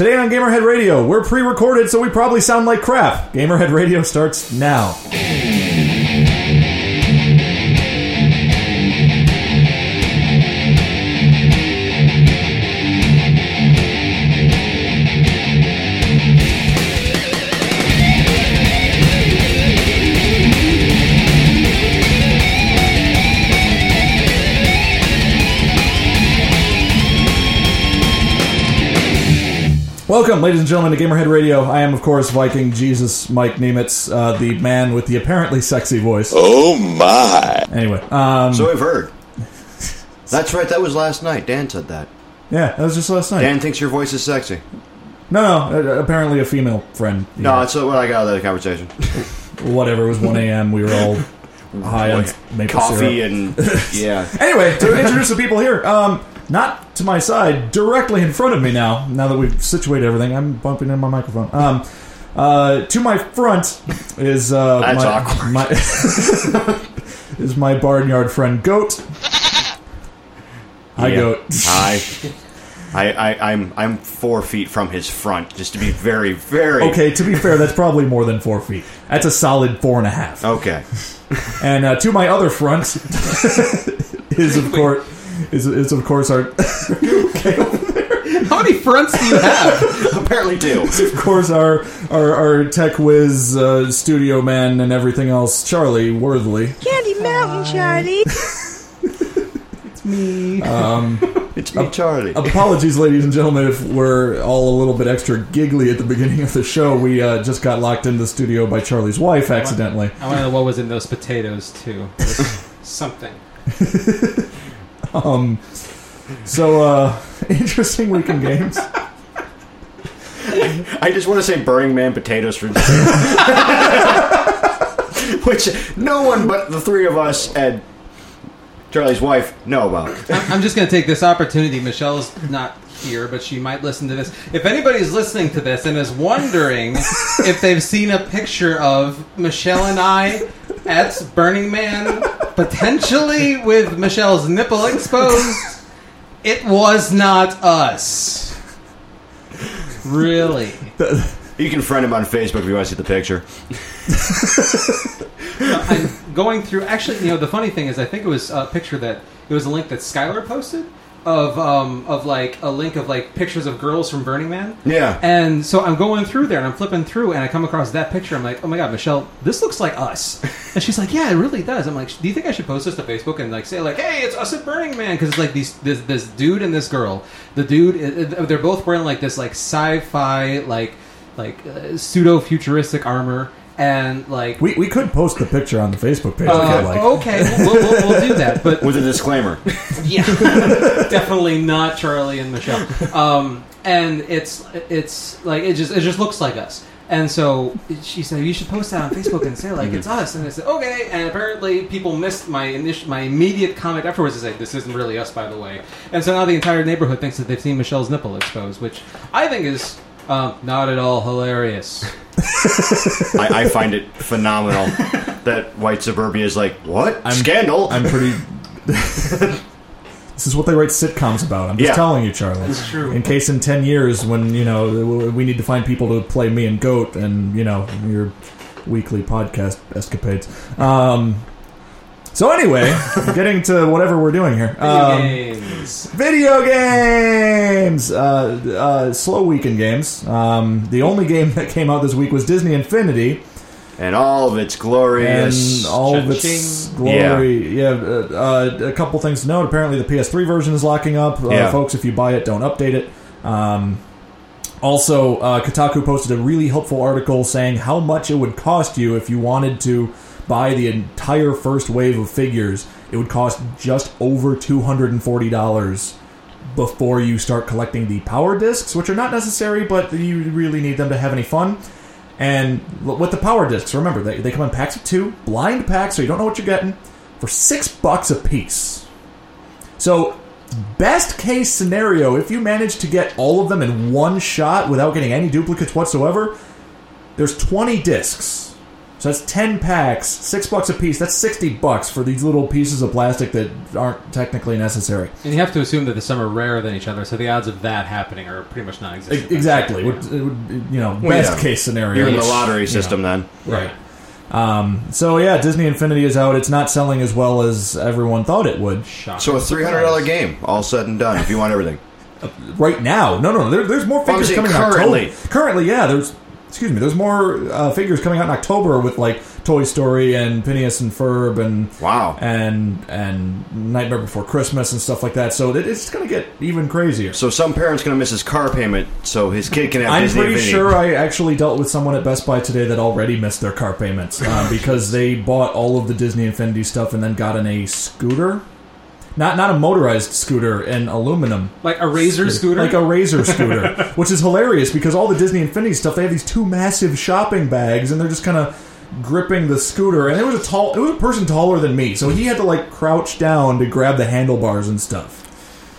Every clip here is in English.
Today on Gamerhead Radio, we're pre recorded, so we probably sound like crap. Gamerhead Radio starts now. Welcome, ladies and gentlemen, to Gamerhead Radio. I am, of course, Viking Jesus Mike Nemitz, uh, the man with the apparently sexy voice. Oh my! Anyway, um, So I've heard. That's right. That was last night. Dan said that. yeah, that was just last night. Dan thinks your voice is sexy. No, no, uh, apparently a female friend. No, Yeah. that's what I got out of that conversation. whatever. It was 1 a.m. We were all high on maple Coffee syrup. and yeah. Anyway, to introduce the people here, um, not to my side, directly in front of me now. Now that we've situated everything, I'm bumping in my microphone. Um, uh, to my front is uh, That's my, awkward. my- is my barnyard friend Goat. Hi, Yeah. Goat. Hi. I, I, I'm I'm four feet from his front, just to be very, very Okay, to be fair, that's probably more than four feet. That's a solid four and a half. Okay. And uh, to my other front is of course is, is of course our How many fronts do you have? Apparently two. of course our our, our tech whiz uh, studio man and everything else, Charlie Worthily. Candy Mountain, Charlie. It's me, Um, it's me, Charlie. Apologies, ladies and gentlemen, if we're all a little bit extra giggly at the beginning of the show. We uh, just got locked in the studio by Charlie's wife accidentally. I want to know what was in those potatoes too. Something. Um, so uh, interesting week in games. I just want to say Burning Man potatoes for Which no one but the three of us and Charlie's wife know about. I'm I'm just going to take this opportunity. Michelle's not here, but she might listen to this. If anybody's listening to this and is wondering if they've seen a picture of Michelle and I at Burning Man, potentially with Michelle's nipple exposed, it was not us. Really. You can friend him on Facebook if you want to see the picture. I'm going through. Actually, you know, the funny thing is, I think it was a picture that it was a link that Skylar posted of um of like a link of like pictures of girls from Burning Man. Yeah. And so I'm going through there and I'm flipping through and I come across that picture. I'm like, oh my god, Michelle, this looks like us. And she's like, yeah, it really does. I'm like, do you think I should post this to Facebook and like say like, hey, it's us at Burning Man because it's like these this this dude and this girl. The dude, they're both wearing like this like sci-fi like like uh, pseudo futuristic armor and like We, we could post the picture on the Facebook page. if uh, you'd like. okay, we'll, we'll, we'll do that. But With a disclaimer. yeah, definitely not Charlie and Michelle. Um, and it's it's like it just it just looks like us. And so she said, "You should post that on Facebook and say like it's us." And I said, "Okay." And apparently, people missed my initial, my immediate comment afterwards to say, "This isn't really us, by the way." And so now the entire neighborhood thinks that they've seen Michelle's nipple exposed, which I think is um, not at all hilarious. I, I find it phenomenal that white suburbia is like, what? I'm, Scandal? I'm pretty. this is what they write sitcoms about. I'm just Yeah. telling you, Charlie. It's true. In case in ten years, when you know we need to find people to play me and Goat, and you know your weekly podcast escapades. Um, so anyway, getting to whatever we're doing here. Video Um, games. Video games. Uh, uh, slow week in games. Um, the only game that came out this week was Disney Infinity. and all of its glorious. and all of its Cha-ching. glory. Yeah, uh, uh, a couple things to note. Apparently, the PS3 version is locking up. Uh, Yeah. Folks, if you buy it, don't update it. Um, also, uh, Kotaku posted a really helpful article saying how much it would cost you if you wanted to buy the entire first wave of figures. It would cost just over two hundred and forty dollars before you start collecting the power discs, which are not necessary, but you really need them to have any fun. And with the power discs, remember they, they come in packs of two, blind packs, so you don't know what you're getting, for six bucks a piece. So, best case scenario, if you manage to get all of them in one shot without getting any duplicates whatsoever, there's 20 discs. So that's ten packs, six bucks a piece. That's sixty bucks for these little pieces of plastic that aren't technically necessary. And you have to assume that the some are rarer than each other, so the odds of that happening are pretty much E- non-existent. Exactly. Would- it would- you know, Well, best yeah. case scenario. You're in the which, lottery you system know, then. right? Um, so yeah, Disney Infinity is out. It's not selling as well as everyone thought it would. Shocking So a three hundred dollar game, all said and done. If you want everything, right now. No, no, there, there's more figures saying coming out currently. Currently, yeah, there's excuse me, there's more uh, figures coming out in October with like Toy Story and Phineas and Ferb and wow. and and Nightmare Before Christmas and stuff like that. So it, it's going to get even crazier. So some parent's gonna miss his car payment, so his kid can have I'm Disney pretty Infinity. sure I actually dealt with someone at Best Buy today that already missed their car payments uh, because they bought all of the Disney Infinity stuff and then got in a scooter. Not not a motorized scooter, an aluminum Like a razor scooter. like a razor scooter, which is hilarious because all the Disney Infinity stuff they have these two massive shopping bags and they're just kind of gripping the scooter. And it was a tall, it was a person taller than me, so he had to like crouch down to grab the handlebars and stuff.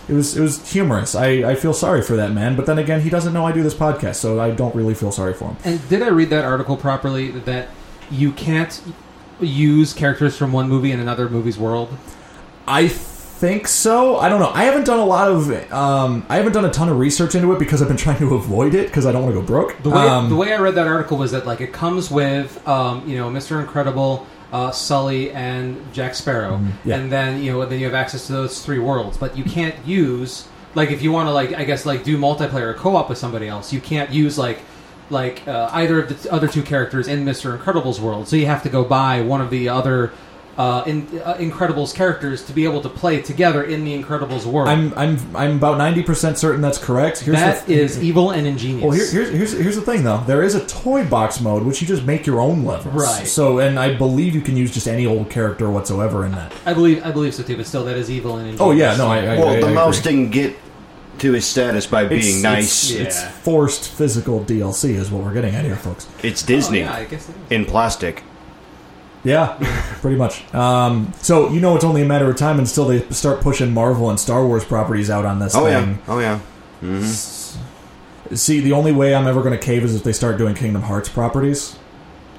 It was it was humorous. I, I feel sorry for that man, but then again, he doesn't know I do this podcast, so I don't really feel sorry for him. And did I read that article properly? That you can't use characters from one movie in another movie's world. I think so. I don't know. I haven't done a lot of um, I haven't done a ton of research into it because I've been trying to avoid it because I don't want to go broke. The way Um, the way I read that article was that like it comes with um, you know Mr. Incredible, uh, Sully, and Jack Sparrow, Mm-hmm. yeah. and then you know then you have access to those three worlds. But you can't use like if you want to like I guess like do multiplayer or co-op with somebody else, you can't use like like uh, either of the other two characters in Mr. Incredible's world. So you have to go buy one of the other. Uh, in, uh, Incredibles characters to be able to play together in the Incredibles world. I'm I'm I'm about ninety percent certain that's correct. Here's That the, is evil and ingenious. Well, here, here's, here's here's the thing though. There is a toy box mode which you just make your own levels. Right. So, and I believe you can use just any old character whatsoever in that. I believe I believe so too, but still, that is evil and ingenious. Oh yeah, no, I. I Well, I, the I mouse agree. didn't get to his status by being It's- nice. It's, It's, it's forced physical DLC is what we're getting at here, folks. It's Disney Oh, yeah, I guess it is. in plastic. Yeah, pretty much. Um, so you know it's only a matter of time until they start pushing Marvel and Star Wars properties out on this Oh thing. yeah, oh yeah. See, the only way I'm ever going to cave is if they start doing Kingdom Hearts properties.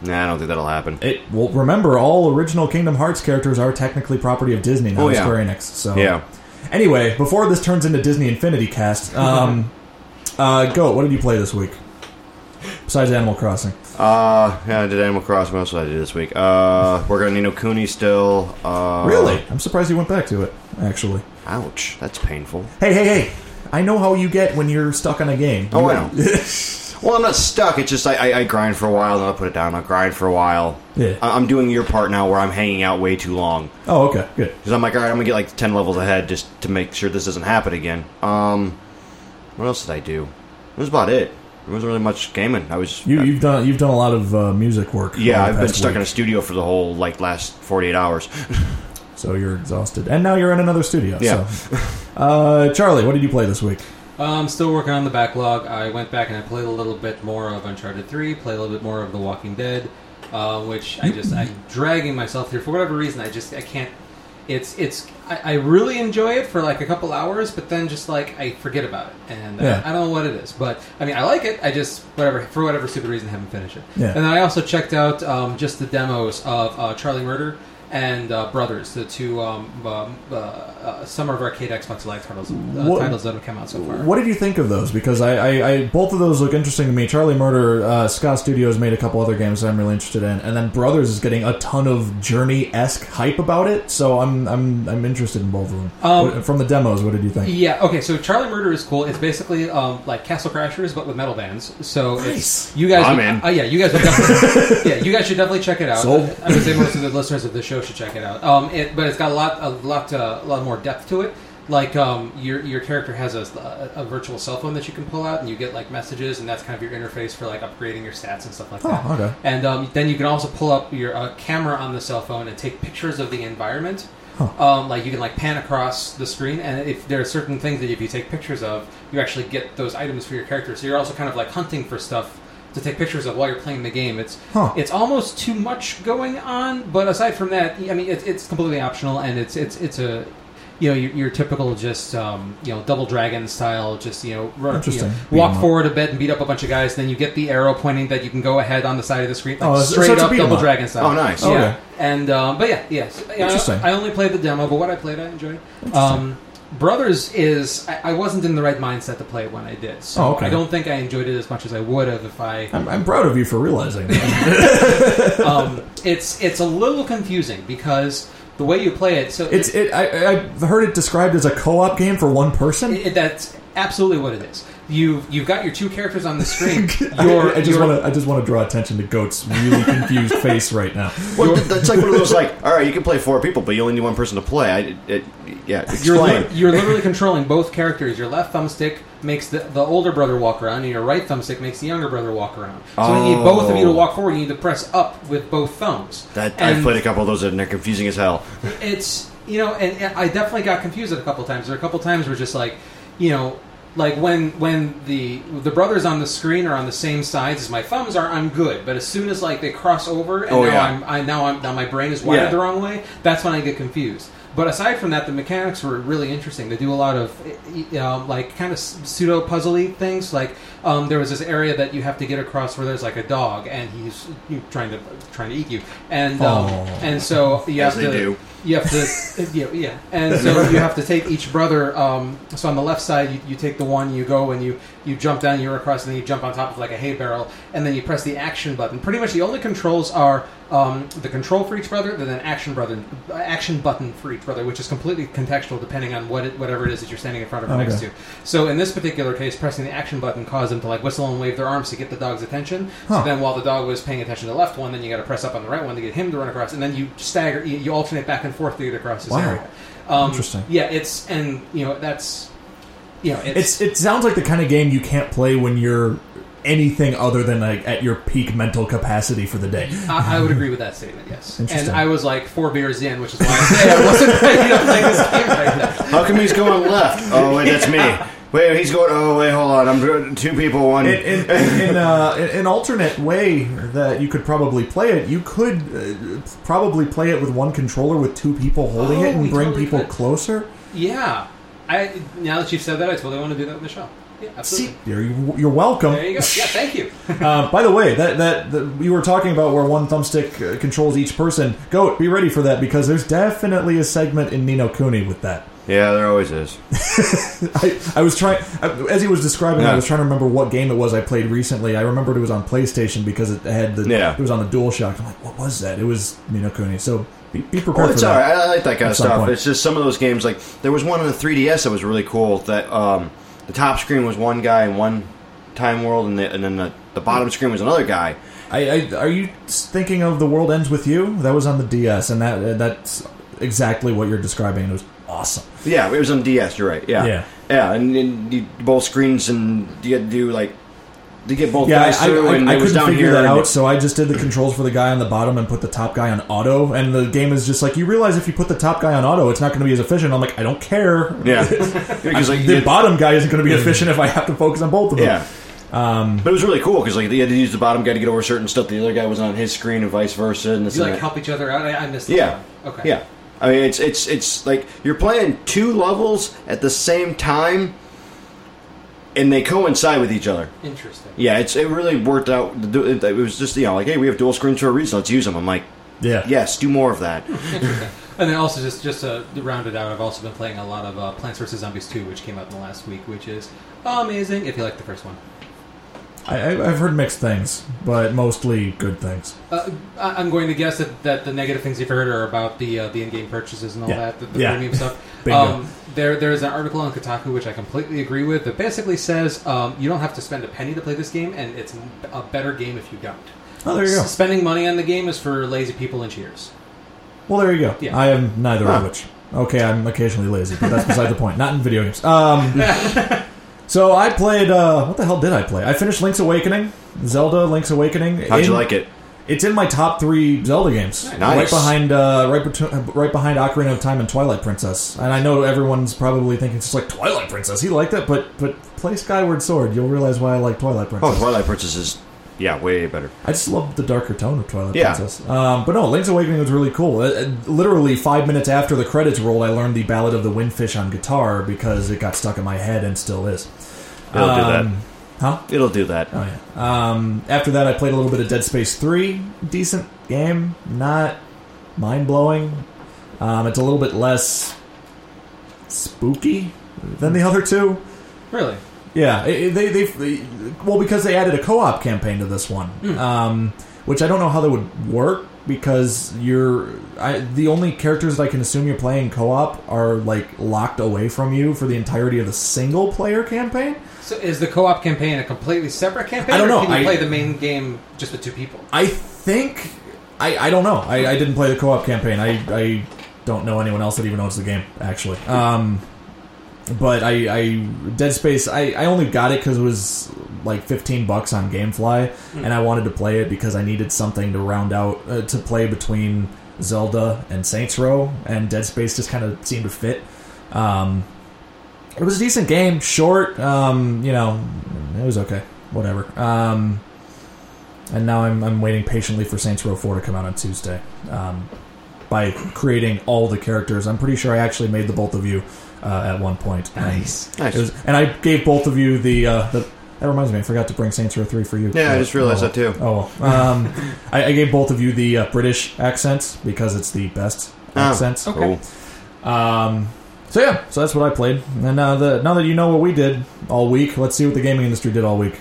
Nah, I don't think that'll happen. It well, remember all original Kingdom Hearts characters are technically property of Disney, not Oh, yeah. Square Enix. So Yeah. Anyway, before this turns into Disney Infinity Cast, um, uh, Goat, what did you play this week? Besides Animal Crossing. Uh, yeah, I did Animal Crossing. That's What I did this week? Uh, we're going on Ni no Kuni still. Uh, really? I'm surprised you went back to it, actually. Ouch, that's painful. Hey, hey, hey. I know how you get when you're stuck on a game. Oh, I know. Well, I'm not stuck. It's just I, I, I grind for a while, then I'll put it down. I'll grind for a while. Yeah. I- I'm doing your part now where I'm hanging out way too long. oh, okay, good. Because I'm like, all right, I'm going to get like 10 levels ahead just to make sure this doesn't happen again. Um, What else did I do? That was about it. There wasn't really much gaming. I was. You, you've done you've done a lot of uh, music work. yeah, I've been past stuck in a studio for the whole like last 48 hours. so you're exhausted, and now you're in another studio. Yeah. So. Uh, Charlie, what did you play this week? I'm still working on the backlog. I went back and I played a little bit more of Uncharted 3, played a little bit more of The Walking Dead, uh, which I just I'm dragging myself through for whatever reason. I just I can't. It's it's I, I really enjoy it for like a couple hours, but then just like I forget about it, and uh, Yeah. I don't know what it is. But I mean, I like it. I just whatever for whatever stupid reason haven't finished it. Yeah. And then I also checked out um, just the demos of uh, Charlie Murder and uh, Brothers, the two um, um, uh, uh, Summer of Arcade Xbox Live titles, uh, What- titles that have come out so far. What did you think of those? Because I, I, I both of those look interesting to me. Charlie Murder, uh, Ska Studios made a couple other games that I'm really interested in, and then Brothers is getting a ton of Journey esque hype about it. So I'm I'm I'm interested in both of them. Um, What- From the demos, what did you think? Yeah. Okay. So Charlie Murder is cool. It's basically um, like Castle Crashers, but with metal bands. So Nice. it's you guys. I'm would- in. Uh, yeah, you guys. Would definitely, yeah, you guys should definitely check it out. Sold. I would say most of the listeners of the show should check it out. Um, it, but it's got a lot, a lot, uh, a lot more depth to it. Like um, your your character has a, a, virtual cell phone that you can pull out, and you get like messages, and that's kind of your interface for like upgrading your stats and stuff like that. Oh, okay. And um, then you can also pull up your uh, camera on the cell phone and take pictures of the environment. Um, like you can like pan across the screen, and if there are certain things that if you take pictures of, you actually get those items for your character. So you're also kind of like hunting for stuff to take pictures of while you're playing the game. It's Huh. it's almost too much going on, but aside from that, I mean, it's, it's completely optional, and it's it's it's a you know your, your typical just um, you know double dragon style, just you know, run, you know, walk forward a bit and beat up a bunch of guys. Then you get the arrow pointing that you can go ahead on the side of the screen, like Oh, so- so straight up double up. dragon style. Oh, nice. Yeah. Okay. And um, but yeah, yes, I- Interesting. I, only played the demo, but what I played, I enjoyed. Um, Brothers is I, I wasn't in the right mindset to play it when I did, so Oh, okay. I don't think I enjoyed it as much as I would have if I. I'm, I'm proud of you for realizing that. um, it's it's a little confusing because the way you play it, so it's it. I, I've heard it described as a co-op game for one person. it, that's absolutely what it is. You you've got your two characters on the screen. Your, I, I just want to. I just want to draw attention to Goat's really confused face right now. Well, that's like one of those like, all right, you can play four people, but you only need one person to play. I, it, it, yeah, You're, explain. li- you're literally controlling both characters. Your left thumbstick makes the, the older brother walk around, and your right thumbstick makes the younger brother walk around. So you need both of you to Oh. walk forward. You need to press up with both thumbs. that And I've played a couple of those and they're confusing as hell. It's you know, and, and I definitely got confused at a couple times. There are a couple times where just like, you know, like when when the the brothers on the screen are on the same sides as my thumbs are, I'm good. But as soon as like they cross over, and Oh, now yeah. I'm I now I'm now my brain is wired Yeah. the wrong way. That's when I get confused. But aside from that, the mechanics were really interesting. They do a lot of uh, um, like kind of pseudo puzzly things. Like um, there was this area that you have to get across where there's like a dog and he's trying to trying to eat you, and um, Oh. and so you have they to do. You have to yeah, yeah. And so you have to take each brother um, so on the left side you, you take the one you go and you you jump down you're across and then you jump on top of like a hay barrel and then you press the action button pretty much the only controls are um, the control for each brother and then action brother action button for each brother which is completely contextual depending on what it, whatever it is that you're standing in front of or Okay. next to so in this particular case pressing the action button caused them to like whistle and wave their arms to get the dog's attention Huh. so then while the dog was paying attention to the left one then you got to press up on the right one to get him to run across and then you stagger you, you alternate back and forth to get across this Wow. area um, Interesting. yeah it's and you know that's you know It's it's, it sounds like the kind of game you can't play when you're anything other than like at your peak mental capacity for the day. I, I would agree with that statement yes and I was like four beers in which is why I say I wasn't ready to play this game right now How come he's going left? Oh, wait, that's me. Wait, he's going. Oh, wait, hold on. I'm two people. One. In, in, in, in, uh, in an alternate way that you could probably play it, you could uh, probably play it with one controller with two people holding Oh, it and bring totally people could. closer. yeah I now that you've said that I totally want to do that in the show yeah absolutely You're, you're welcome. there you go yeah thank you Uh, by the way, that that the, you were talking about where one thumbstick uh, controls each person. Go, be ready for that because there's definitely a segment in Ni no Kuni with that. yeah, there always is. I, I was trying as he was describing. it, I was trying to remember what game it was I played recently. I remembered it was on PlayStation because it had the Yeah. it was on the DualShock. I'm like, what was that? It was Ni no Kuni. So be, be prepared it's all right. I like that kind of stuff. point. It's just some of those games. Like there was one on the 3DS that was really cool. That um, the top screen was one guy in one time world, and, the, and then the, the bottom screen was another guy. I, I, are you thinking of the world ends with you? That was on the DS, and that that's exactly what you're describing. It was awesome. Yeah, it was on DS. You're right. Yeah, Yeah. yeah, and, and you, both screens, and you had to do like to get both Yeah, guys I, through. I, and I it was couldn't down figure here. that and- out, so I just did the controls for the guy on the bottom and put the top guy on auto. And the game is just like you realize if you put the top guy on auto, it's not going to be as efficient. I'm like, I don't care. Yeah, because like the bottom guy isn't going to be efficient if I have to focus on both of them. yeah. Um, But it was really cool because like they had to use the bottom guy to get over certain stuff. The other guy was on his screen and vice versa. And this you and like that. help each other out I, I missed Yeah. one. okay Yeah, I mean it's it's it's like you're playing two levels at the same time, and they coincide with each other. interesting Yeah, it's it really worked out. It was just you know like hey we have dual screens for a reason. Let's use them. I'm like yeah. yes, do more of that. And then also just just to round it out, I've also been playing a lot of uh, Plants vs Zombies 2, which came out in the last week, which is amazing if you like the first one. I, I- I've heard mixed things, but mostly good things. Uh, I- I'm going to guess that, that the negative things you've heard are about the uh, the in-game purchases and all Yeah. that, the, the Yeah. premium stuff. Bingo. Um, there there's an article on Kotaku which I completely agree with that basically says um, you don't have to spend a penny to play this game, and it's a better game if you don't. Oh, there you go. S- Spending money on the game is for lazy people and cheers. Well, there you go. Yeah. I am neither of which. Okay, I'm occasionally lazy, but that's beside the point. Not in video games. Um, so I played. Uh, what the hell did I play? I finished Link's Awakening, Zelda Link's Awakening. How'd you like it? It's in my top three Zelda games. Nice. Right behind, uh, right, bet- right behind Ocarina of Time and Twilight Princess. And I know everyone's probably thinking it's just like Twilight Princess. He liked it, but but play Skyward Sword. You'll realize why I like Twilight Princess. Oh, Twilight Princess is Yeah, way better. I just love the darker tone of Twilight Yeah. Princess. Um, but no, Link's Awakening was really cool. Uh, uh, literally five minutes after the credits rolled, I learned the Ballad of the Windfish on guitar because it got stuck in my head and still is. It'll do that. Huh? It'll do that. Oh yeah. Um, after that, I played a little bit of Dead Space Three. Decent game, not mind blowing. Um, it's a little bit less spooky than the other two. Really? Yeah, it, it- they they well because they added a co-op campaign to this one, um, which I don't know how that would work because you're I, the only characters that I can assume you're playing co-op are like locked away from you for the entirety of the single player campaign. So is the co-op campaign a completely separate campaign? I don't or know. Can you I- play the main game just with two people? I think I, I don't know. I, I didn't play the co-op campaign. I, I don't know anyone else that even owns the game actually. Um, but I, I Dead Space I, I only got it because it was like 15 bucks on GameFly, and I wanted to play it because I needed something to round out uh, to play between Zelda and Saints Row, and Dead Space just kind of seemed to fit. Um, it was a decent game, short. Um, you know, it was okay. Whatever. Um, and now I'm, I'm waiting patiently for Saints Row 4 to come out on Tuesday. Um, by creating all the characters, I'm pretty sure I actually made the both of you uh, at one point. Nice. Nice. Was, and I gave both of you the, uh, the. That reminds me, I forgot to bring Saints Row 3 for you. Yeah, I just realized oh, that too. Oh, well. Um, I, I gave both of you the uh, British accents because it's the best Oh. accents. Okay. Cool. Um, so yeah, so that's what I played. And uh, the, now that you know what we did all week, let's see what the gaming industry did all week.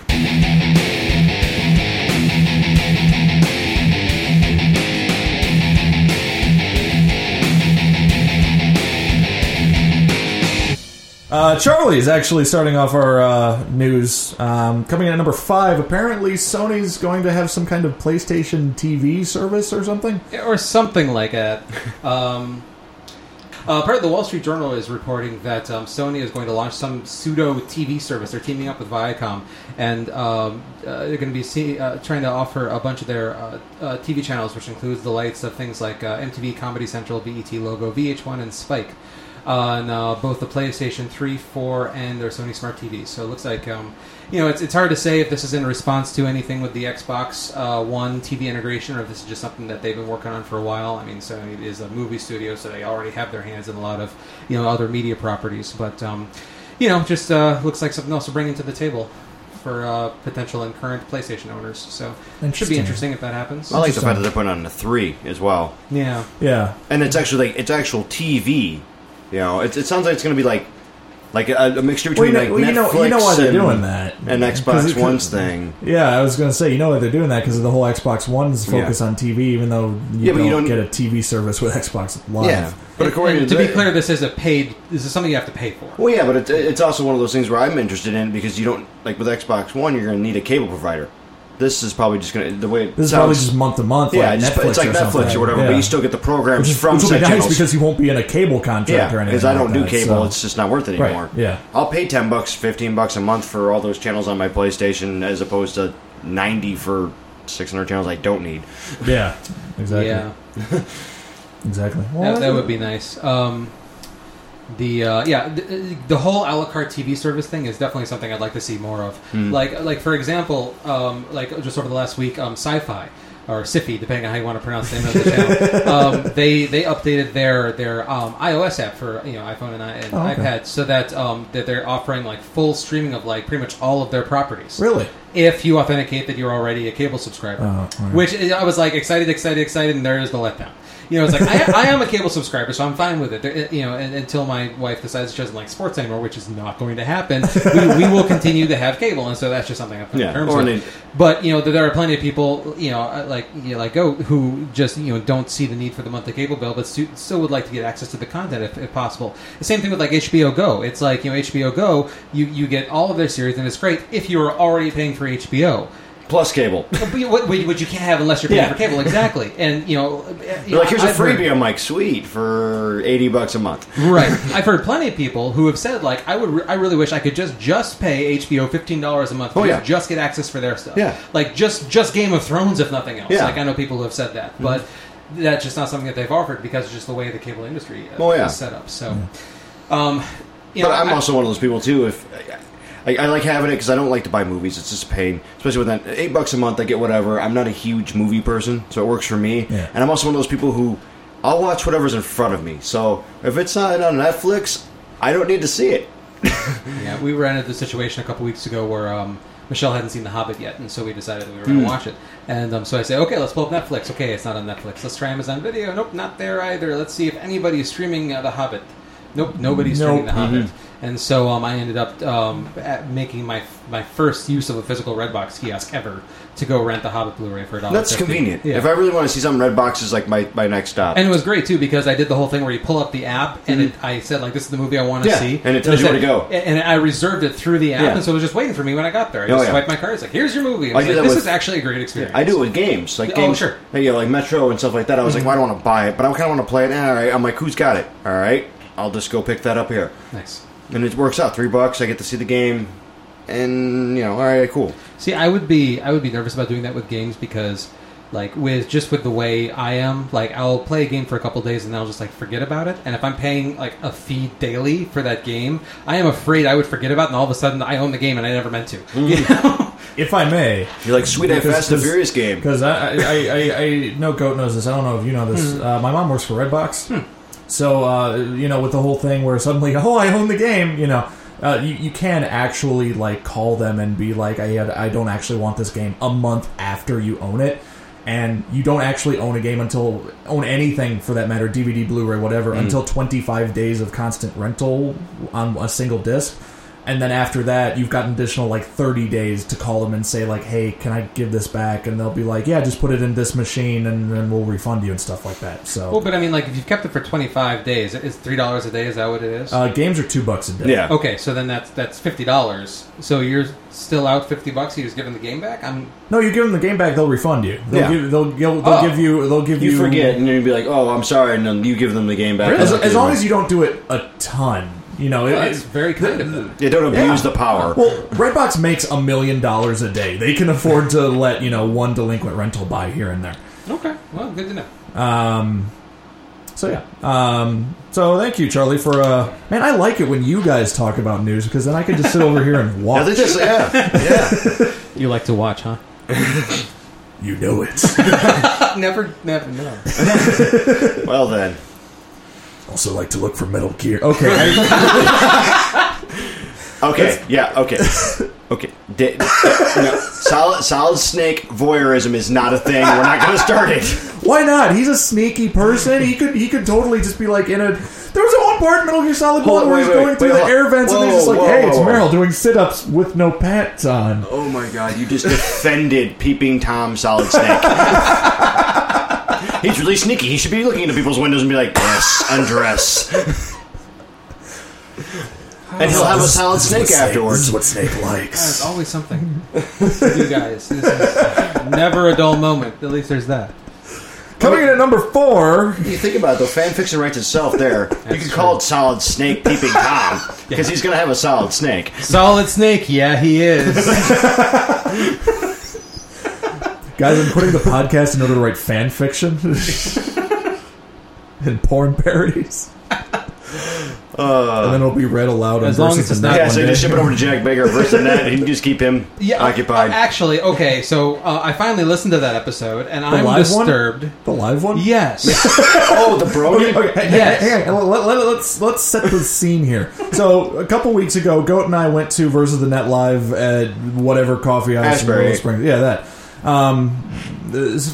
Uh, Charlie is actually starting off our uh, news. Um, coming in at number five, apparently Sony's going to have some kind of PlayStation TV service or something. or something like that. Um, uh, part of the Wall Street Journal is reporting that um, Sony is going to launch some pseudo TV service. They're teaming up with Viacom, and um, uh, they're going to be see, uh, trying to offer a bunch of their uh, uh, TV channels, which includes the lights of things like uh, MTV, Comedy Central, BET Logo, VH1, and Spike. On both the PlayStation 3, 4, and their Sony Smart TVs. So it looks like, um, you know, it's, it's hard to say if this is in response to anything with the Xbox uh, One TV integration or if this is just something that they've been working on for a while. I mean, Sony is a movie studio, so they already have their hands in a lot of, you know, other media properties. But, um, you know, just uh, looks like something else to bring into the table for uh, potential and current PlayStation owners. So it should be Interesting. interesting if that happens. I like the fact that they're putting on a three as well, Yeah. Yeah, and it's actually like it's actual TV. You know, it, it sounds like it's going to be like like a, a mixture well, between you know, like well, you know, Netflix you know why they're and, doing that, and 'Cause Xbox it- One's thing. Yeah, I was going to say, you know why they're doing that because of the whole Xbox One's focus on TV, even though you Yeah, don't, you don't- get a TV service with Xbox Live. Yeah, but And- according and to to be the- clear, this is a paid. This is something you have to pay for. Well, yeah, but it, it's also one of those things where I'm interested in because you don't like with Xbox One, you're going to need a cable provider. This is probably just going to the way it This is probably just month to month, yeah, like it's, Netflix it's like or Netflix something. or whatever, Yeah. but you still get the programs which, is, from which will be nice channels. because you won't be in a cable contract yeah, or anything. because I don't do that, cable, so- it's just not worth it Right, anymore. yeah. I'll pay ten bucks, fifteen bucks a month for all those channels on my PlayStation, as opposed to ninety for six hundred channels I don't need. yeah, exactly, Yeah. exactly. That, that would be nice. Um, the uh, yeah, the, the whole a la carte TV service thing is definitely something I'd like to see more of. Hmm. Like like for example, um, like just over the last week, um, Sci-Fi or Siffy, depending on how you want to pronounce the name of the channel, um, they they updated their their um, iOS app for you know iPhone and, i- and Oh, okay. iPad so that um, that they're offering like full streaming of like pretty much all of their properties really. if you authenticate that you're already a cable subscriber. Oh, right. Which I was like excited, excited, excited, and there is the letdown. You know, it's like I, I am a cable subscriber, so I'm fine with it. There, you know, and, until my wife decides she doesn't like sports anymore, which is not going to happen, we, we will continue to have cable, and so that's just something I've come to terms or with. they- But you know, there are plenty of people, you know, uh, like you know, like go who just you know don't see the need for the monthly cable bill, but stu- still would like to get access to the content if, if possible. The same thing with like HBO Go. It's like you know HBO Go, you you get all of their series, and it's great if you are already paying for HBO. Plus cable. But you- what, what you can't have unless you're paying Yeah. for cable, exactly. And you know, you They're know, like, here's a I've heard- freebie. I'm like, sweet for eighty bucks a month. right. I've heard plenty of people who have said like, I would, re- I really wish I could just just pay HBO fifteen dollars a month. to Oh, yeah. just get access for their stuff. Yeah. like just just Game of Thrones, if nothing else. Yeah. Mm-hmm. Like I know people who have said that, but that's just not something that they've offered because it's just the way the cable industry uh, Oh, yeah. is set up. So, um, you But I'm I- also one of those people too. If I, I like having it because I don't like to buy movies. It's just a pain, especially with that eight bucks a month. I get whatever. I'm not a huge movie person, so it works for me. Yeah. And I'm also one of those people who I'll watch whatever's in front of me. So if it's not on Netflix, I don't need to see it. Yeah, we ran into the situation a couple weeks ago where um, Michelle hadn't seen The Hobbit yet, and so we decided that we were going to watch it. And um, so I say, okay, let's pull up Netflix. Okay, it's not on Netflix. Let's try Amazon Video. Nope, not there either. Let's see if anybody is streaming uh, The Hobbit. Nope, nobody's streaming Nope. The Hobbit. And so um, I ended up um, at making my my first use of a physical Redbox kiosk ever to go rent The Hobbit Blu-ray for a dollar. That's convenient. Yeah. If I really want to see something, Redbox is like my, my next stop. And it was great too because I did the whole thing where you pull up the app and it, I said like this is the movie I want to Yeah, see, and it tells you where to go. And I reserved it through the app, Yeah. and so it was just waiting for me when I got there. I Oh, just yeah. swiped my card. It's like here's your movie. And I I was do like, this with- is actually a great experience. I do it with games, like Oh, sure. like, you know, like Metro and stuff like that. I was like, well, I don't want to buy it, but I kind of want to play it. All right, I'm like, who's got it? All right, I'll just go pick that up here, Nice. and it works out. Three bucks, I get to see the game, and you know, all right, cool. See, I would be I would be nervous about doing that with games because. Like with just with the way I am, like I'll play a game for a couple days and then I'll just like forget about it. And if I'm paying like a fee daily for that game, I am afraid I would forget about, it and all of a sudden I own the game and I never meant to. You mm-hmm. know? If I may, You're like, sweet, I Because- Fast and Furious game. because I, I, I, I, I know Goat knows this. I don't know if you know this. Hmm. Uh, my mom works for Redbox, hmm. So uh, you know with the whole thing where suddenly, oh, I own the game. You know, uh, you, you can actually like call them and be like, I had, I don't actually want this game a month after you own it. And you don't actually own a game until own anything for that matter, DVD, Blu-ray, whatever, until 25 days of constant rental on a single disc. And then after that, you've got an additional like 30 days to call them and say like, "Hey, can I give this back?" And they'll be like, "Yeah, just put it in this machine, and then we'll refund you and stuff like that." So Well, but I mean, like if you've kept it for 25 days, is three dollars a day? Is that what it is? uh, games are two bucks a day. Yeah. Okay, so then that's that's fifty dollars. So you're still out fifty bucks. You just giving the game back. I'm No, you give them the game back, they'll refund you. They'll Yeah. give they'll, they'll, they'll Oh. give you they'll give you, You forget, and then you'd be like, "Oh, I'm sorry," and then you give them the game back. as, as long right. as you don't do it a ton. You know, it, well, that's it- very kind of them. you don't abuse Yeah. the power. Well, Redbox makes a million dollars a day. They can afford to let you know one delinquent rental buy here and there. Okay, well, good to know. Um, so yeah. Um, so thank you, Charlie, for uh, man. I like it when you guys talk about news because then I can just sit over here and watch. they just, yeah, yeah. You like to watch, huh? you know it. never, never know. Well then, also like to look for Metal Gear. Okay. I- okay, yeah, okay, okay. Di- no, solid, solid snake voyeurism is not a thing. We're not going to start it. why not? He's a sneaky person. He could he could totally just be like in a. There was a one part in Metal Gear Solid Hold One on, where wait, he's wait, going wait, through wait, the hold- air vents and whoa, they're just like, whoa, "Hey, it's whoa, whoa. Meryl doing sit-ups with no pants on." Oh my god, you just defended Peeping Tom Solid Snake. He's really sneaky. He should be looking into people's windows and be like, "Yes, undress." and he'll have a solid snake afterwards. what Snake likes. There's likes. always something. you guys, this is never a dull moment. At least there's that. Coming in at number four. You think about it, though, fan fiction writes itself there. you That's can true. call it Solid Snake Peeping Tom because he's going to have a solid snake. Solid Snake, yeah, he is. Guys, I'm putting the podcast in order to write fan fiction and porn parodies. and then it'll be read aloud. As long as it's not- Yeah, one so day. just ship it over to Jack Baker versus the net. He can just keep him Yeah, occupied. uh, actually, okay. So uh, I finally listened to that episode, and I'm live one? disturbed. the live one. Yes. oh, the Brody. Okay, hey, Yes. hey, hang on. Let, let, let's let's set the scene here. So a couple weeks ago, Goat and I went to versus the Net live at whatever coffee house in Asbury. Willow Springs. Yeah, that. Um,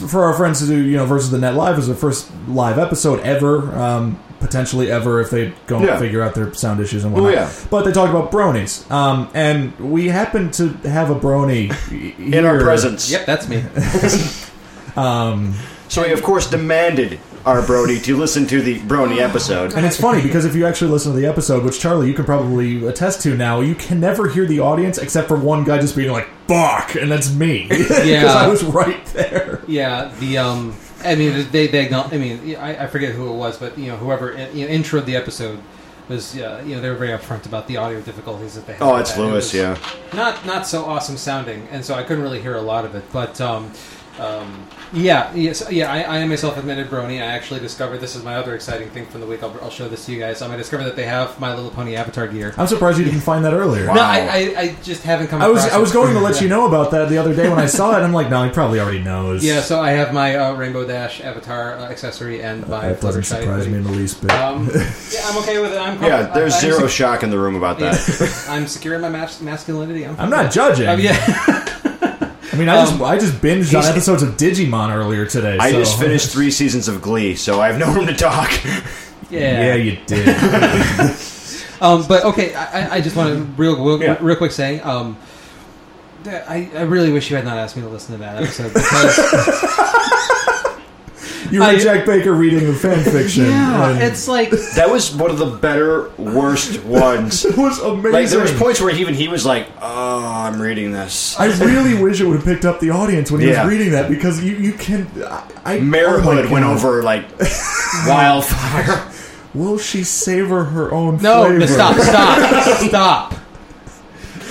for our friends to do, you know, versus the Net live is the first live episode ever. Um, potentially ever if they don't Yeah. figure out their sound issues and whatnot. Oh, yeah. But they talked about bronies, um, and we happened to have a brony In our presence. yep, that's me. So we, of course, demanded our Brody to listen to the Brony episode. And it's funny because if you actually listen to the episode, which Charlie, you can probably attest to now, you can never hear the audience except for one guy just being like "fuck," and that's me because Yeah. I was right there. Yeah, the um, I mean, they they acknowl- I mean, I, I forget who it was, but you know, whoever you know, introed the episode was, uh, you know, they were very upfront about the audio difficulties that they had. Oh, it's that. It Lewis, yeah. Not not so awesome sounding, and so I couldn't really hear a lot of it. But um, Um, yeah, yes, yeah. I, I am a self-admitted brony. I actually discovered this is my other exciting thing from the week. I'll, I'll show this to you guys. Um, I discovered that they have My Little Pony Avatar gear. I'm surprised you didn't find that earlier. Wow. No, I, I, I just haven't come. I was across I was it. going to let Yeah. you know about that the other day when I saw it. I'm like, no, he probably already knows. Yeah, so I have my uh, Rainbow Dash Avatar uh, accessory and my that doesn't Fluttershy surprise hoodie. me in the least bit. Um, yeah, I'm okay with it. I'm Yeah, there's I'm zero sec- shock in the room about that. yeah, I'm secure in my mas- masculinity. I'm, I'm not judging. Oh, yeah. I mean, I just Um, I just binged on episodes of Digimon earlier today. I so- just finished three seasons of Glee, so I have no room to talk. yeah. Yeah, you did. Um, but okay, I, I- I just want to real, real, Yeah. real quick say, um, I, I really wish you had not asked me to listen to that episode because You were I- Jack Baker reading the fan fiction. yeah, and it's like That was one of the better, worst ones. it was amazing. Like there was points where even he was like, "Oh, I'm reading this." I really wish it would have picked up the audience when he Yeah. was reading that because you, you can. I, I Mare oh went over like wildfire. Will she savor her own no, flavor? no, stop, stop, stop.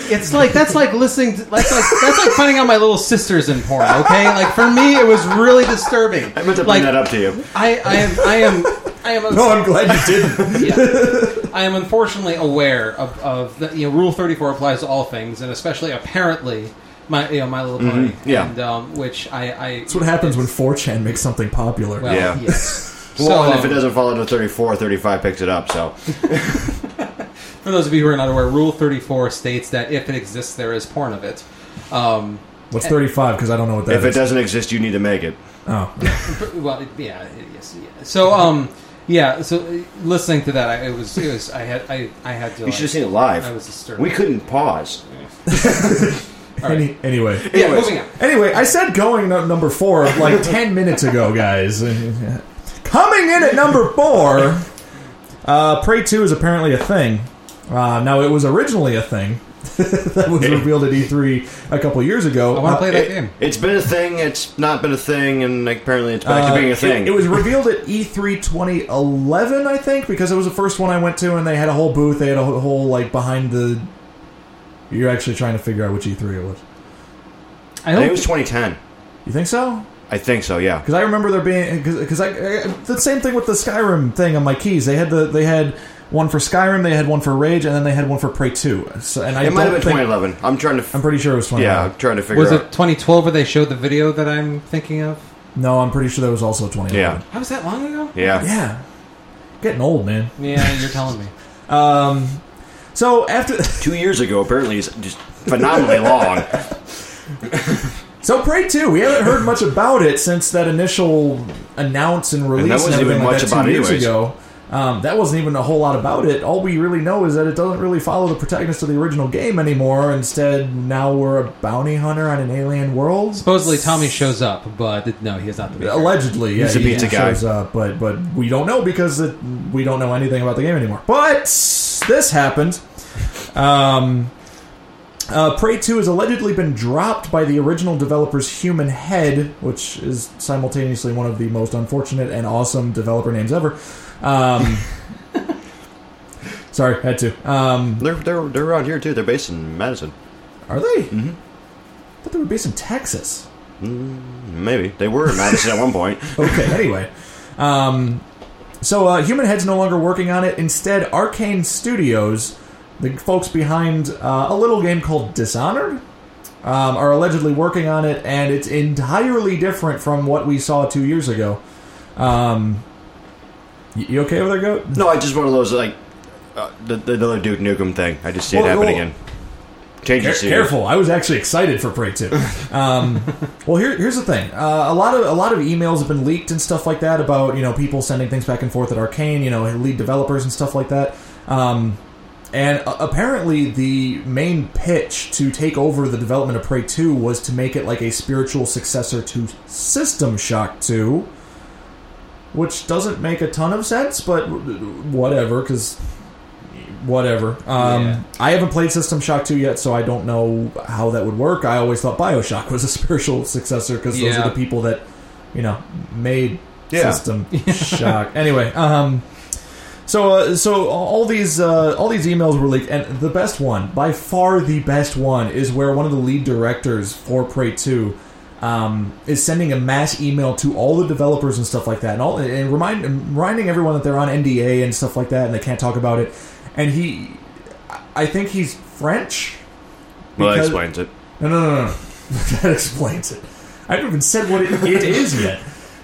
It's like that's like listening. To, that's like that's like finding out my little sisters in porn. Okay, like for me, it was really disturbing. I meant to bring like that up to you. I, I am, I am, I am. No, I'm glad you didn't. yeah. I am unfortunately aware of, of the, you know Rule Thirty Four applies to all things, and especially apparently my you know My Little Pony. Yeah. and, um, which I, I That's what happens when 4chan makes something popular. well, Yeah. yes. Well, So, and if it um, doesn't fall into 34, 35 picks it up. So For those of you who are not aware, Rule Thirty Four states that if it exists, there is porn of it. Um, What's 35? Because I don't know what that if it is. doesn't exist, you need to make it. Oh, well, yeah, it- yes, yeah. So, um, yeah. So, uh, listening to that, I, it was, it was. I had, I, I had to. You like, should have seen it I was disturbed. We couldn't pause. All right. Any, anyway. yeah, Anyways. moving on. Anyway, I said going no, number four like 10 minutes ago, guys. Coming in at number four, uh, Prey 2 is apparently a thing. Uh, now, it was originally a thing that was revealed at E3 a couple years ago. I want to Uh, play that It, game. it's been a thing. It's not been a thing, and apparently it's back Uh, to being a thing. It, was revealed at E E3 2011, I think, because it was the first one I went to, and they had a whole booth. They had a whole, whole, like behind the. You're actually trying to figure out which E3 it was. I I think it was 2010. You think so? I think so. Yeah. Because I remember there being because I, I the same thing with the Skyrim thing on my keys. They had the they had one for Skyrim, they had one for Rage, and then they had one for Prey Two. So, and I it might have been think, 2011. I'm trying to. F- I'm pretty sure it was 20. yeah, I'm trying to figure out. Was out. it 2012 where they showed the video that I'm thinking of? No, I'm pretty sure that was also 2011. Yeah. How was that long ago? Yeah. Yeah. Getting old, man. Yeah, you're telling me. Um, so after Two years ago, apparently, is just phenomenally long. so Prey Two, we haven't heard much about it since that initial announce and release. That wasn't everything even like much that about two it years anyways. ago. Um, that wasn't even a whole lot about it. All we really know is that it doesn't really follow the protagonist of the original game anymore. Instead, now we're a bounty hunter on an alien world. Supposedly Tommy shows up, but no, he is not the main character. Allegedly, yeah, He's a he pizza guy. shows up, but but we don't know because it, we don't know anything about the game anymore. But this happened. Um, uh, Prey 2 has allegedly been dropped by the original developer's Human Head, which is simultaneously one of the most unfortunate and awesome developer names ever. Um, sorry, had to. Um, They're they're they're around here too. They're based in Madison. are they? Mhm. I thought they were based in Texas. Maybe they were in Madison at one point. okay, anyway. Um, so, uh, Human Head's no longer working on it. Instead, Arkane Studios, the folks behind uh, a little game called Dishonored, um, are allegedly working on it, and it's entirely different from what we saw two years ago. Um, y- you okay over there, Goat? No, I just one of those like uh, the, the another Duke Nukem thing. I just see it Well, happen well- again. Change Care- the series. careful! I was actually excited for Prey 2. Um, well, here, here's the thing: uh, a lot of a lot of emails have been leaked and stuff like that about you know people sending things back and forth at Arkane, you know, lead developers and stuff like that. Um, and uh, apparently, the main pitch to take over the development of Prey 2 was to make it like a spiritual successor to System Shock 2, which doesn't make a ton of sense, but whatever, because whatever. Um, Yeah. I haven't played System Shock 2 yet, so I don't know how that would work. I always thought Bioshock was a spiritual successor because those Yeah. are the people that, you know, made Yeah. System Shock. Anyway, um, so uh, so all these uh, all these emails were leaked, and the best one, by far the best one, is where one of the lead directors for Prey 2 um, is sending a mass email to all the developers and stuff like that, and all and remind reminding everyone that they're on NDA and stuff like that, and they can't talk about it. And he, I think he's French. Well, that explains it. No, no, no, no. that explains it. I haven't even said what it, it is yet.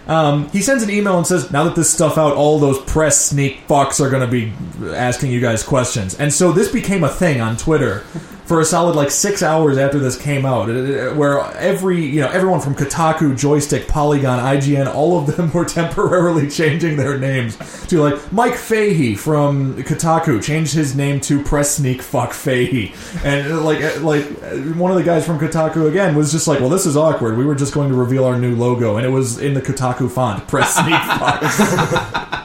Um, he sends an email and says, "Now that this stuff out, all those press sneak fucks are going to be asking you guys questions." And so this became a thing on Twitter for a solid like six hours after this came out, where every you know everyone from Kotaku, Joystiq, Polygon, IGN, all of them were temporarily changing their names to like Mike Fahey from Kotaku changed his name to Press Sneak Fuck Fahey, and uh, like uh, like uh, one of the guys from Kotaku again was just like, "Well, this is awkward. We were just going to reveal our new logo, and it was in the Kotaku font, Press Sneak Fuck."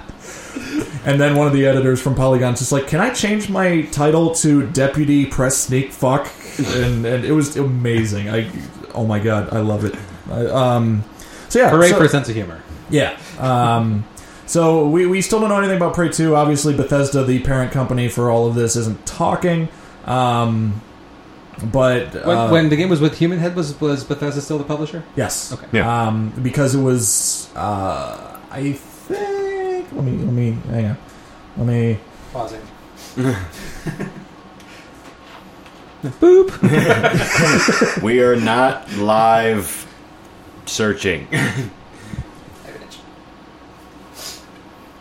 And then one of the editors from Polygon's just like, "Can I change my title to Deputy Press Sneak Fuck?" And and it was amazing. I oh my god, I love it. I, um, so yeah, Hooray so- for a sense of humor. yeah. Um, so we, we still don't know anything about Prey 2. Obviously, Bethesda, the parent company for all of this, isn't talking. Um, but When, uh, when the game was with Human Head, was was Bethesda still the publisher? yes, Okay. Yeah. um, because it was uh, I think. Let me let me hang on. Let me. Pausing. Boop. We are not live searching.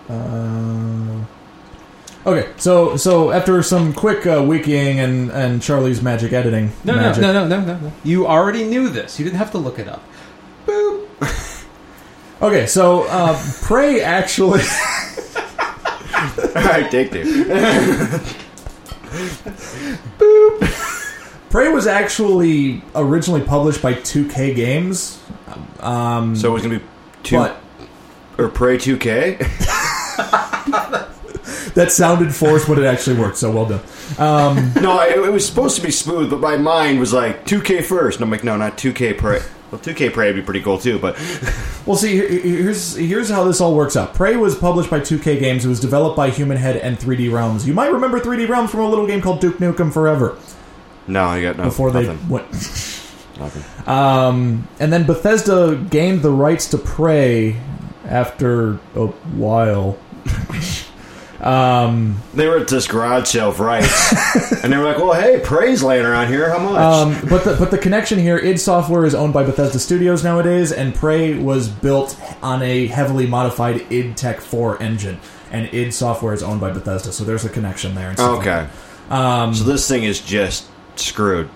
Uh, okay, so so after some quick uh, wikiing and and Charlie's magic editing, No, no, no, no, no, no, no. You already knew this. You didn't have to look it up. Boop. Okay, so uh, Prey actually. All right, take two. Prey was actually originally published by 2K Games. Um, So it was gonna be two but or Prey 2K. that sounded forced, but it actually worked. So well done. Um, no, it, it was supposed to be smooth, but my mind was like 2K first. And I'm like, no, not 2K Prey. Well, 2K Prey would be pretty cool too, but well, see, here- here's here's how this all works out. Prey was published by 2K Games. It was developed by Human Head and 3D Realms. You might remember 3D Realms from a little game called Duke Nukem Forever no, I got no before they nothing. went. nothing. Um, and then Bethesda gained the rights to Prey after a while. um, They were at this garage sale of rights, and they were like, "Well, hey, Prey's laying around here. How much?" Um, but the but the connection here, id Software is owned by Bethesda Studios nowadays, and Prey was built on a heavily modified id Tech 4 engine, and id Software is owned by Bethesda, so there's a connection there. And stuff like okay. Um, so this thing is just screwed.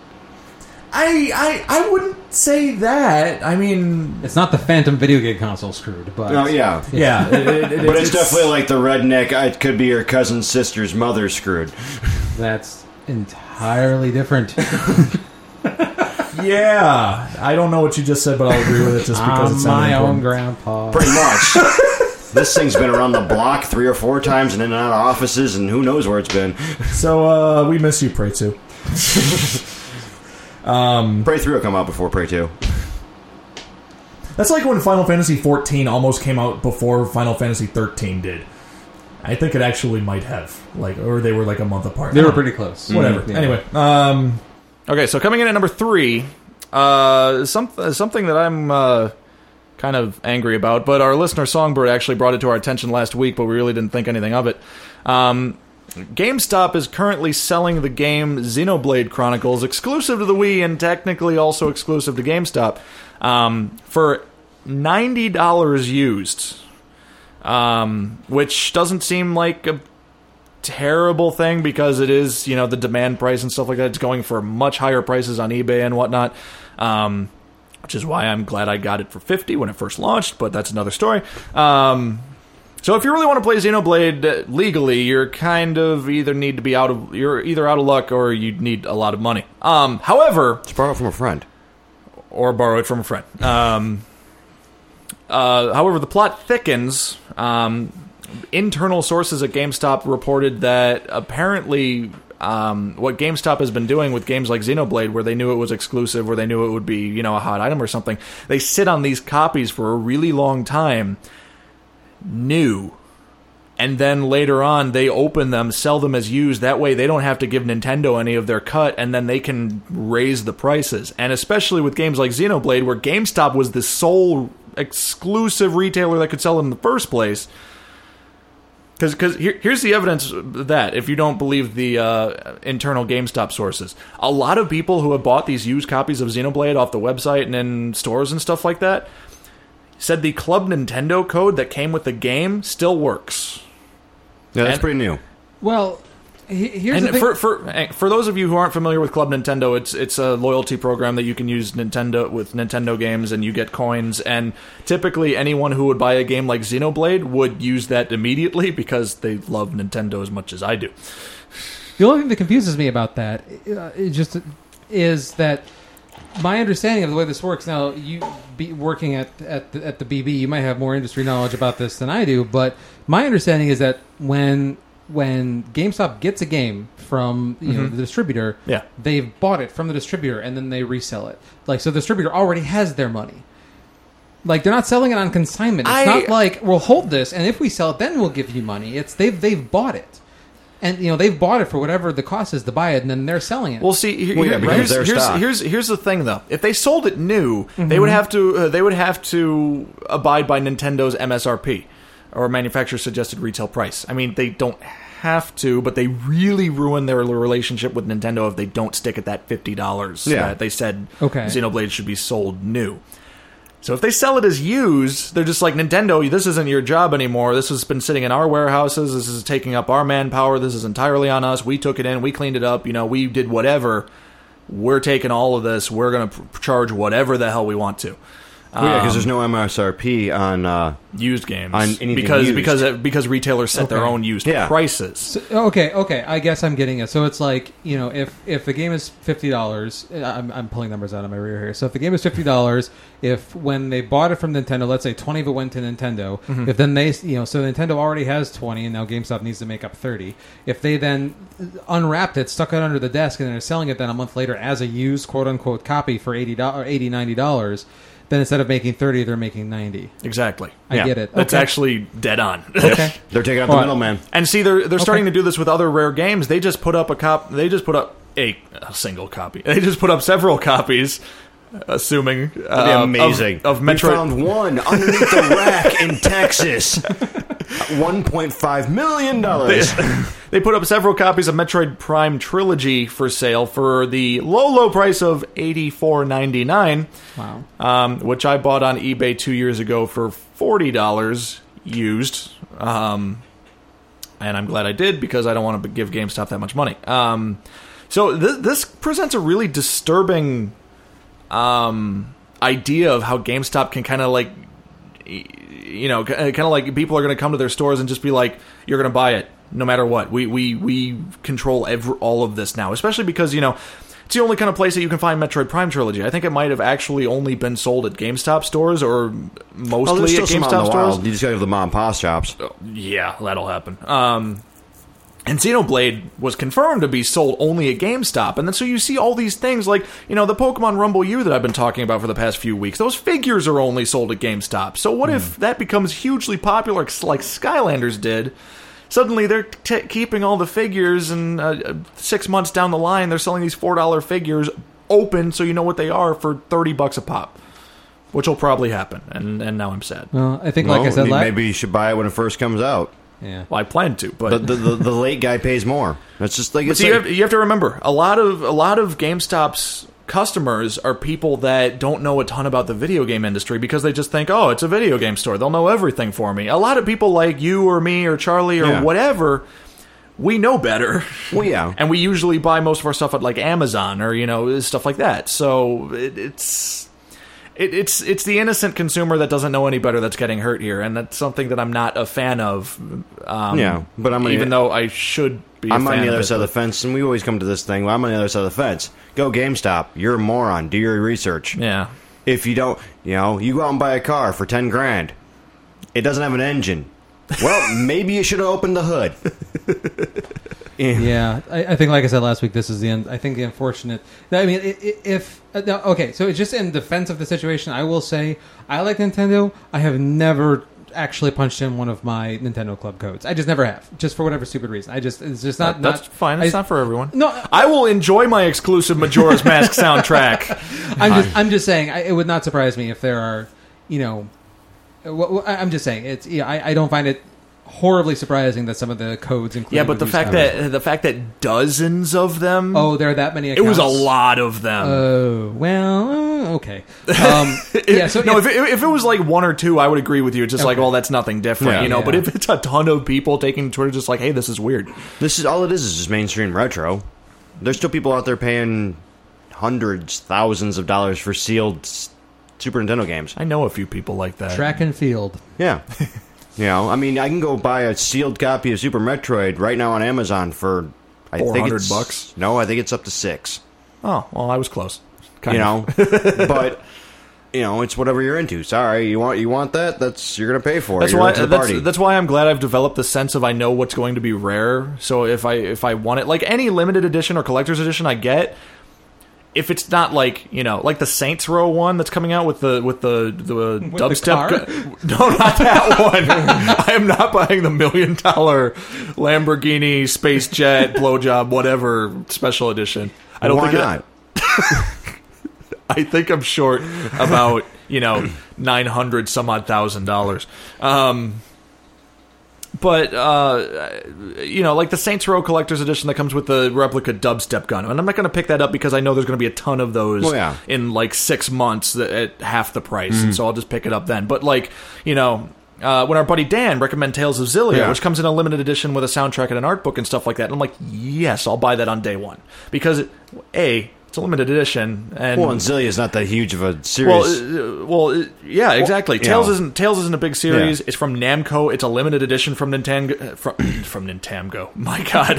I, I I wouldn't say that. I mean, It's not the Phantom video game console screwed, but Oh yeah. yeah, it, it- it- But it's, definitely like the redneck. It could be your cousin's sister's mother screwed. that's entirely different. yeah. I don't know what you just said, but I'll agree with it just because I'm it sounded my own grandpa. Pretty much. this thing's been around the block three or four times and in and out of offices, and who knows where it's been. So uh, we miss you, Prey too. um, Prey 3 will come out before Prey 2. That's like when Final Fantasy fourteen almost came out before Final Fantasy XIII did. I think it actually might have, like, or they were like a month apart. They were pretty close. whatever. Yeah. Anyway, um, okay, so coming in at number three, uh, some, something that I'm uh, kind of angry about, but our listener Songbird actually brought it to our attention last week, but we really didn't think anything of it. Um, GameStop is currently selling the game Xenoblade Chronicles exclusive to the Wii and technically also exclusive to GameStop um, for ninety dollars used, um, which doesn't seem like a terrible thing because it is you know the demand price and stuff like that. It's going for much higher prices on eBay and whatnot. Um, which is why I'm glad I got it for 50 when it first launched, but that's another story. Um, so if you really want to play Xenoblade legally, you're kind of either need to be out of you're either out of luck or you need a lot of money. Um, however, Just borrow it from a friend. or borrow it from a friend. Um, uh, however, the plot thickens. Um, internal sources at GameStop reported that apparently um, what GameStop has been doing with games like Xenoblade, where they knew it was exclusive, where they knew it would be you know a hot item or something, they sit on these copies for a really long time, new and then later on they open them, sell them as used. That way they don't have to give Nintendo any of their cut, and then they can raise the prices. And especially with games like Xenoblade, where GameStop was the sole exclusive retailer that could sell them in the first place. Because here, here's the evidence that if you don't believe the uh, internal GameStop sources, a lot of people who have bought these used copies of Xenoblade off the website and in stores and stuff like that said the Club Nintendo code that came with the game still works. Yeah, that's And- pretty new. Well, he- here's and the thing. for, for eh, for those of you who aren't familiar with Club Nintendo, it's it's a loyalty program that you can use Nintendo with Nintendo games, and you get coins. And typically, anyone who would buy a game like Xenoblade would use that immediately because they love Nintendo as much as I do. The only thing that confuses me about that uh, it just is that my understanding of the way this works. Now, you be working at at the, at the BB, you might have more industry knowledge about this than I do. But my understanding is that when when GameStop gets a game from you know mm-hmm. the distributor, Yeah. they've bought it from the distributor and then they resell it. Like so, the distributor already has their money. Like they're not selling it on consignment. It's I- not like we'll hold this and if we sell it, then we'll give you money. It's they've they've bought it, and you know they've bought it for whatever the cost is to buy it, and then they're selling it. Well, see, here, Well, yeah, here- because here's, here's, here's here's the thing, though. If they sold it new, they would have to uh, they would have to abide by Nintendo's MSRP or manufacturer suggested retail price. I mean, they don't have to, but they really ruin their relationship with Nintendo if they don't stick at that fifty dollars Yeah. that they said Okay. Xenoblade should be sold new. So if they sell it as used, they're just like Nintendo. This isn't your job anymore. This has been sitting in our warehouses. This is taking up our manpower. This is entirely on us. We took it in. We cleaned it up. You know, we did whatever. We're taking all of this. We're going to charge whatever the hell we want to. Well, yeah, because Um, there's no MSRP on. Uh, used games On anything because used. because because retailers set their own used Yeah. prices. So- okay, okay, I guess I'm getting it. So it's like you know, if if the game is fifty dollars, I'm, I'm pulling numbers out of my rear here. So if the game is fifty dollars, if when they bought it from Nintendo, let's say twenty of it went to Nintendo, if then they you know, so Nintendo already has twenty, and now GameStop needs to make up thirty. If they then unwrapped it, stuck it under the desk, and they're selling it then a month later as a used quote unquote copy for eighty dollars, 80 90 dollars, then instead of making thirty, they're making ninety. Exactly. I Yeah. get it. That's Okay. actually dead on. okay. they're taking out All the right. middleman. And see, they're they're starting Okay. to do this with other rare games. They just put up a cop. They just put up a, a single copy. They just put up several copies, assuming uh, That'd be amazing. of, of We Metroid. found one underneath the rack in Texas. One point five million dollars. they put up several copies of Metroid Prime Trilogy for sale for the low low price of eighty four ninety nine, Wow. um, which I bought on eBay two years ago for forty dollars used. Um, and I'm glad I did because I don't want to give GameStop that much money. Um, so th- this presents a really disturbing um, idea of how GameStop can kind of like, you know, kind of like people are going to come to their stores and just be like, "You're going to buy it no matter what." We we we control every, all of this now, especially because you know. It's the only kind of place that you can find Metroid Prime trilogy. I think it might have actually only been sold at GameStop stores or Oh, mostly still at some out in GameStop stores. wild. You just got to go to the mom and pop shops. Yeah, that'll happen. Um, and Xenoblade was confirmed to be sold only at GameStop, and then so you see all these things like you know the Pokemon Rumble U that I've been talking about for the past few weeks. Those figures are only sold at GameStop. So what if that becomes hugely popular, like Skylanders did? Suddenly they're t- keeping all the figures, and uh, uh, six months down the line, they're selling these four dollar figures open, so you know what they are for thirty bucks a pop, which will probably happen. And and now I'm sad. Well, I think, like I Well, said, la- maybe you should buy it when it first comes out. Yeah. Well, I plan to, but But the, the, the late guy pays more. That's just like But it's see, you, have, you have to remember a lot of a lot of GameStop's customers are people that don't know a ton about the video game industry because they just think, oh, it's a video game store. They'll know everything for me. A lot of people like you or me or Charlie or Yeah. whatever, we know better. well, yeah. And we usually buy most of our stuff at like Amazon or you know stuff like that. So it, it's it, it's it's the innocent consumer that doesn't know any better that's getting hurt here, and that's something that I'm not a fan of. Um, Yeah, but I'm even the- though I should be. a I'm on the other side of the fence, and we always come to this thing. Well, I'm on the other side of the fence. Go GameStop. You're a moron. Do your research. Yeah. If you don't, you know, you go out and buy a car for ten grand. It doesn't have an engine. Well, maybe you should have opened the hood. Yeah, I, I think, like I said last week, this is the end. I think the unfortunate. I mean, i- i- if uh, okay, so just in defense of the situation, I will say I like Nintendo. I have never actually punched in one of my Nintendo Club codes. I just never have, just for whatever stupid reason. I just it's just not. That's not, fine. It's I- not for everyone. No, I will enjoy my exclusive Majora's Mask soundtrack. I'm just I'm just saying I, it would not surprise me if there are, you know, wh- wh- I'm just saying it's yeah I, I don't find it horribly surprising that some of the codes include. Yeah, but the fact that the fact that dozens of them. oh there are that many. it was a lot of them. Oh well, uh, okay. Um, yeah, so no, yeah, if it, if it was like one or two, I would agree with you. It's just like, Okay. well, that's nothing different, Yeah. you know. But if it's a ton of people taking to Twitter, just like, hey, this is weird. This is all it is. Is just mainstream retro. There's still people out there paying hundreds, thousands of dollars for sealed Super Nintendo games. I know a few people like that. track and field. Yeah. you know, I mean, I can go buy a sealed copy of Super Metroid right now on Amazon for I think 400 it's, bucks? No, I think it's up to six. Oh, well, I was close. Kind you of. know, but you know, it's whatever you're into. Sorry, you want you want that? That's you're gonna pay for it. That's You're why. That's, that's why I'm glad I've developed the sense of I know what's going to be rare. So if I if I want it, like any limited edition or collector's edition I get, if it's not like you know, like the Saints Row one that's coming out with the with the the the dubstep. car? gu- no, not that one. I am not buying the million dollar Lamborghini space jet blowjob whatever special edition. I don't why think it- not? I think I'm short about you know nine hundred some odd thousand dollars. Um, but uh, you know, like the Saints Row Collector's Edition that comes with the replica dubstep gun, and I'm not going to pick that up because I know there's going to be a ton of those Well, yeah. in like six months at half the price, and so I'll just pick it up then. But like you know. Uh, when our buddy Dan recommended Tales of Xillia, Yeah. which comes in a limited edition with a soundtrack and an art book and stuff like that, and I'm like, yes, I'll buy that on day one because a it's a limited edition, and Well, and Xillia is not that huge of a well, series. uh, well, uh, yeah, exactly. Tales know. isn't Tales isn't a big series. Yeah. It's from Namco. It's a limited edition from Nintendo. uh, From from Nintendo. My God,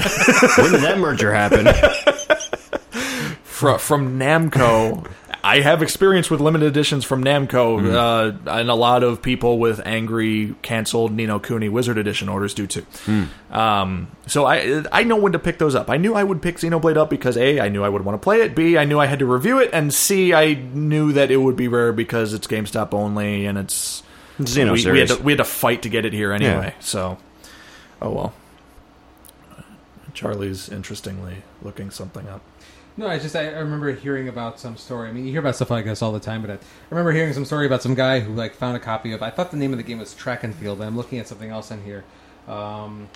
when did that merger happen? from, from Namco. I have experience with limited editions from Namco, Mm-hmm. uh, and a lot of people with angry canceled Ni no Kuni Wizard Edition orders do too. Hmm. Um, so I I know when to pick those up. I knew I would pick Xenoblade up because a I knew I would want to play it. B I knew I had to review it, and C I knew that it would be rare because it's GameStop only, and it's Xeno we, we had to, we had to fight to get it here anyway. Yeah. So, oh well. Charlie's interestingly looking something up. No, I just I remember hearing about some story. I mean, you hear about stuff like this all the time, but I, I remember hearing some story about some guy who like found a copy of. I thought the name of the game was Track and Field, I'm looking at something else in here. Um,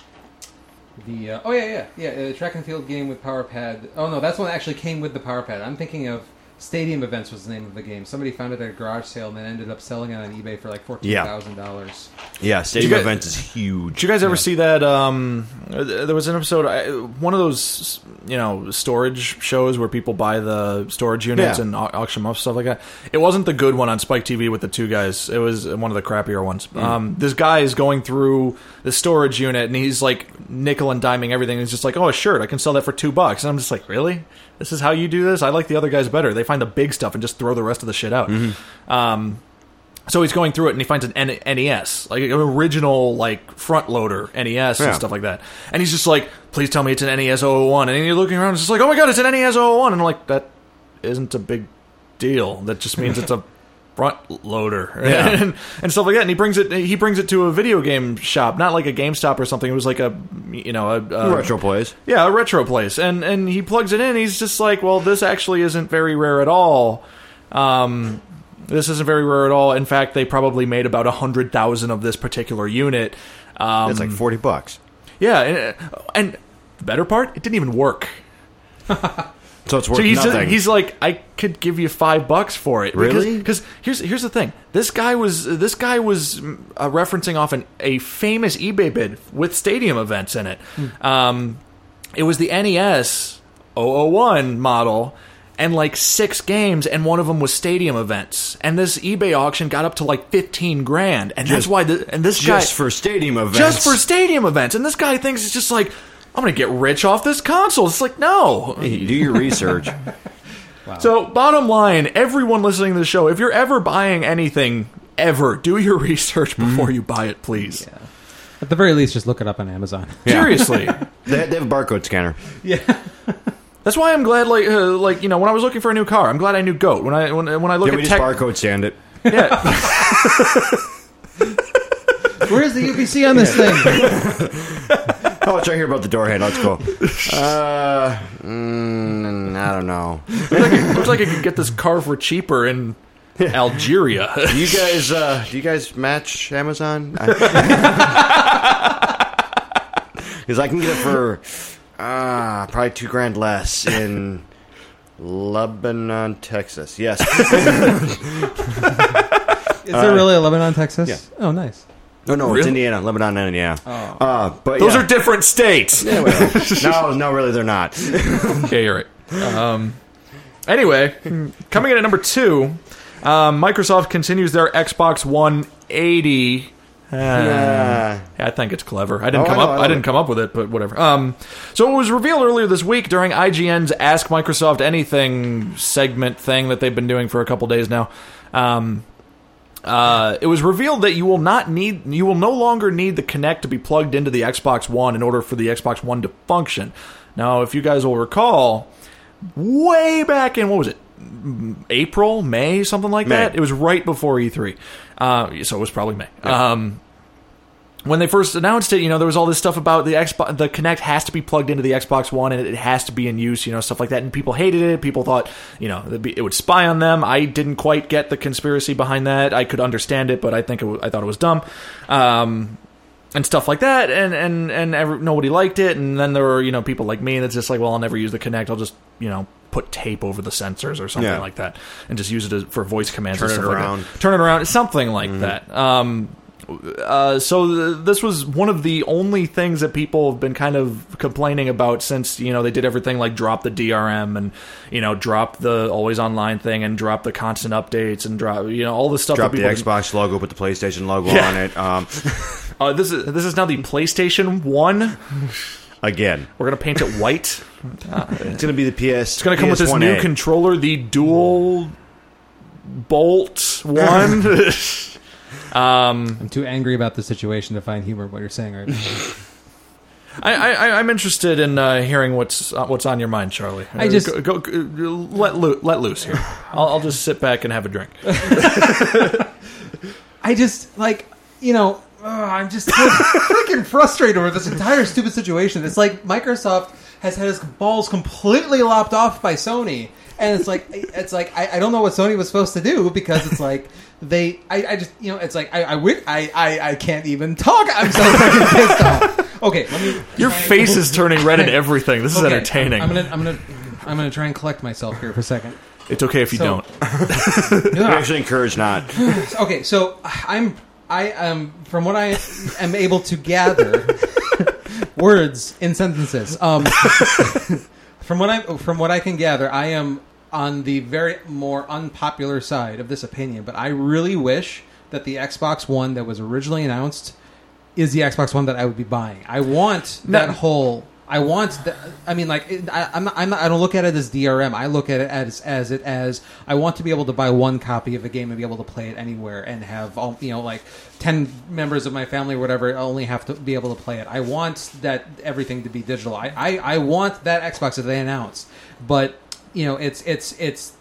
the uh, oh yeah yeah yeah uh, Track and Field game with Power Pad. Oh no, that's one that actually came with the Power Pad. I'm thinking of Stadium Events was the name of the game. Somebody found it at a garage sale and then ended up selling it on eBay for like fourteen thousand dollars. yeah, Stadium guys- Events is huge. Did you guys ever Yeah. see that? Um, uh, there was an episode, I, one of those, you know, storage shows where people buy the storage units Yeah. and au- auction them off, stuff like that. It wasn't the good one on Spike TV with the two guys. It was one of the crappier ones. Um, this guy is going through the storage unit and he's like nickel and diming everything. He's just like, oh, a shirt, I can sell that for two bucks. And I'm just like, really? This is how you do this? I like the other guys better. They find the big stuff and just throw the rest of the shit out. Um, so he's going through it and he finds an N- NES, like an original like front loader NES Yeah. and stuff like that. And he's just like, "Please tell me it's an NES 001." And you're looking around, it's just like, "Oh my god, it's an NES 001!" And I'm like, "That isn't a big deal. That just means it's a front loader Yeah. and, and stuff like that." And he brings it, he brings it to a video game shop, not like a GameStop or something. It was like a, you know, a, a Retro place. yeah, a retro place, and and he plugs it in. He's just like, well, this actually isn't very rare at all. Um, this isn't very rare at all. In fact, they probably made about a hundred thousand of this particular unit. Um, It's like forty bucks. yeah, and, and the better part, it didn't even work. So it's worth So he's nothing. he's like, I could give you five bucks for it. Really? Because here's here's the thing. This guy was this guy was mm, uh, referencing off an, a famous eBay bid with stadium events in it. Um, it was the NES 001 model. And like six games, and one of them was stadium events. And this eBay auction got up to like fifteen grand, and that's why. The, and this guy just guy for stadium events. just for stadium events, and this guy thinks it's just like I'm gonna get rich off this console. It's like no, Hey, do your research. so, bottom line, everyone listening to the show, if you're ever buying anything, ever, do your research before you buy it, please. At the very least, just look it up on Amazon. Seriously. they, they have a barcode scanner. Yeah. That's why I'm glad, like, uh, like you know, when I was looking for a new car, I'm glad I knew Goat. When I when, when I look Can we at just tech, barcode scan it? yeah, Where's the UPC on this thing? Oh, it's right here about the door handle. Let's go. Uh, mm, I don't know. Looks like I could get this car for cheaper in Algeria. Do you guys, uh, do you guys match Amazon? Because I can get it for uh, probably two grand less in Lebanon, Texas. Yes. Is there really a Lebanon, Texas? yeah. Oh, nice. No, no, it's Really? Indiana, Lebanon, and Indiana. Oh. Uh, but Those yeah. are different states. Yeah, well, no, no, really, they're not. Yeah, you're right. Um, anyway, coming in at number two, um, Microsoft continues their Xbox One 80. Uh, Yeah. I think it's clever. I didn't Oh, come I know, up. I I, didn't come up with it, but whatever. Um, so it was revealed earlier this week during IGN's Ask Microsoft Anything segment thing that they've been doing for a couple days now. Um, uh, it was revealed that you will not need, you will no longer need the Kinect to be plugged into the Xbox One in order for the Xbox One to function. Now, if you guys will recall, way back in what was it, April, May, something like May. that. It was right before E3, uh, so it was probably May. Um, when they first announced it, you know, there was all this stuff about the Xbox, the Kinect has to be plugged into the Xbox One and it has to be in use, you know, stuff like that. And people hated it. People thought, you know, be- it would spy on them. I didn't quite get the conspiracy behind that. I could understand it, but I think it w- I thought it was dumb. Um, and stuff like that, and and and every, nobody liked it. And then there were you know people like me that's just like, well, I'll never use the Kinect. I'll just you know put tape over the sensors or something Yeah. like that, and just use it as, for voice commands. Turn it like around. Mm-hmm. Turn it around, something like that. Um, uh, so th- this was one of the only things that people have been kind of complaining about since you know they did everything like drop the DRM and you know drop the always online thing and drop the constant updates and drop you know all the stuff. Drop the Xbox logo, put the PlayStation logo Yeah. on it. Um, Uh, this is this is now the PlayStation One. again, We're gonna paint it white. it's going to be the PS. It's gonna come with this new controller, the Dual Bolt One. um, I'm too angry about the situation to find humor in what you're saying right now. I, I, I'm interested in uh, hearing what's uh, what's on your mind, Charlie. I Uh, just- go, go, go- let loo- let loose here. I'll, I'll just sit back and have a drink. I just like you know ugh, I'm just so freaking frustrated over this entire stupid situation. It's like Microsoft has had his balls completely lopped off by Sony, and it's like it's like I, I don't know what Sony was supposed to do because it's like they I, I just you know it's like I I, wi- I I I can't even talk. I'm so freaking pissed off. Okay, let me. Your face is turning red and everything. This is Okay, entertaining. I'm gonna I'm gonna I'm gonna try and collect myself here for a second. it's okay if you So- don't. We actually encourage not. Okay, so I'm I am from what I am able to gather words in sentences. Um, from what I from what I can gather, I am on the very more unpopular side of this opinion. But I really wish that the Xbox One that was originally announced is the Xbox One that I would be buying. I want No. that whole. I want. The, I mean, like I, I'm not, I'm not. I don't look at it as DRM. I look at it as as it as I want to be able to buy one copy of a game and be able to play it anywhere and have all you know like ten members of my family or whatever only have to be able to play it. I want that everything to be digital. I I, I want that Xbox that they announced, but you know it's it's it's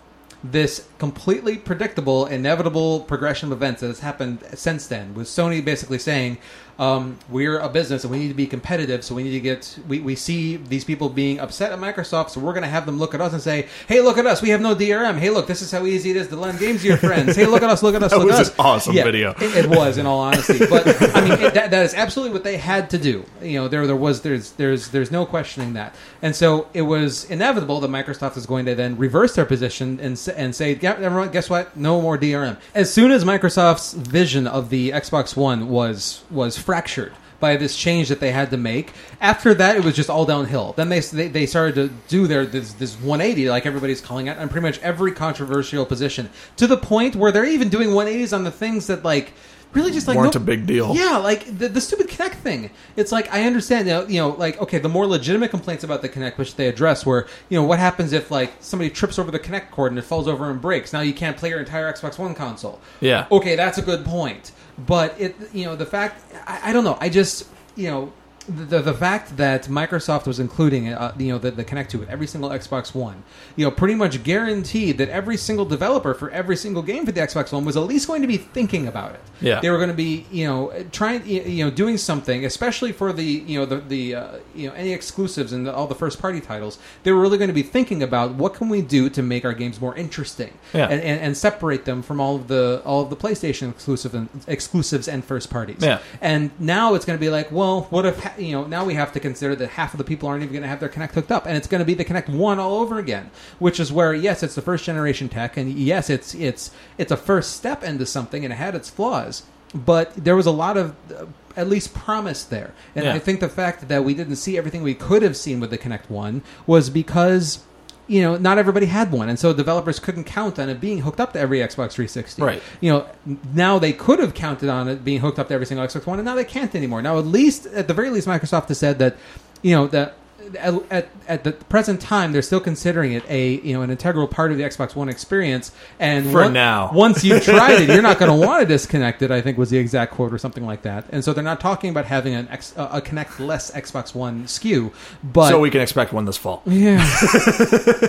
this completely predictable, inevitable progression of events that has happened since then, with Sony basically saying, um, "We're a business and we need to be competitive, so we need to get." We, we see these people being upset at Microsoft, so we're going to have them look at us and say, "Hey, look at us! We have no DRM. Hey, look, this is how easy it is to lend games to your friends. Hey, look at us! Look at us! That look was at us!" an awesome Yeah, video. It, it was, in all honesty, but I mean, it, that, that is absolutely what they had to do. You know, there there was there's there's there's no questioning that, and so it was inevitable that Microsoft is going to then reverse their position and and say, "Yeah, everyone, guess what? No more DRM." As soon as Microsoft's vision of the Xbox One was was fractured by this change that they had to make. After that, it was just all downhill. Then they they, they started to do their this, this 180, like everybody's calling it, on pretty much every controversial position, to the point where they're even doing 180s on the things that like really just like Weren't no- a big deal. Yeah, like the, the stupid Kinect thing. It's like I understand, you know, you know, like okay, the more legitimate complaints about the Kinect, which they address, were you know what happens if like somebody trips over the Kinect cord and it falls over and breaks. Now you can't play your entire Xbox One console. Yeah. Okay, that's a good point. But it, you know, the fact I, I don't know. I just you know. The the fact that Microsoft was including uh, you know the, the Kinect 2 with every single Xbox One, you know, pretty much guaranteed that every single developer for every single game for the Xbox One was at least going to be thinking about it. Yeah. they were going to be you know trying you know doing something, especially for the you know the the uh, you know any exclusives and the, all the first party titles. They were really going to be thinking about what can we do to make our games more interesting Yeah. and, and, and separate them from all of the all of the PlayStation exclusive and, exclusives and first parties. Yeah. And now it's going to be like, well, what if you know? Now we have to consider that half of the people aren't even going to have their Kinect hooked up, and it's going to be the Kinect One all over again. Which is where, yes, it's the first generation tech, and yes, it's it's it's a first step into something, and it had its flaws, but there was a lot of uh, at least promise there. And Yeah. I think the fact that we didn't see everything we could have seen with the Kinect One was because. You know, not everybody had one, and so developers couldn't count on it being hooked up to every Xbox 360 Right. you know, now they could have counted on it being hooked up to every single Xbox One, and now they can't anymore. Now, at least, at the very least, Microsoft has said that, you know, that at, at, at the present time, they're still considering it a you know an integral part of the Xbox One experience. And For on- now. once you've tried it, you're not going to want to disconnect it. I think was the exact quote or something like that. And so they're not talking about having an X, a a Kinect less Xbox One SKU, but so we can expect one this fall. yeah.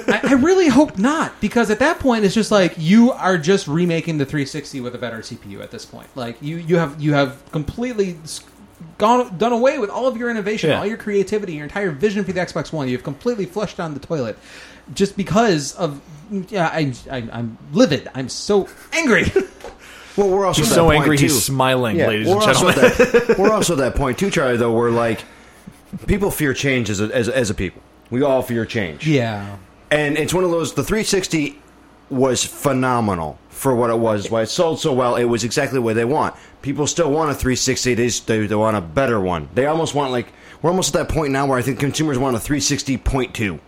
I, I really hope not, because at that point it's just like you are just remaking the 360 with a better CPU at this point. Like you, you have you have completely gone done away with all of your innovation, Yeah. all your creativity, your entire vision for the Xbox One. You've completely flushed down the toilet just because of yeah. I, I, I'm livid. I'm so angry. Well, we're also He's at so that point, angry too. he's smiling, Yeah, ladies we're and gentlemen. at that, we're also at that point too, Charlie. Though we're like, people fear change as a, as, a- as a people. We all fear change. yeah. and it's one of those. The 360 was phenomenal for what it was. Why it sold so well. It was exactly what they want. People still want a 360. They, just- they they want a better one. They almost want like we're almost at that point now where I think consumers want a 360.2.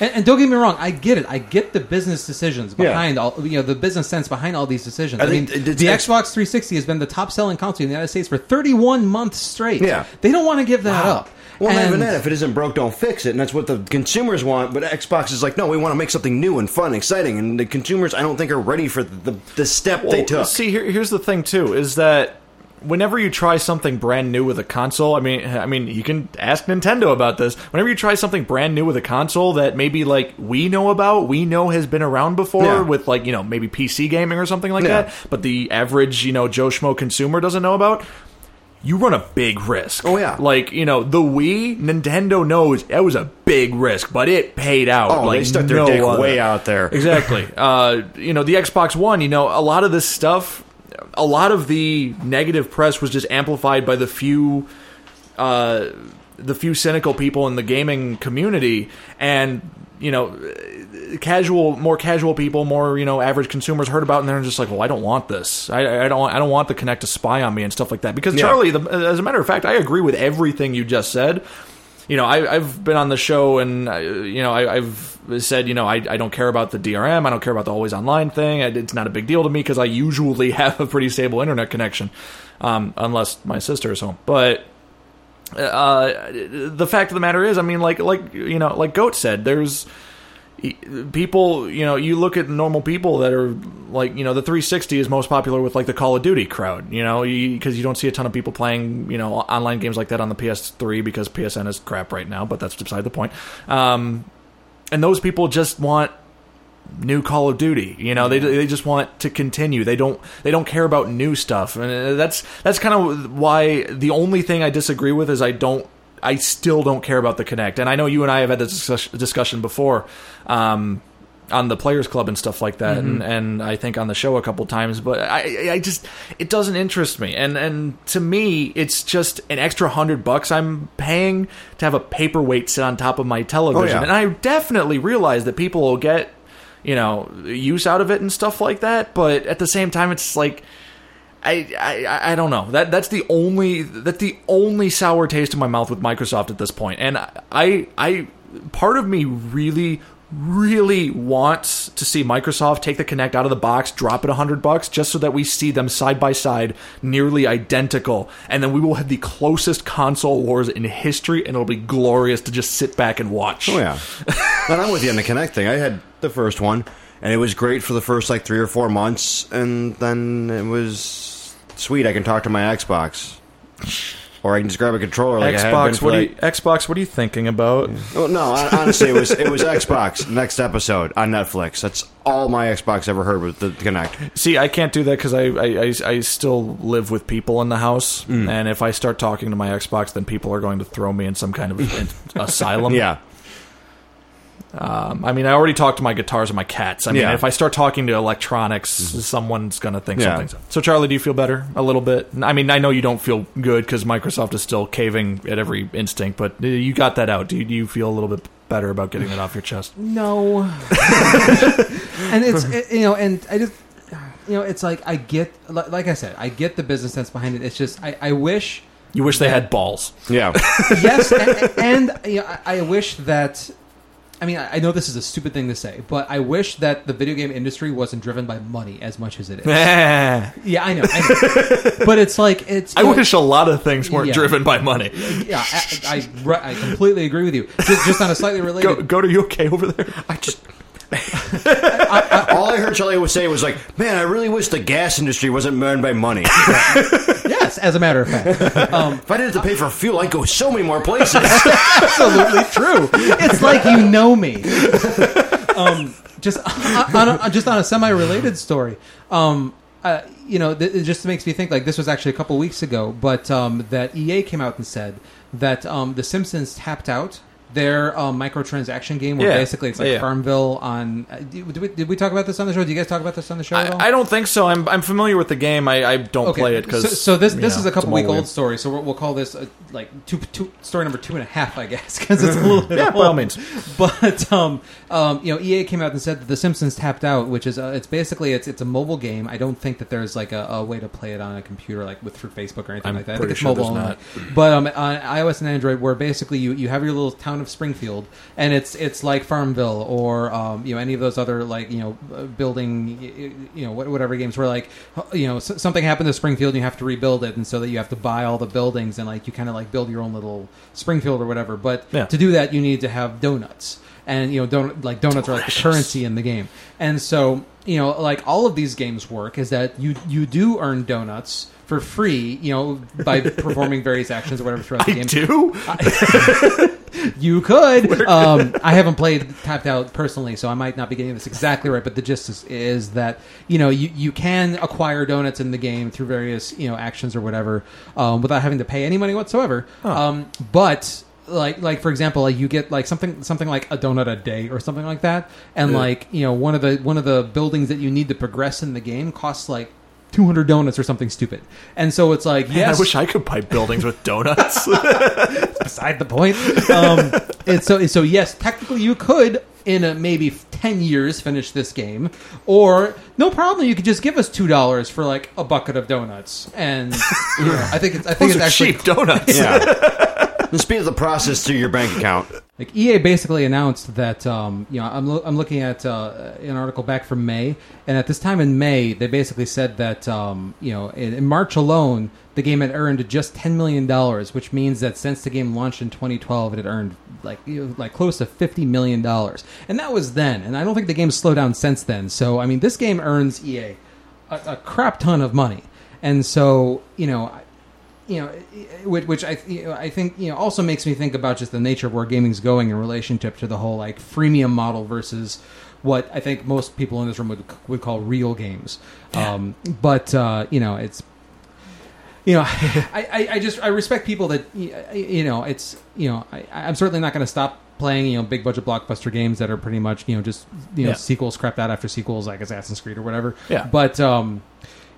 And, and don't get me wrong, I get it. I get the business decisions Yeah. behind all, you know, the business sense behind all these decisions. I I, mean, the Xbox 360 has been the top selling console in the United States for 31 months straight. Yeah. they don't want to give that up. Well, not And- even that. If it isn't broke, don't fix it, and that's what the consumers want. But Xbox is like, no, we want to make something new and fun, and exciting, and the consumers, I don't think, are ready for the the step they took. See, here, here's the thing too: is that whenever you try something brand new with a console, I mean, I mean, you can ask Nintendo about this. Whenever you try something brand new with a console that maybe like we know about, we know has been around before, Yeah. with like you know maybe PC gaming or something like Yeah. that, but the average you know Joe Schmo consumer doesn't know about. You run a big risk. Oh, yeah. like you know the Wii. Nintendo knows that was a big risk, but it paid out. Oh, like they stuck their no dick other. way out there. Exactly. uh, you know, the Xbox One, you know, a lot of this stuff, a lot of the negative press was just amplified by the few, uh, the few cynical people in the gaming community, and you know, casual, more casual people, more you know, average consumers heard about, it and they're just like, well, I don't want this. I, I don't. I don't want the Kinect to spy on me and stuff like that. Because Yeah. Charlie, the, as a matter of fact, I agree with everything you just said you know, I, I've been on the show and, uh, you know, I, I've said, you know, I, I don't care about the DRM. I don't care about the always online thing. It's not a big deal to me because I usually have a pretty stable internet connection, um, unless my sister is home. But uh, the fact of the matter is, I mean, like, like you know, like Goat said, there's people you know you look at normal people that are like you know the 360 is most popular with like the call of duty crowd you know because you, don't see a ton of people playing you know online games like that on the ps3 because psn is crap right now but that's beside the point. Um, and those people just want new Call of Duty. You know, they they just want to continue. They don't they don't care about new stuff, and uh, that's that's kind of why the only thing I disagree with is I don't. I still don't care about the Kinect, and I know you and I have had this discussion before um, on the Players Club and stuff like that, and, and I think on the show a couple times. But I, I just it doesn't interest me, and and to me, it's just an extra hundred bucks I'm paying to have a paperweight sit on top of my television, yeah. and I definitely realize that people will get you know use out of it and stuff like that but at the same time it's like I, I I don't know. That that's the only that's the only sour taste in my mouth with Microsoft at this point. And I I part of me really really wants to see Microsoft take the Kinect out of the box, drop it a hundred bucks, just so that we see them side by side, nearly identical, and then we will have the closest console wars in history, and it'll be glorious to just sit back and watch. Oh yeah, and I'm with you on the Kinect thing. I had the first one, and it was great for the first like three or four months, and then it was sweet. I can talk to my Xbox. Or I can just grab a controller like I have been Xbox, what are you, Xbox, what are you thinking about? Oh, no, hon- honestly, it was it was Xbox next episode on Netflix. That's all my Xbox ever heard with the Kinect. See, I can't do that because I, I, I, I still live with people in the house, Mm. and if I start talking to my Xbox, then people are going to throw me in some kind of in- asylum. Yeah, Um, I mean, I already talked to my guitars and my cats. I mean, Yeah. Mm-hmm. if I start talking to electronics, someone's going to think Yeah. something's up. So, Charlie, do you feel better a little bit? I mean, I know you don't feel good because Microsoft is still caving at every instinct, but uh, you got that out. Do you, do you feel a little bit better about getting that off your chest? No. and it's it, you know, and I just you know, it's like I get li- like I said, I get the business sense behind it. It's just I, I wish You wish they had balls. yeah. yes, and, and you know, I, I wish that. I mean, I I know this is a stupid thing to say, but I wish that the video game industry wasn't driven by money as much as it is. Yeah, I know, I know. but it's like it's. know, wish a lot of things weren't Yeah. driven by money. Yeah, I, I, I completely agree with you. Just, just on a slightly related. Go, go to you okay over there? I just. all I heard Charlie was say was like, "Man, I really wish the gas industry wasn't run by money. yes, as a matter of fact, um, I didn't have to pay for fuel, I'd go so many more places." absolutely true. It's like you know me. Um, just on a, just on a semi-related story. Um, uh, you know, th- it just makes me think like this was actually a couple weeks ago, but um, that EA came out and said that um, The Simpsons tapped out their um, microtransaction game, where Yeah. basically it's like Yeah. Farmville on. Uh, did, we, did we talk about this on the show? Did you guys talk about this on the show at all? I, I don't think so. I'm I'm familiar with the game. I, I don't play it because so, so this this is a couple week old. story. So we'll, we'll call this uh like two, two story number two and a half, I guess, because it's a little bit Yeah, by all means. But um, um, you know, EA came out and said that The Simpsons tapped out, which is uh, it's basically it's it's a mobile game. I don't think that there's like a, a way to play it on a computer like with through Facebook or anything I'm like that. I think pretty it's sure mobile there's only. But um, on iOS and Android, where basically you, you have your little town of Springfield, and it's it's like Farmville or um, you know any of those other like you know uh, building you know whatever games where like you know something happened to Springfield and you have to rebuild it, and so that you have to buy all the buildings and like you kind of like build your own little Springfield or whatever. But Yeah. to do that, you need to have donuts, and you know donut like donuts are like the currency in the game, and so you know like all of these games work is that you you do earn donuts for free, you know, by performing various actions or whatever throughout the I game. do. You could. Um, I haven't played Tapped Out personally, so I might not be getting this exactly right. But the gist is, is that you know you, you can acquire donuts in the game through various you know actions or whatever um, without having to pay any money whatsoever. Um, but like like for example, like you get like something something like a donut a day or something like that, and like you know one of the one of the buildings that you need to progress in the game costs like. 200 donuts or something stupid. And so it's like, Man, yes, I wish I could buy buildings with donuts. beside the point. Um, and so, so yes, technically you could in a, maybe ten years finish this game, or no problem, you could just give us two dollars for like a bucket of donuts, and you know, I think it's I think Those it's are actually cheap donuts. yeah. The speed of the process through your bank account. like EA basically announced that um, you know I'm, lo- I'm looking at uh, an article back from May, and at this time in May they basically said that um, you know in, in March alone the game had earned just ten million dollars, which means that since the game launched in 2012 it had earned like you know, like close to 50 million dollars, and that was then, and I don't think the game's slowed down since then. So I mean this game earns EA a, a crap ton of money, and so you know. I- you know, which, which I you know, I think you know also makes me think about just the nature of where gaming's going in relationship to the whole like freemium model versus what I think most people in this room would would call real games. Um, but uh, you know, it's you know, I, I, I just I respect people that you know it's you know I, I'm certainly not going to stop playing you know big budget blockbuster games that are pretty much you know just you know Yeah. sequels crept out after sequels like Assassin's Creed or whatever. Yeah. But um,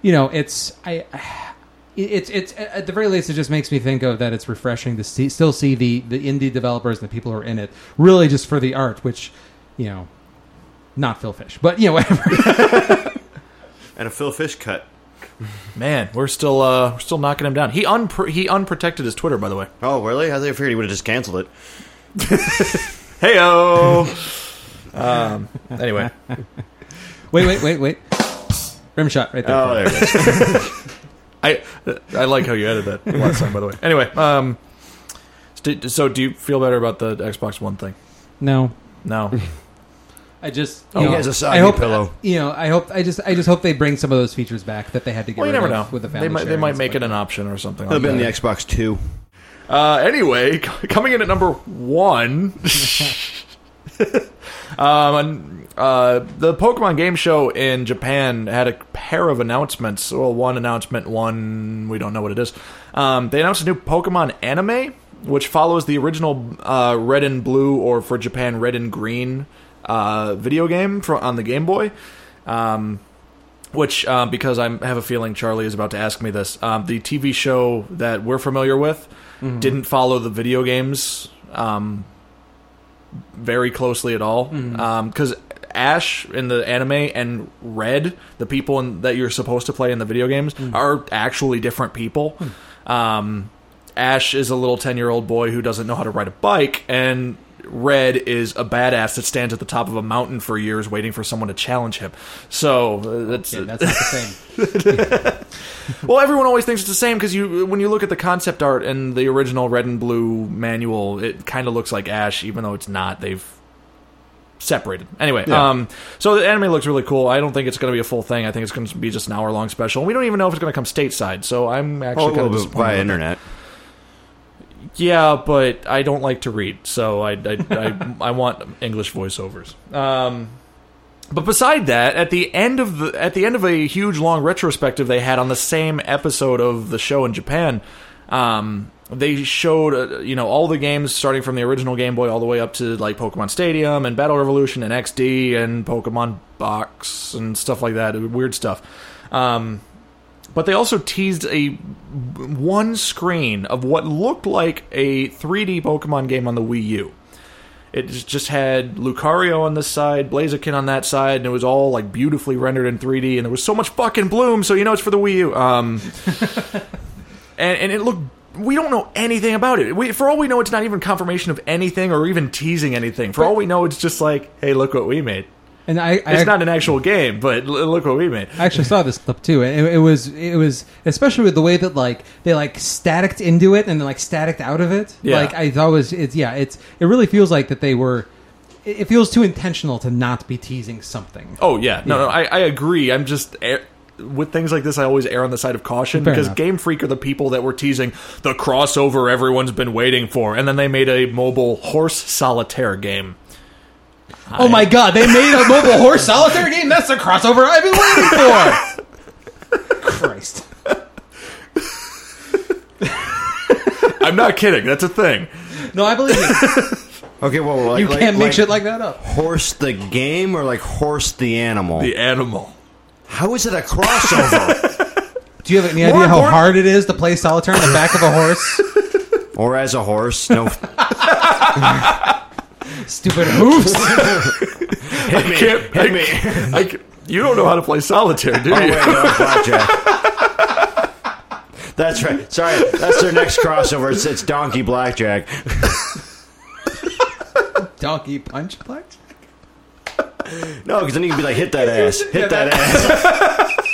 you know, it's I. It's it's at the very least, it just makes me think of that. It's refreshing to see, still see the the indie developers and the people who are in it, really just for the art, which, you know, not Phil Fish, but you know whatever. And a Phil Fish cut. Man, we're still uh, we're still knocking him down. He unpr- he unprotected his Twitter, by the way. Oh, really? I think I figured he would have just canceled it. Heyo. um. Anyway, wait, wait, wait, wait. Rim shot right there. Oh, there it is. I I like how you added that last time. By the way. Anyway, um. st- So, do you feel better about the Xbox One thing? No, No. I just Oh, you he know, has a soggy I hope pillow. You know, I hope I just I just hope they bring some of those features back that they had to get Well, you rid never know. of with the They might they might make stuff it an option or something. It'll Like be in the. Xbox Two. Uh, anyway, coming in at number one, um, uh, the Pokemon Game Show in Japan had a pair of announcements. Well, one announcement, one we don't know what it is. Um, they announced a new Pokemon anime, which follows the original uh, Red and Blue, or for Japan, Red and Green uh, video game for, on the Game Boy. Um, which, uh, because I have a feeling Charlie is about to ask me this, um, the TV show that we're familiar with Mm-hmm. didn't follow the video games um, very closely at all. Mm-hmm. Um, because Ash in the anime and Red, the people in, that you're supposed to play in the video games, mm. are actually different people. Hmm. Um, Ash is a little 10 year old boy who doesn't know how to ride a bike, and Red is a badass that stands at the top of a mountain for years waiting for someone to challenge him. So uh, that's, Yeah, that's not the same. well, everyone always thinks it's the same because you, when you look at the concept art and the original Red and Blue manual, it kind of looks like Ash, even though it's not. They've separated. Anyway, um, so the anime looks really cool. I don't think it's going to be a full thing. I think it's going to be just an hour long special. We don't even know if it's going to come stateside. So I'm actually Oh, kind of disappointed. via with it. Yeah, but I don't like to read, so I I, I, I want English voiceovers. Um, but beside that, at the end of the at the end of a huge long retrospective they had on the same episode of the show in Japan, um, they showed uh, you know all the games starting from the original Game Boy all the way up to like Pokemon Stadium and Battle Revolution and XD and Pokemon Box and stuff like that, weird stuff. Um, but they also teased a one screen of what looked like a 3D Pokemon game on the Wii U. It just had Lucario on this side, Blaziken on that side, and it was all like beautifully rendered in 3D. And there was so much fucking bloom, so you know it's for the Wii U. Um, and and it looked. We don't know anything about it. We, for all we know, it's not even confirmation of anything or even teasing anything. For all we know, it's just like, hey, look what we made. And I, I It's not an actual game, but l- look what we made. I actually saw this clip too. and It, it was it was especially with the way that like they like staticked into it and then like staticked out of it. Yeah. Like I thought was it's yeah it's it really feels like that they were. It feels too intentional to not be teasing something. Oh yeah, no, Yeah. no, I, I agree. I'm just er, with things like this. I always err on the side of caution Fair because enough. Game Freak are the people that were teasing the crossover everyone's been waiting for, and then they made a mobile horse solitaire game. Oh my god, they made a mobile horse solitaire game. That's the crossover I've been waiting for. Christ. I'm not kidding. That's a thing. No, I believe you. Okay, well, like, You like- can't make like shit like that up. horse the game or like horse the animal. The animal. How is it a crossover? Do you have any More idea how important- hard it is to play solitaire on the back of a horse? or as a horse? No, Stupid hooves. hit me, Can't, hit I, me. I ca- you don't know how to play solitaire, do Oh, you? wait, no, blackjack. That's right. Sorry, that's their next crossover. It's, it's Donkey Blackjack. Donkey punch black. No, because then you can be like, hit that ass, hit Yeah, that that- ass.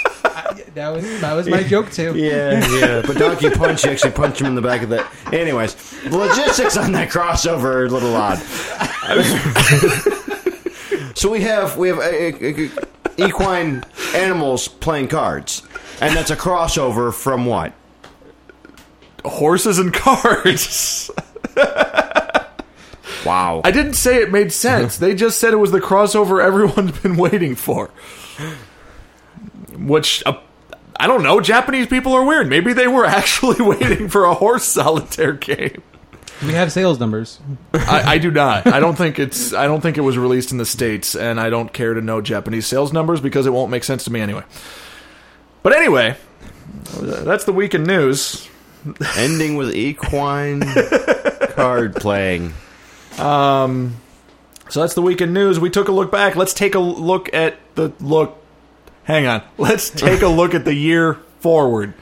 That was that was my joke too. Yeah, yeah. But Donkey Punch, you actually punch him in the back of the. Anyways, the logistics on that crossover are a little odd. so we have we have uh, uh, equine animals playing cards, and that's a crossover from what? Horses and cards. Wow. I didn't say it made sense. they just said it was the crossover everyone's been waiting for. Which, uh, I don't know. Japanese people are weird. Maybe they were actually waiting for a horse solitaire game. We have sales numbers. I, I do not. I don't think it's. I don't think it was released in the states, and I don't care to know Japanese sales numbers because it won't make sense to me anyway. But anyway, that's the weekend news. Ending with equine card playing. Um, so that's the weekend news. We took a look back. Let's take a look at the look. Hang on. Let's take a look at the year forward.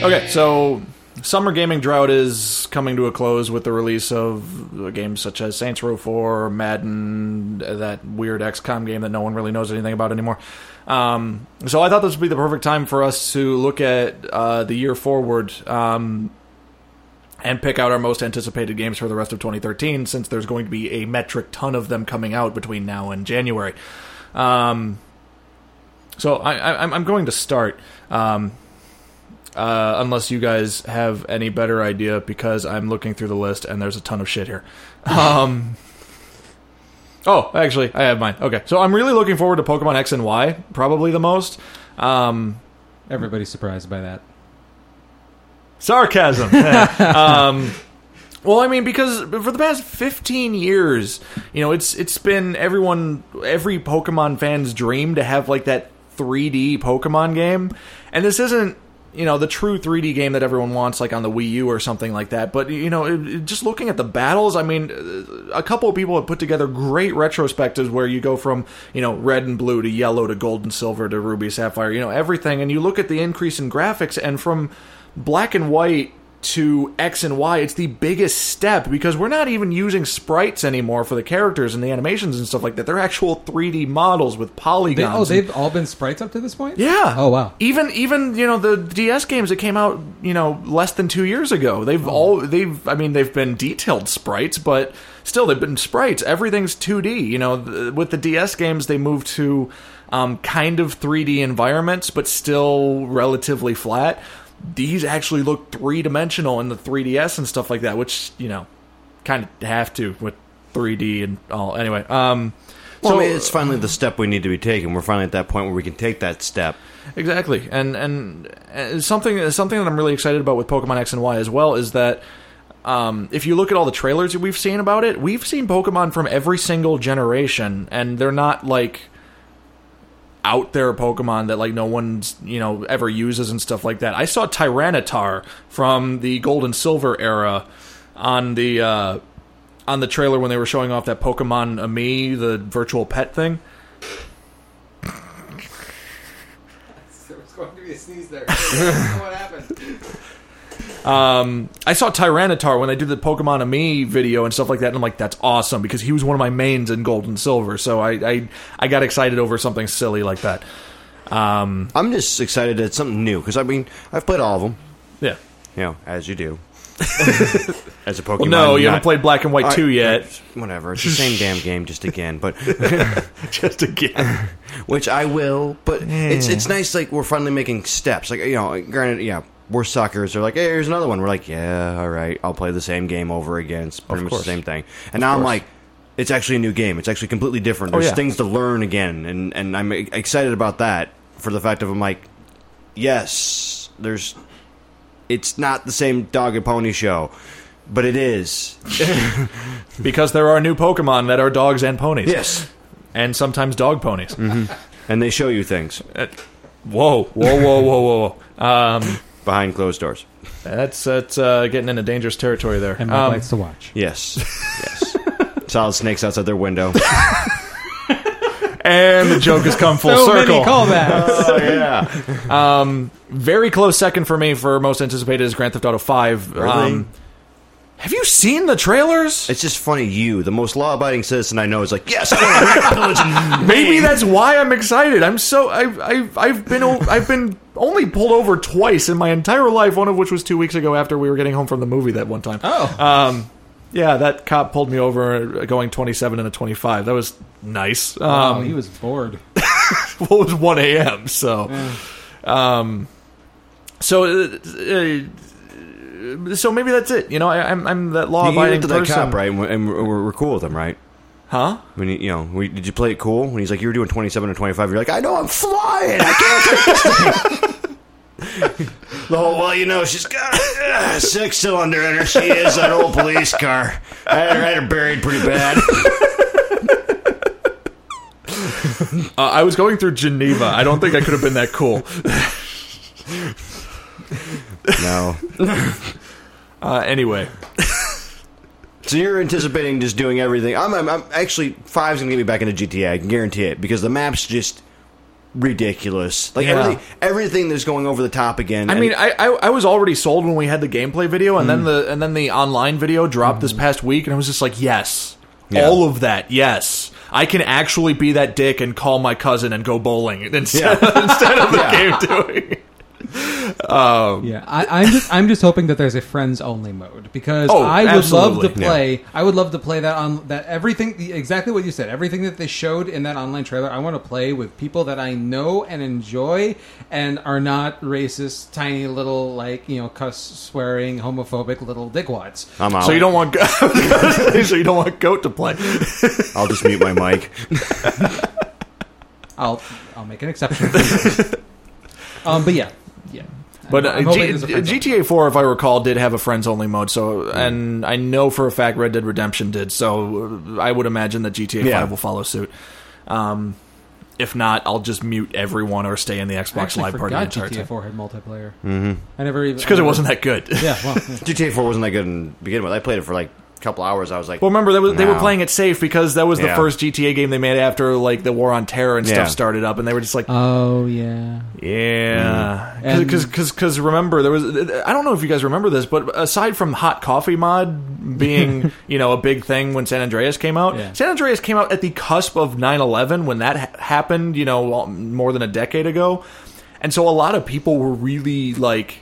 Okay, so summer gaming drought is coming to a close with the release of games such as Saints Row 4, Madden, that weird XCOM game that no one really knows anything about anymore. Um, so I thought this would be the perfect time for us to look at uh, the year forward. Um, and pick out our most anticipated games for the rest of 2013, since there's going to be a metric ton of them coming out between now and January. Um, so I, I'm going to start. Um, uh, unless you guys have any better idea, because I'm looking through the list and there's a ton of shit here. Um, oh, actually, I have mine. Okay, so I'm really looking forward to Pokemon X and Y, probably the most. Um, Everybody's surprised by that. Sarcasm. um, well, I mean, because for the past 15 years, you know, it's it's been everyone, every Pokemon fan's dream to have like that 3D Pokemon game, and this isn't. You know the true 3D game that everyone wants, like on the Wii U or something like that. But you know, it, it- just looking at the battles, I mean, a couple of people have put together great retrospectives where you go from you know red and blue to yellow to gold and silver to ruby sapphire, you know everything, and you look at the increase in graphics, and from black and white to X and Y, it's the biggest step because we're not even using sprites anymore for the characters and the animations and stuff like that. They're actual 3D models with They, polygons. oh, and- they've all been sprites up to this point. yeah. Oh, wow. Even even you know the DS games that came out you know less than two years ago. They've Oh. all they've I mean they've been detailed sprites, but still they've been sprites. Everything's 2D. You know th- with the DS games they moved to um, kind of 3D environments, but still relatively flat. These actually look three dimensional in the 3DS and stuff like that, which you know kind of have to with 3D and all. Anyway, um, Well, so I mean, it's finally the step we need to be taking. We're finally at that point where we can take that step. Exactly, and and something something that I'm really excited about with Pokemon X and Y as well is that um, if you look at all the trailers that we've seen about it, we've seen Pokemon from every single generation, and they're not like out there Pokemon that like no one's you know ever uses and stuff like that. I saw Tyranitar from the Gold and Silver era on the uh, on the trailer when they were showing off that Pokemon Amie, the virtual pet thing. There was going to be a sneeze there. Um, I saw Tyranitar when they did the Pokemon Amie video and stuff like that, and I'm like, that's awesome because he was one of my mains in Gold and Silver. So I, I, I got excited over something silly like that. Um, I'm just excited that it's something new because I mean I've played all of them, yeah. you know, as you do. as a Pokemon, Well, no, you not- haven't played Black and White I- 2 yet. Whatever, it's the same damn game, just again. But Just again. which I will. But it's it's nice. Like we're finally making steps. Like you know, granted, yeah, we're suckers. They're like, hey, here's another one. We're like, yeah, all right, I'll play the same game over again. It's pretty Of much course. the same thing. And now I'm like, it's actually a new game. It's actually completely different. Oh, There's yeah. things to learn again, and and I'm excited about that for the fact of I'm like, yes, there's. It's not the same dog and pony show, but it is. because there are new Pokemon that are dogs and ponies. yes, And sometimes dog ponies. and they show you things Uh, whoa, whoa, whoa, whoa, whoa. whoa. Um, behind closed doors. that's that's uh, getting into dangerous territory there. And Mike Um, likes to watch. Yes, yes. Solid snakes outside their window. and the joke has come full so circle. many callbacks. oh yeah. Um, very close second for me for most anticipated is Grand Theft Auto Five. Really? Um, have you seen the trailers? It's just funny. You, the most law-abiding citizen I know, is like, yes, I want to Maybe that's why I'm excited. I'm so I've I've, I've been o- I've been only pulled over twice in my entire life. One of which was two weeks ago after we were getting home from the movie that one time. Oh. Um, yeah, that cop pulled me over uh, going 27 and a 25. That was nice. Um, oh, he was bored. well, it was 1 a.m. So, um, so, uh, uh, so maybe that's it. You know, I, I'm I'm that law-abiding went to that person, cop, right? And we're, and we're, we're cool with him, right? Huh? When you, you know, we, did you play it cool? When he's like, you were doing twenty-seven or twenty-five, you're like, I know, I'm flying. I can't take this thing. The whole, well, you know, she's got a six cylinder in her. She is an old police car. I had her, I had her buried pretty bad. Uh, I was going through Geneva. I don't think I could have been that cool. No. Uh, anyway, So you're anticipating just doing everything. I'm, I'm, I'm actually five's gonna get me back into GTA. I can guarantee it because the map's just ridiculous. Like Yeah. everything, everything that's going over the top again. I and- mean, I, I I was already sold when we had the gameplay video, and then hmm. the and then the online video dropped this hmm. past week, and I was just like, yes, Yeah. all of that, yes. I can actually be that dick and call my cousin and go bowling instead, instead of the game doing. Um, Yeah, I, I'm just I'm just hoping that there's a friends only mode because Oh, I would love to absolutely. play. I would love to play that on that everything exactly what you said. Everything that they showed in that online trailer, I want to play with people that I know and enjoy and are not racist, tiny little like you know cuss swearing, homophobic little dickwads. I'm out. so you don't want so you don't want goat to play. I'll just mute my mic. I'll I'll make an exception. um, but yeah, yeah. But uh, G- there's a friends only. GTA 4, if I recall, did have a friends only mode. So, and I know for a fact Red Dead Redemption did. So, uh, I would imagine that GTA Yeah. 5 will follow suit. Um, if not, I'll just mute everyone or stay in the Xbox Live party the forgot GTA time. 4 had multiplayer. Mm-hmm. I never even It's because it wasn't that good. Yeah, well, yeah. GTA 4 wasn't that good in begin with. I played it for like a couple hours. I was like, Well, remember they, was, they were playing it safe because that was the Yeah. first GTA game they made after like the war on terror and Yeah. stuff started up, and they were just like, Oh yeah. Yeah, And- because because remember there was I don't know if you guys remember this, but aside from hot coffee mod being you know a big thing when San Andreas came out, Yeah. San Andreas came out at the cusp of 9/11 when that ha- happened, you know, more than a decade ago, and so a lot of people were really like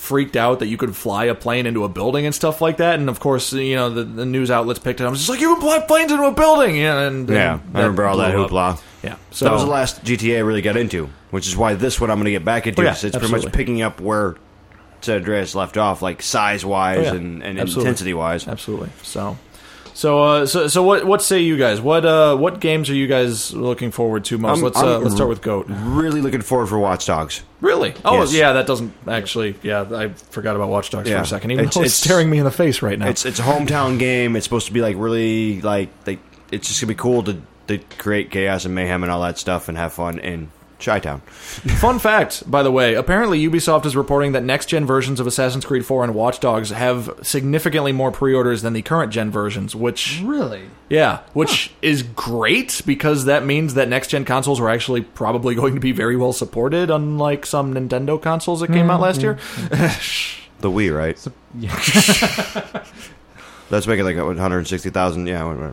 freaked out that you could fly a plane into a building and stuff like that, and of course you know the, the news outlets picked it. up. I was just like, you can fly planes into a building, yeah, and, yeah, and I remember all that blew up. hoopla. Yeah, So that was the last GTA I really got into, which is why this one I'm going to get back into. Oh, yeah, it's pretty much picking up where San Andreas left off, like size wise Oh, yeah. and, and intensity wise. Absolutely. So, so, uh, so, so, what, what say you guys? What, uh, what games are you guys looking forward to most? I'm- let's, uh, I'm let's start with Goat. Really looking forward for Watch Dogs. Really? Oh, Yes. yeah. That doesn't actually. Yeah, I forgot about Watch Dogs for a second. Even It's- though it's, it's- staring me in the face right now. It's it's a hometown game. It's supposed to be like really like they. It's just gonna be cool to to create chaos and mayhem and all that stuff and have fun in Chi Town. Fun fact, by the way. Apparently, Ubisoft is reporting that next gen versions of Assassin's Creed 4 and Watch Dogs have significantly more pre-orders than the current gen versions. Which, Really? yeah, which is great because that means that next gen consoles are actually probably going to be very well supported, unlike some Nintendo consoles that came out last year. The Wii, right? So, yeah. That's making like 160,000. Yeah.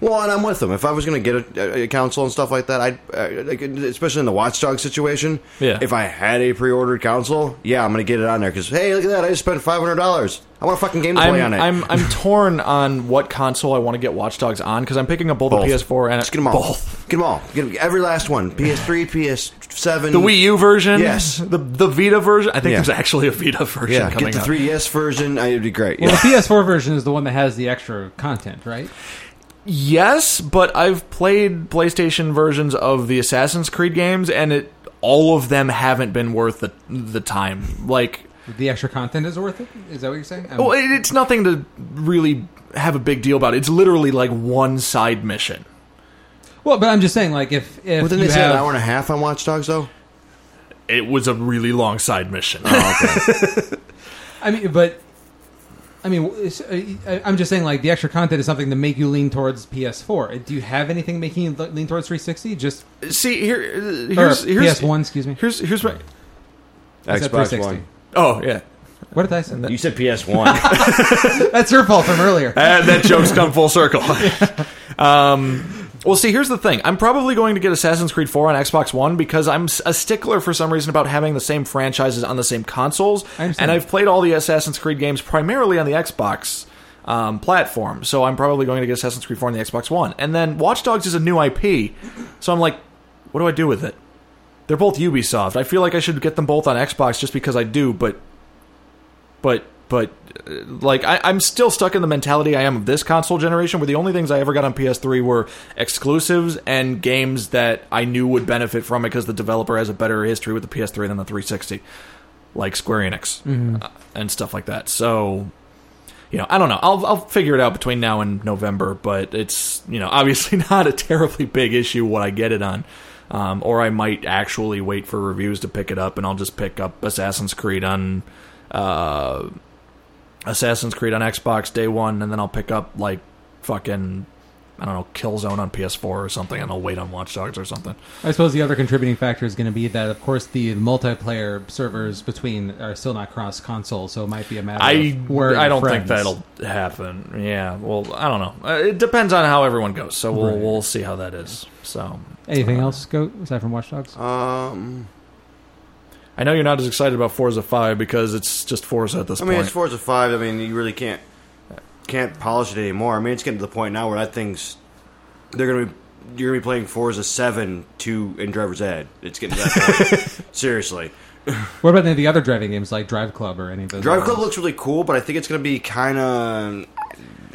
Whatever. well, and I'm with them. If I was going to get a, a console and stuff like that, I'd uh, like, especially in the Watchdog situation. Yeah. If I had a pre-ordered console, yeah, I'm going to get it on there because hey, look at that! I just spent five hundred dollars. I want a fucking game to play I'm, on it. I'm I'm torn on what console I want to get Watch Dogs on because I'm picking up both, Both. the PS4 and Just get them all. both. Get them all. Get 'em- every last one. PS3, PS7. The Wii U version, Yes. The the Vita version. I think Yeah. there's actually a Vita version Yeah. coming Get the out. 3DS version. It'd be great. Well, Yeah. the PS4 version is the one that has the extra content, right? Yes, but I've played PlayStation versions of the Assassin's Creed games, and it all of them haven't been worth the the time. Like, The extra content is worth it. Is that what you're saying? Um, well, it's nothing to really have a big deal about. It's literally like one side mission. well, but I'm just saying, like, if if Well, didn't you have, an hour and a half on Watch Dogs though? It was a really long side mission. I mean, but I mean, I- I'm just saying, like, the extra content is something to make you lean towards PS4. Do you have anything making you lean towards 360? Just See here, uh, or here's here's PS1, excuse me. here's here's my. Xbox One. Oh yeah, What did I say? You said PS1. That's your fault from earlier. and that joke's come full circle. um, well, see, here's the thing. I'm probably going to get Assassin's Creed 4 on Xbox One because I'm a stickler for some reason about having the same franchises on the same consoles. And I've played all the Assassin's Creed games primarily on the Xbox um, platform. So I'm probably going to get Assassin's Creed 4 on the Xbox One. And then Watch Dogs is a new IP. So I'm like, what do I do with it? They're both Ubisoft. I feel like I should get them both on Xbox just because I do, but but but uh, like I, I'm still stuck in the mentality I am of this console generation, where the only things I ever got on PS3 were exclusives and games that I knew would benefit from it because the developer has a better history with the PS3 than the 360, like Square Enix uh, and stuff like that. So. You know, I don't know. I'll I'll figure it out between now and November, but it's you know obviously not a terribly big issue what I get it on. Um, or I might actually wait for reviews to pick it up, and I'll just pick up Assassin's Creed on uh, Assassin's Creed on Xbox day one, and then I'll pick up like fucking I don't know Killzone on PS4 or something, and I'll wait on Watch Dogs or something. I suppose the other contributing factor is going to be that, of course, the multiplayer servers between are still not cross console, so it might be a matter I of where I don't think that'll happen. Yeah, well, I don't know. Uh, it depends on how everyone goes, so we'll Right. we'll see how that is. So Anything uh, else go aside from Watch Dogs? um, I know you're not as excited about Forza Five because it's just Forza at this I mean, point. it's Forza Five. I mean, you really can't can't polish it anymore. I mean, it's getting to the point now where that thing's they're gonna be you're gonna be playing Forza Seven two in Driver's Ed. It's getting to that point. Seriously, What about any of the other driving games like Drive Club or any of those? Drive Club ones? looks really cool, but I think it's gonna be kind of.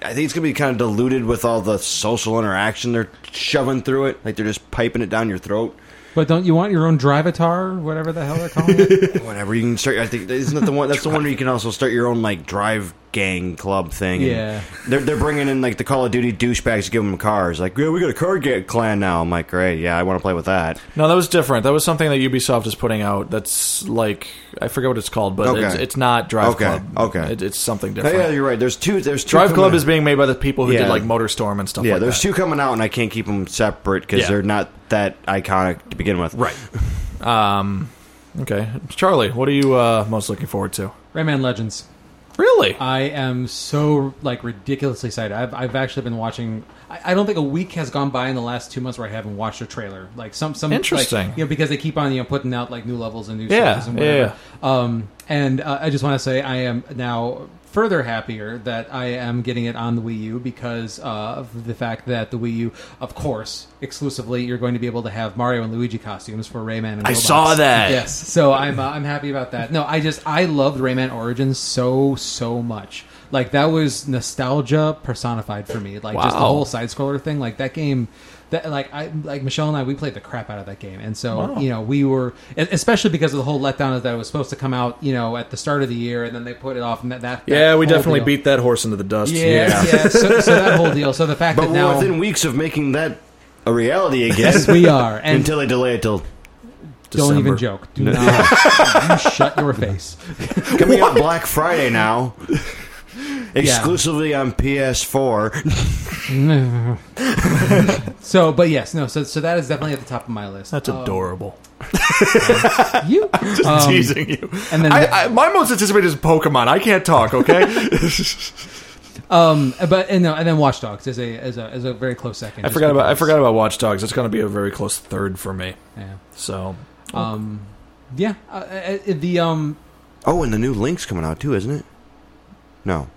I think it's gonna be kind of diluted with all the social interaction they're shoving through it. Like they're just piping it down your throat. But don't you want your own Drivatar, whatever the hell they're calling it? Whatever you can start. I think isn't that the one? That's the one where you can also start your own like drive gang club thing. and Yeah. they're they're bringing in like the Call of Duty douchebags to give them cars. Like, yeah, we got a car gang clan now. I'm like, great, yeah, I want to play with that. no, that was different. That was something that Ubisoft is putting out. That's like I forget what it's called, but Okay. it's, it's not Drive Okay, Club. okay. It, it's something different. yeah, you're right. There's two. There's two. Drive coming Club out. is being made by the people who Yeah. did like MotorStorm and stuff. Yeah, like there's that. two coming out, and I can't keep them separate because Yeah. they're not that iconic to begin with. Right. Um, okay, Charlie, what are you uh, most looking forward to? Rayman Legends. Really? I am so like ridiculously excited. I've, I've actually been watching. I, I don't think a week has gone by in the last two months where I haven't watched a trailer. Like some some like, Interesting. you know, because they keep on you know putting out like new levels and new Yeah, stages and yeah. Um, and uh, I just want to say I am now further happier that I am getting it on the Wii U because of the fact that the Wii U, of course, exclusively you're going to be able to have Mario and Luigi costumes for Rayman. And I Roblox. saw that. Yes, so I'm uh, I'm happy about that. No, I just I loved Rayman Origins so so much. Like that was nostalgia personified for me. Like just the Wow. whole side scroller thing. Like that game. That like I like Michelle and I we played the crap out of that game, and so Wow. you know we were especially because of the whole letdown is that it was supposed to come out you know at the start of the year, and then they put it off. And that, that yeah, that we definitely deal. beat that horse into the dust. Yeah, yeah. So, so that whole deal. So the fact But that now within weeks of making that a reality again. yes we are, and until they delay it till don't even joke. Do not you shut your face. coming out Black Friday now. Exclusively on PS4. So, but yes, no. So, so that is definitely at the top of my list. That's Um, adorable. You Just um, teasing you. and then- I, I, my most anticipated is Pokemon. I can't talk. Okay. Um, but and, no, and then Watch Dogs is a is a is a very close second. I just forgot about I because- forgot about Watch Dogs. It's going to be a very close third for me. Yeah. So Um, yeah. Uh, uh, the um, Oh, and the new Link's coming out too, isn't it? No.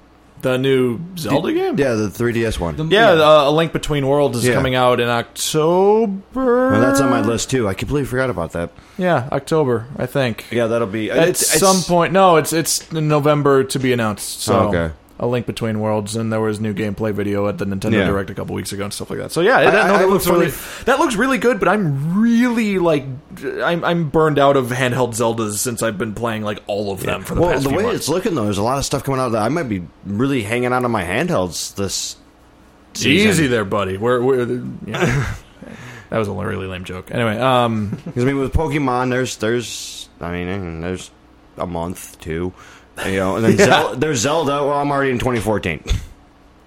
The new Zelda game. Yeah, the 3DS one. the, Yeah, uh, A Link Between Worlds is Yeah. coming out in October. Well, that's on my list too. I completely forgot about that. Yeah, October, I think. Yeah, that'll be At it's, it's- some point, no, it's it's in November to be announced. So, Oh, okay. A Link Between Worlds, and there was new gameplay video at the Nintendo Yeah. Direct a couple weeks ago and stuff like that. So yeah, that, I- no, I that have a looks funny really f- that looks really good. But I'm really like I'm I'm burned out of handheld Zeldas since I've been playing like all of them for the well, past the few way months. it's looking though, there's a lot of stuff coming out that I might be really hanging out on my handhelds this season. Easy there, buddy. We're, we're yeah. that was a really lame joke. Anyway, um, Because I mean, with Pokemon, there's there's I mean, there's a month two, you know, and then Yeah. Zel- there's Zelda. Well, I'm already in 2014,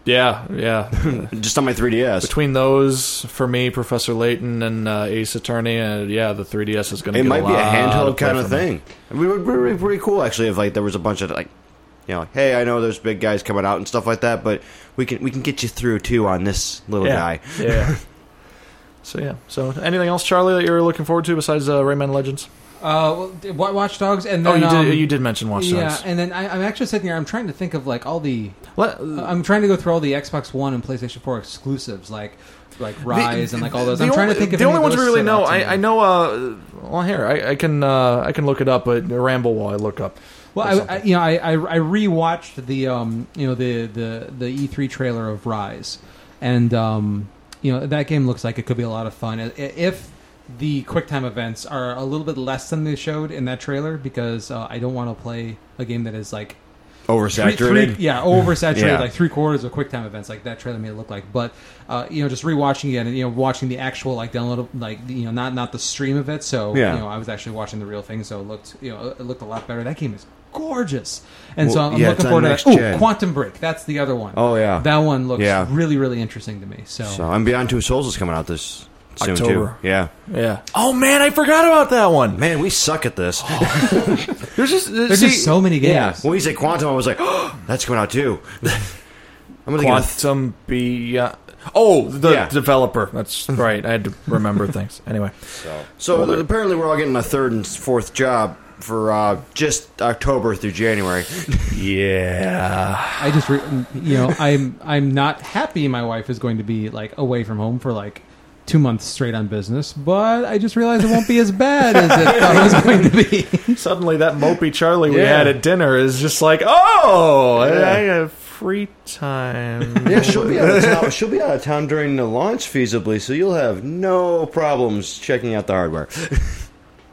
yeah, yeah. just on my 3DS. Between those, for me, Professor Layton and uh, Ace Attorney, uh, yeah, the 3DS is going to. It might a be a handheld kind of thing. I mean, it would be pretty, pretty cool actually if like there was a bunch of like, you know, like, hey, I know there's big guys coming out and stuff like that, but we can we can get you through too on this little yeah. guy. Yeah. so yeah. So anything else, Charlie, that you're looking forward to besides uh, Rayman Legends? Uh, well, Watch Dogs, and Oh, you um, did. You did mention Watch Dogs. yeah, and then I, I'm actually sitting here. I'm trying to think of like all the. Let- I'm trying to go through all the Xbox One and PlayStation 4 exclusives, like like Rise and like all those. I'm trying to think of the only ones we really know. out to me. I, I know. Uh, well, here I, I can uh, I can look it up, but ramble while I look up. Well, I, I, you know, I, I I rewatched the um you know the the the E3 trailer of Rise, and um you know that game looks like it could be a lot of fun if the QuickTime events are a little bit less than they showed in that trailer because uh, I don't want to play a game that is like three- Oversaturated. three- yeah, oversaturated, Yeah. like three quarters of QuickTime events, like that trailer made it look like. But uh, you know, just rewatching it and you know, watching the actual like download, like you know, not not the stream of it. So Yeah. you know, I was actually watching the real thing, so it looked you know, it looked a lot better. That game is gorgeous, and so I'm yeah, looking forward to that. Oh, Quantum Break, that's the other one. Oh yeah. That one looks Yeah. really, really interesting to me. So, so I'm Beyond Two Souls is coming out this soon October. too. Yeah. Yeah. Oh man, I forgot about that one. Man, we suck at this. There's just uh, there's see, just so many games. yeah. When we say Quantum, I was like, oh, that's coming out too. I'm gonna think of Quantum Beyond. Oh, the Yeah. developer. That's right. I had to remember things. Anyway, So apparently, we're all getting a third and fourth job for uh, just October through January. Yeah. I just, re- you know, I'm I'm not happy. My wife is going to be like away from home for like two months straight on business, but I just realized it won't be as bad as it thought it was going to be. Suddenly, that mopey Charlie we Yeah. had at dinner is just like, oh, I- Yeah. I have free time. Yeah, she'll be out of town. She'll be out of town during the launch feasibly, so you'll have no problems checking out the hardware.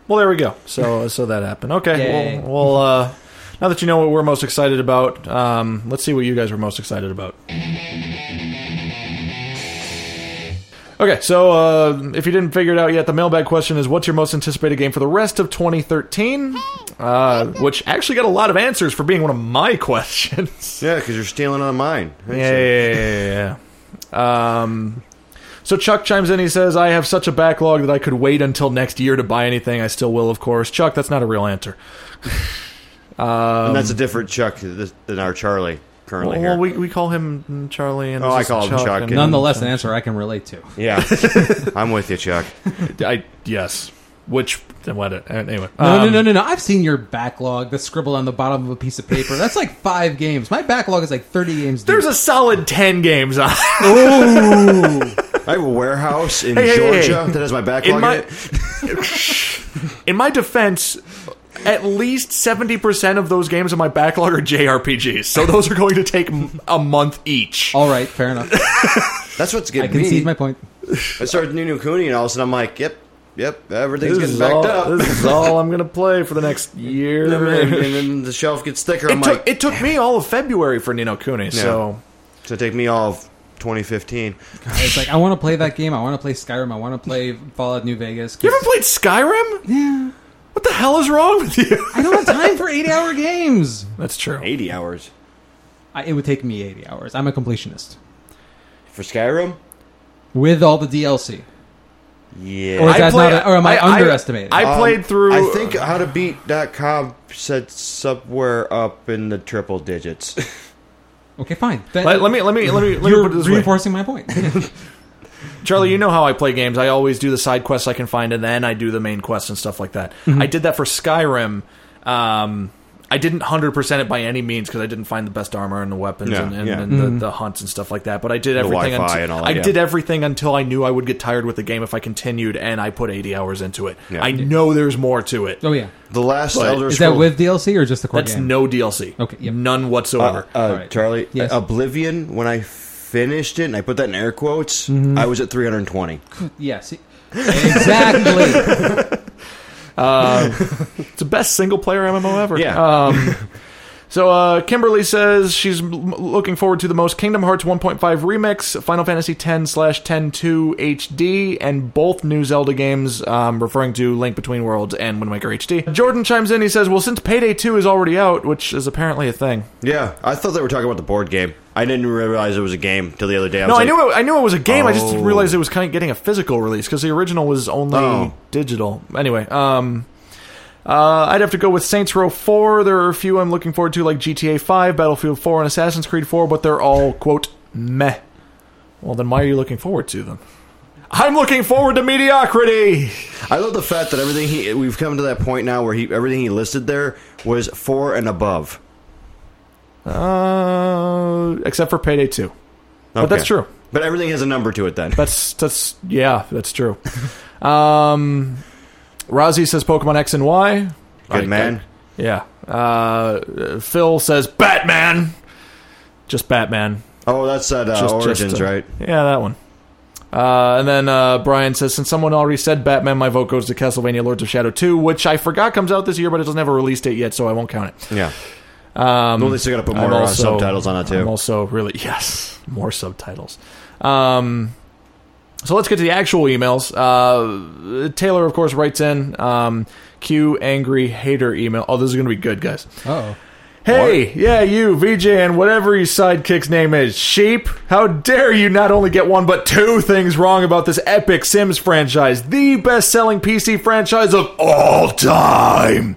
Well, there we go. So, so that happened. Okay. Yay. Well, well uh, now that you know what we're most excited about, um, let's see what you guys were most excited about. Okay, so uh, if you didn't figure it out yet, the mailbag question is what's your most anticipated game for the rest of 2013? Uh, which actually got a lot of answers for being one of my questions. Yeah, because you're stealing on mine. Yeah, yeah, yeah, yeah, yeah. Um, so Chuck chimes in. He says, "I have such a backlog that I could wait until next year to buy anything. I still will, of course." Chuck, that's not a real answer. and that's a different Chuck than our Charlie currently Well, here. we, we call him Charlie, and Oh, I this is call him Chuck, and- and- Nonetheless, an answer I can relate to. yeah, I'm with you, Chuck. I yes. Which what? uh, Anyway, No, Um, no, no, no, no. I've seen your backlog that's scribbled on the bottom of a piece of paper. That's like five games. My backlog is like 30 games. There's deep. a solid ten games on. I have a warehouse in Hey, hey, Georgia hey. that has my backlog in my in it. in my defense, at least seventy percent of those games in my backlog are JRPGs. So those are going to take a month each. All right, fair enough. That's what's I getting me. concede my point. I started Ni no Kuni, and all of a sudden I'm like, yep, yep, everything's This getting is, backed all, up. this is all I'm going to play for the next year. and then the shelf gets thicker. I'm It took like, it took me all of February for Ni no Kuni. So so take me all of 2015. It's like I want to play that game. I want to play Skyrim. I want to play Fallout New Vegas. you ever played Skyrim? Yeah, What the hell is wrong with you? I don't have time for eighty-hour games. That's true. 80 hours I, it would take me eighty hours. I'm a completionist for Skyrim. with all the DLC. Yeah, Or is I that play- not? Or am I, I- I- underestimating? I Um, played through. I think howtobeat.com said somewhere up in the triple digits. okay, fine. Then Let, let me let me let me let me you're put it this way. reinforcing my point. Charlie, you know how I play games. I always do the side quests I can find, and then I do the main quests and stuff like that. Mm-hmm. I did that for Skyrim. Um, I didn't hundred percent it by any means because I didn't find the best armor and the weapons Yeah, and, and, yeah. and the, the hunts and stuff like that. But I did everything. Wi-Fi until, and all that, I yeah. did everything until I knew I would get tired with the game if I continued, and I put eighty hours into it. Yeah. I know there's more to it. oh yeah, the last But Elder is Scrolls. that with DLC or just the core That's game? no DLC. Okay, yep. none whatsoever. uh, uh, Alright. Charlie? Yes. Oblivion. When I finished it, and I put that in air quotes, Mm-hmm. I was at 320. Yeah, see, exactly. It's the best single player MMO ever. Yeah. Um, so uh, Kimberly says she's m- looking forward to the most Kingdom Hearts 1.5 remix, Final Fantasy 10 slash 10.2 HD, and both new Zelda games, um, referring to Link Between Worlds and Wind Waker HD. Jordan chimes in. He says, "Well, since Payday 2 is already out, which is apparently a thing." Yeah, I thought they were talking about the board game. I didn't realize it was a game till the other day. I No, I like, knew it, I knew it was a game. I just didn't Oh. realize it was kind of getting a physical release because the original was only Oh. digital. Anyway, um, uh, I'd have to go with Saints Row 4. There are a few I'm looking forward to, like GTA 5, Battlefield 4, and Assassin's Creed 4, but they're all quote meh. Well, then why are you looking forward to them? I'm looking forward to mediocrity. I love the fact that everything he we've come to that point now where he everything he listed there was four and above. Uh, except for Payday 2. But that's true. But everything has a number to it then. That's that's yeah, that's true. um, Rozzy says Pokemon X and Y. Good I- man. Yeah. Uh, Phil says Batman. Just Batman. Oh, that's that uh, Just- Origins, just, uh, right? Yeah, that one. Uh, and then uh, Brian says, since someone already said Batman, my vote goes to Castlevania Lords of Shadow 2, which I forgot comes out this year, but it doesn't have a release date yet, so I won't count it. Yeah. Um, Well, at least they got to put more I'm uh, also- subtitles on it too. I'm also really yes, more subtitles. Um, so let's get to the actual emails. Uh, Taylor, of course, writes in um, Q angry hater email. Oh, this is going to be good, guys. Oh, Hey, yeah, you, VJ, and whatever your sidekick's name is, Sheep. How dare you not only get one but two things wrong about this epic Sims franchise, the best-selling PC franchise of all time.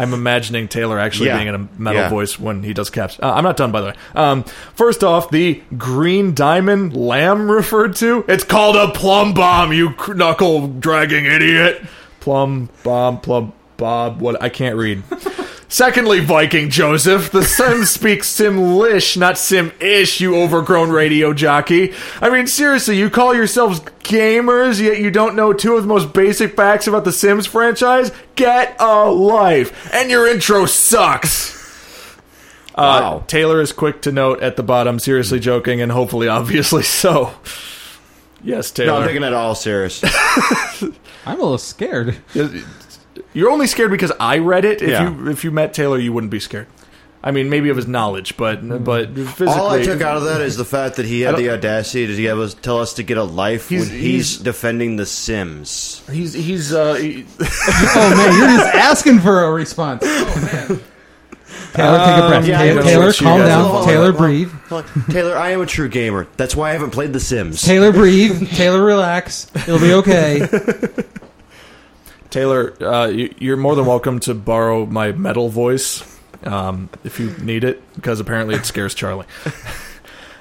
I'm imagining Taylor actually Yeah. being in a metal Yeah. voice when he does caps. Uh, I'm not done, by the way. Um, first off, the green diamond lamb referred to. It's called a plum bomb. You knuckle dragging idiot. Plum bomb, plum Bob. What I can't read. Secondly, Viking Joseph, the Sims speaks Simlish, not Sim-ish, you overgrown radio jockey. I mean, seriously, you call yourselves gamers, yet you don't know two of the most basic facts about the Sims franchise? Get a life. And your intro sucks. Uh, Wow. Taylor is quick to note at the bottom, seriously joking, and hopefully obviously so. Yes, Taylor. No, I'm Taylor. taking it all serious. I'm a little scared. You're only scared because I read it. If Yeah. you if you met Taylor, you wouldn't be scared. I mean, maybe of his knowledge, but but physically, All I took out of that is the fact that he had the audacity to give us, tell us to get a life He's- when he's, he's- defending the Sims. he's he's uh, he- Oh man, you're just asking for a response. Oh man. Taylor, take a breath. Um, yeah, Taylor, Taylor what you calm guys down. are- Taylor, breathe. Taylor, I am a true gamer. That's why I haven't played The Sims. Taylor, breathe. Taylor, relax. It'll be okay. Taylor, uh, you, you're more than welcome to borrow my metal voice um, if you need it, because apparently it scares Charlie.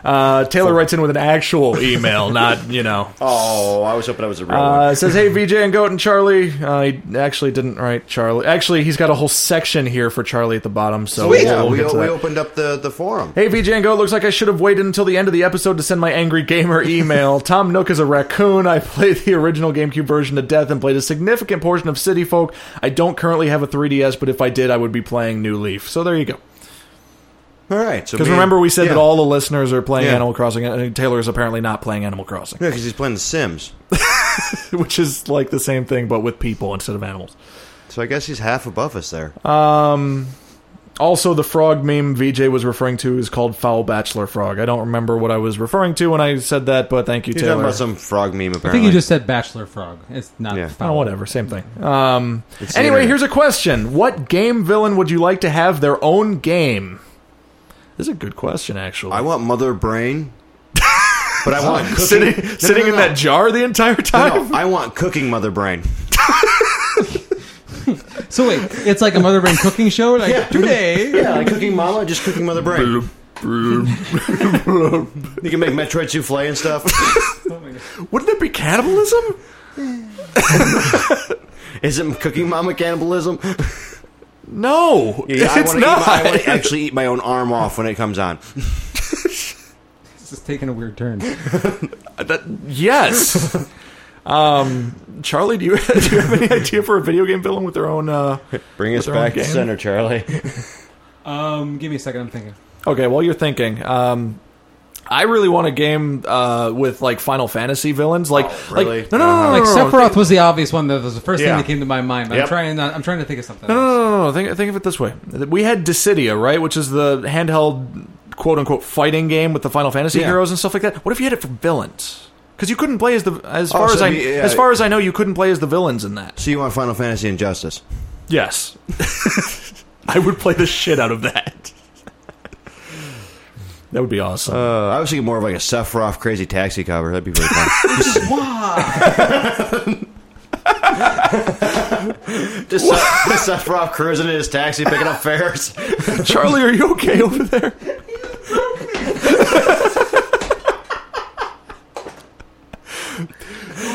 Uh, Taylor writes in with an actual email, not you know. Oh, I was hoping I was a real Uh, one. says, "Hey VJ and Goat and Charlie." Uh, he actually didn't write Charlie. Actually, he's got a whole section here for Charlie at the bottom. So Sweet. we'll, Yeah, we'll we, get to we that. opened up the, the forum. Hey VJ and Goat, looks like I should have waited until the end of the episode to send my angry gamer email. Tom Nook is a raccoon. I played the original GameCube version to death and played a significant portion of City Folk. I don't currently have a 3DS, but if I did, I would be playing New Leaf. So there you go. All right. Because me- remember, we said yeah. that all the listeners are playing Yeah. Animal Crossing, and Taylor is apparently not playing Animal Crossing, Yeah, because he's playing The Sims. which is like the same thing but with people instead of animals. So I guess he's half above us there. Um, also, the frog meme VJ was referring to is called Foul Bachelor Frog. I don't remember what I was referring to when I said that, but thank you, He's talking Taylor. about some frog meme, apparently. I think you just said bachelor frog. It's not. Yeah. foul. Oh, whatever, same thing. Um, anyway, internet. here's a question: What game villain would you like to have their own game? This is a good question, actually. I want Mother Brain. But I want cooking. sitting No, no, sitting no, in that jar the entire time. no, I want cooking Mother Brain. So wait, it's like a mother brain cooking show. Like today, Yeah, like cooking Mama, just cooking Mother Brain. you can make Metroid souffle and stuff. Wouldn't it be cannibalism? Isn't cooking Mama cannibalism? No, Yeah, I it's want to not. I want to actually eat my own arm off when it comes on. this is taking a weird turn. That- yes. um, Charlie, do you do you have any idea for a video game villain with their own? Uh... Bring us With their own back to game? center, Charlie. Um, give me a second. I'm thinking. Okay, while you're thinking, um, I really want a game uh, with like Final Fantasy villains. Like, really? like no, no, no, no, Like no, no, Sephiroth was the obvious one. That was the first Yeah. thing that came to my mind. I'm Yep. trying. I'm trying to think of something. No, no, else. no, no, no. Think, think of it this way: we had Dissidia, right, which is the handheld "quote unquote" fighting game with the Final Fantasy Yeah. heroes and stuff like that. What if you had it for villains? Because you couldn't play as the as Oh, far so as I you- yeah. as far as I know, you couldn't play as the villains in that. So you want Final Fantasy Injustice? Yes, I would play the shit out of that. That would be awesome. Uh, I was thinking more of like a Sephiroth Crazy Taxi cover. That'd be very fun. just, Se- just Sephiroth cruising in his taxi, picking up fares. Charlie, are you okay over there?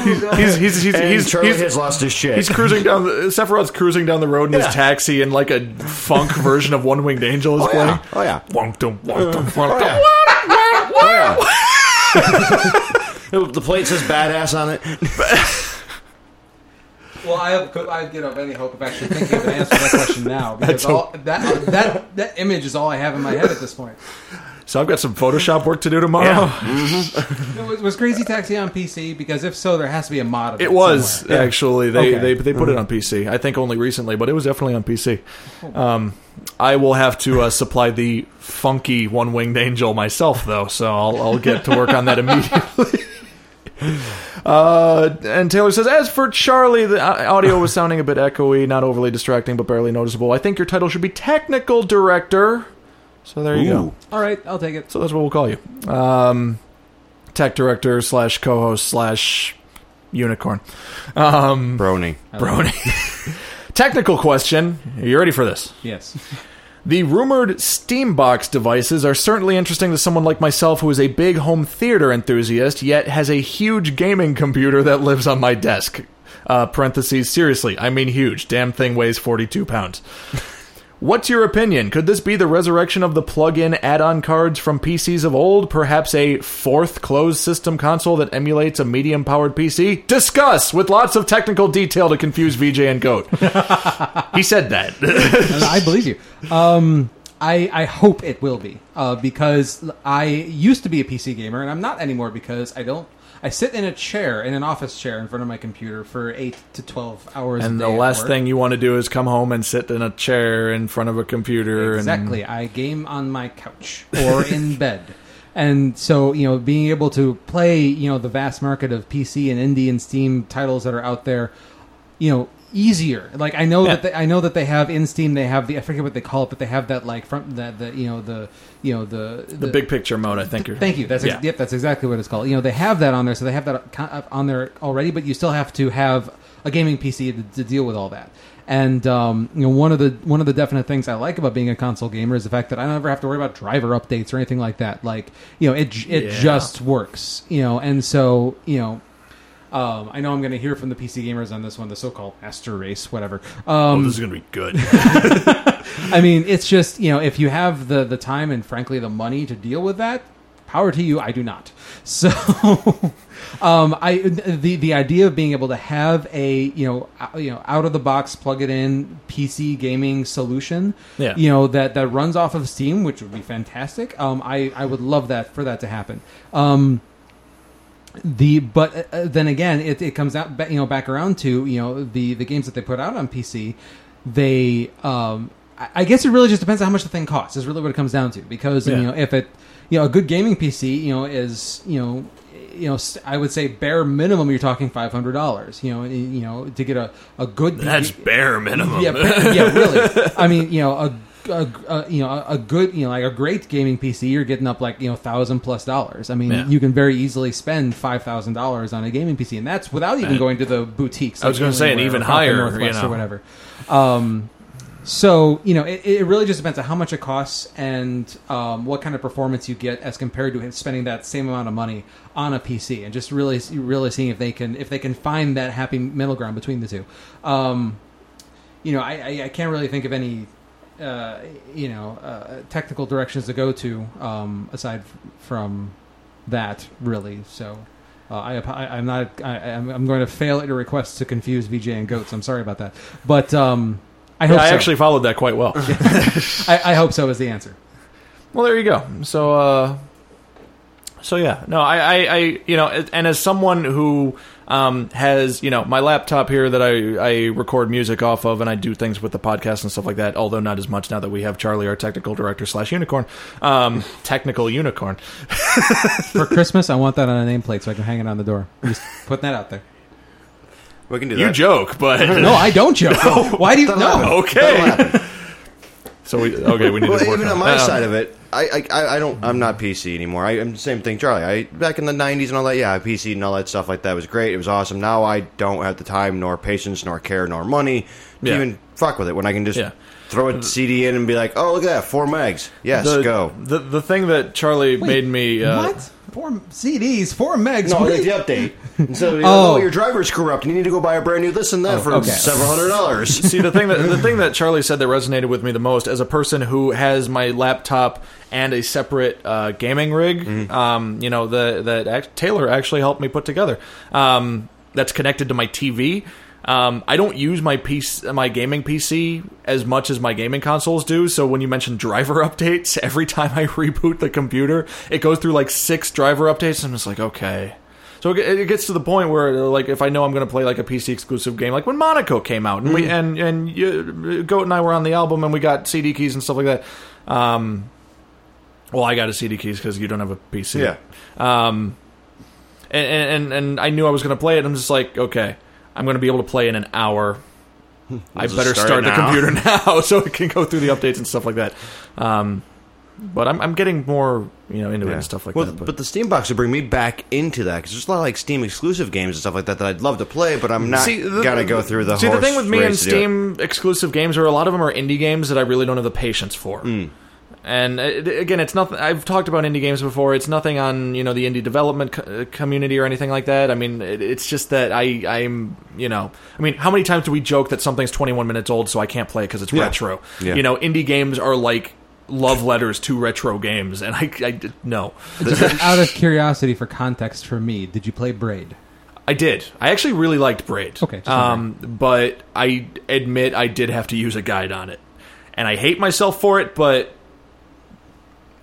he's he's he's And he's, Charlie he's, has lost his shit. he's cruising down. The, Sephiroth's cruising down the road in Yeah. his taxi, and like a funk version of One Winged Angel is oh, playing. yeah. oh yeah. Wonk dum, wonk dum, wonk oh, dum. yeah. Oh, the plate says badass on it. Well, I have, I get up any hope of actually thinking of an answer to that question now because all, that that that image is all I have in my head at this point. So I've got some Photoshop work to do tomorrow. Was, was Crazy Taxi on PC? Because if so, there has to be a mod of it. It was somewhere. actually they, Okay. they they put it on PC. I think only recently, but it was definitely on PC. Um, I will have to uh, supply the funky one winged angel myself, though, so I'll, I'll get to work on that immediately. Uh, and Taylor says, as for Charlie, the uh, audio was sounding a bit echoey, not overly distracting, but barely noticeable. I think your title should be technical director. So there you go. All right, I'll take it. So that's what we'll call you. Um, tech director slash co-host slash unicorn. Um, Brony. Brony. Technical question. Are you ready for this? Yes. The rumored Steambox devices are certainly interesting to someone like myself who is a big home theater enthusiast, yet has a huge gaming computer that lives on my desk. Uh, parentheses. Seriously, I mean huge. Damn thing weighs 42 pounds. What's your opinion? Could this be the resurrection of the plug-in add-on cards from PCs of old? Perhaps a fourth closed system console that emulates a medium-powered PC? Discuss with lots of technical detail to confuse VJ and Goat. he said that. I believe you. Um, I, I hope it will be uh, because I used to be a PC gamer and I'm not anymore because I don't. I sit in a chair in an office chair in front of my computer for eight to twelve hours. and a the last thing you want to do is come home and sit in a chair in front of a computer. Exactly. I game on my couch or in bed. And so, you know, being able to play, you know, the vast market of PC and indie and Steam titles that are out there, you know, easier. Like I know Yeah. that they, I know that they have in Steam they have the I forget what they call it, but they have that like from that the you know the you know the And the big picture mode, I think. You're, Thank you. That's ex- Yeah. yep. That's exactly what it's called. You know, they have that on there, so they have that on there already. But you still have to have a gaming PC to, to deal with all that. And um, you know, one of the one of the definite things I like about being a console gamer is the fact that I don't ever have to worry about driver updates or anything like that. Like, you know, it it Yeah. just works. You know, and so you know. Um, I know I'm going to hear from the PC gamers on this one, the so-called master race, whatever. Oh, Um, this is going to be good. I mean, it's just you know, if you have the the time and frankly the money to deal with that, power to you. I do not. So, um, I the the idea of being able to have a you know ou- you know out of the box plug it in PC gaming solution, Yeah. you know that that runs off of Steam, which would be fantastic. Um, I I would love that for that to happen. Um, the but uh, then again it, it comes out you know back around to you know the the games that they put out on PC they um I- I guess it really just depends on how much the thing costs is really what it comes down to because Yeah. you know if it you know a good gaming PC you know is you know you know I would say bare minimum you're talking five hundred dollars you know you know to get a a good That's bare minimum. yeah, yeah, really. I mean, you know, a, a, a you know a, good you know like a great gaming PC, you're getting up like you know thousand plus dollars. I mean, Yeah. you can very easily spend five thousand dollars on a gaming PC, and that's without even Right. going to the boutiques. I was gonna say, an even higher, Northwest you know. or whatever. Um, so you know, it, it really just depends on how much it costs and um, what kind of performance you get as compared to spending that same amount of money on a PC, and just really, really seeing if they can if they can find that happy middle ground between the two. Um, you know, I, I, I can't really think of any, uh, you know, uh, technical directions to go to um, aside f- from that, really. So. Uh, I, I, I'm not. I, I'm, I'm going to fail at your request to confuse VJ and goats. I'm sorry about that, but um, I hope Yeah, I so. actually followed that quite well. I, I hope so is the answer. Well, there you go. So, uh, so yeah, no, I, I, I, you know, and as someone who um, has, you know, my laptop here that I, I record music off of, and I do things with the podcast and stuff like that. Although not as much now that we have Charlie, our technical director slash unicorn, um, technical unicorn. For Christmas, I want that on a nameplate so I can hang it on the door. I'm just putting that out there. We can do that. You joke, but No, I don't joke. Why do you? That'll No. okay. So we okay. We need Well, to work even on on my that. side of it, I, I, I don't. I'm not PC anymore. I, I'm the same thing, Charlie. I back in the '90s and all that. Yeah, PC and all that stuff like that was great. It was awesome. Now I don't have the time, nor patience, nor care, nor money to Yeah. even fuck with it. When I can just Yeah. Throw a CD in and be like, "Oh, look at that, four megs. Yes, the, go." The the thing that Charlie made me uh, what? Four CDs, four megs. No, What like the update. And so, you know, Oh. oh, your driver's corrupt. and You need to go buy a brand new this and that for okay. several hundred dollars. See the thing that the thing that Charlie said that resonated with me the most as a person who has my laptop and a separate uh, gaming rig, um, you know, the that Taylor actually helped me put together. Um, that's connected to my TV. Um, I don't use my PC, my gaming PC as much as my gaming consoles do. So when you mention driver updates, every time I reboot the computer, it goes through like six driver updates. And I'm just like, okay. So it gets to the point where, like, if I know I'm going to play like a PC exclusive game, like when Monaco came out, and we and and you, Goat and I were on the album, and we got CD keys and stuff like that. Um, well, I got a CD keys because you don't have a PC. Yeah. Um, and and and I knew I was going to play it. I'm just like, okay, I'm going to be able to play in an hour. I better start start, the computer now so it can go through the updates and stuff like that. Um, but I'm I'm getting more you know into it and stuff like well, that. But. the Steam box would bring me back into that because there's a lot of like Steam exclusive games and stuff like that that I'd love to play, but I'm not the- gonna go through the. See, the thing with me and race to do it. Steam exclusive games are a lot of them are indie games that I really don't have the patience for. Hmm. And uh, it, again, it's nothing. I've talked about indie games before. It's nothing on you know the indie development co- uh, community or anything like that. I mean, it, it's just that I I'm you know I mean, how many times do we joke that something's 21 minutes old, so I can't play it because it's Yeah. retro? Yeah. You know, indie games are like love letters to retro games, and I, I did- no, Just out of curiosity, for context, for me, did you play Braid? I did. I actually really liked Braid. Okay, just um, but I admit I did have to use a guide on it, and I hate myself for it, but.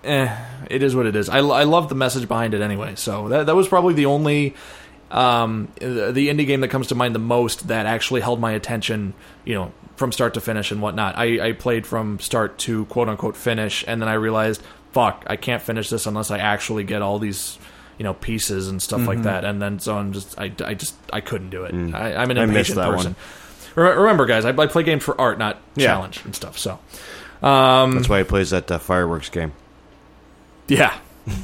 Eh, it is what it is. I, I love the message behind it anyway. So that that was probably the only um, the, the indie game that comes to mind the most that actually held my attention. You know, from start to finish and whatnot. I, I played from start to quote unquote finish, and then I realized, fuck, I can't finish this unless I actually get all these. You know pieces and stuff Mm-hmm. like that, and then so I'm just I, I just I couldn't do it. I, I'm an Mm. Impatient person. Rem- Remember, guys, I, I play games for art, not Yeah. challenge and stuff. So, um, That's why he plays that uh, fireworks game. Yeah,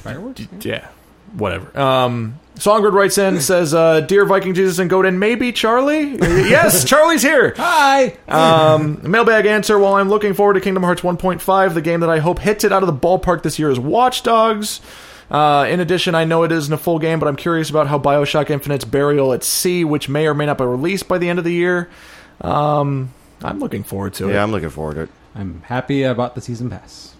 Fireworks? yeah, whatever. Um, Songbird writes in says, uh, "Dear Viking Jesus and Godin, maybe Charlie? yes, Charlie's here. Hi! Um, mailbag answer: While I'm looking forward to Kingdom Hearts 1.5, the game that I hope hits it out of the ballpark this year is Watch Dogs. Uh, in addition, I know it isn't a full game, but I'm curious about how Bioshock Infinite's Burial at Sea, which may or may not be released by the end of the year. Um, I'm looking forward to it. Yeah, I'm looking forward to it. I'm happy about the season pass.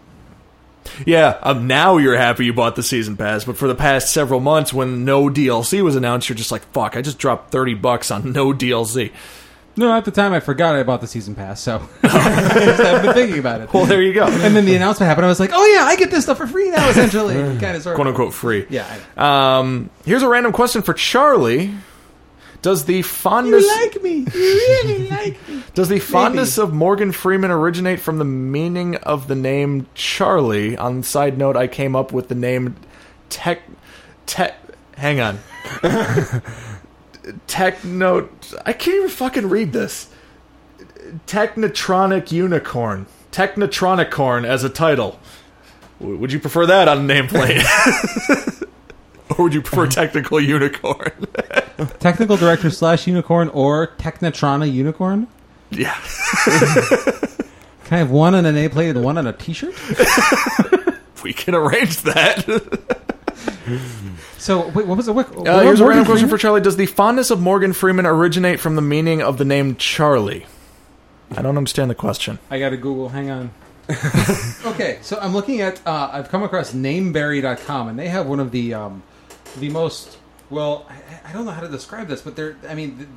Yeah, um, now you're happy you bought the season pass, but for the past several months, when no DLC was announced, you're just like, "Fuck! I just dropped thirty bucks on no DLC." No, at the time I forgot I bought the season pass, so I've been thinking about it. Well, there you go, And then the announcement happened. I was like, "Oh yeah, I get this stuff for free now." Essentially, kind of sort quote unquote free. Yeah. Um, here's a random question for Charlie: Does the fondness You like me? You really like me? does the fondness of Morgan Freeman originate from the meaning of the name Charlie? On side note, I came up with the name Tech Tech. Hang on. Techno. I can't even fucking read this. Technotronic Unicorn. Technotronicorn as a title. W- Would you prefer that on a nameplate? or would you prefer Technical Unicorn? Technical director slash unicorn or Technotrona unicorn. yeah. Can I have one on an A plate and one on a T-shirt? We can arrange that. So wait, what was the what, Uh, here's a random question for Charlie. Does the fondness of Morgan Freeman originate from the meaning of the name Charlie? I don't understand the question. I got to Google. Hang on. okay, so I'm looking at. Uh, I've come across Nameberry.com, and they have one of the um, the most. Well, I, I don't know how to describe this, but they're. I mean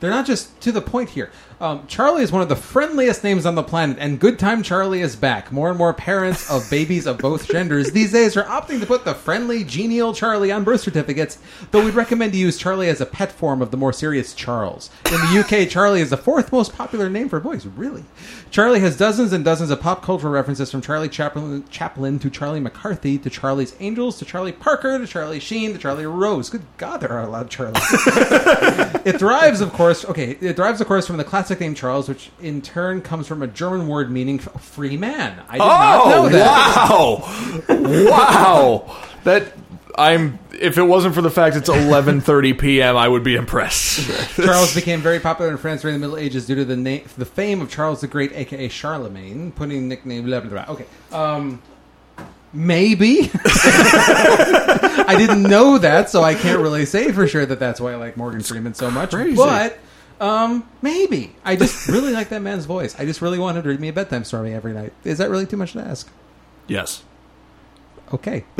they're not just to the point here. Um, Charlie is one of the friendliest names on the planet, and Good Time Charlie is back. More and more parents of babies of both genders these days are opting to put the friendly, genial Charlie on birth certificates, though we'd recommend to use Charlie as a pet form of the more serious Charles. In the UK, Charlie is the fourth most popular name for boys. Really? Charlie has dozens and dozens of pop cultural references from Charlie Chaplin, Chaplin to Charlie McCarthy to Charlie's Angels to Charlie Parker to Charlie Sheen to Charlie Rose. Good God, there are a lot of Charlies. it derives, of course, okay, it derives, of course, from the classic name Charles, which in turn comes from a German word meaning free man. I did not know that. Oh, wow! wow! That I'm. If it wasn't for the fact it's 11:30 p.m., I would be impressed. Charles became very popular in France during the Middle Ages due to the name, the fame of Charles the Great, aka Charlemagne, putting nickname blah blah blah. Okay, um, maybe I didn't know that, so I can't really say for sure that that's why I like Morgan Freeman so much. crazy. But um, maybe I just really like that man's voice. I just really want him to read me a bedtime story every night. Is that really too much to ask? yes. Okay,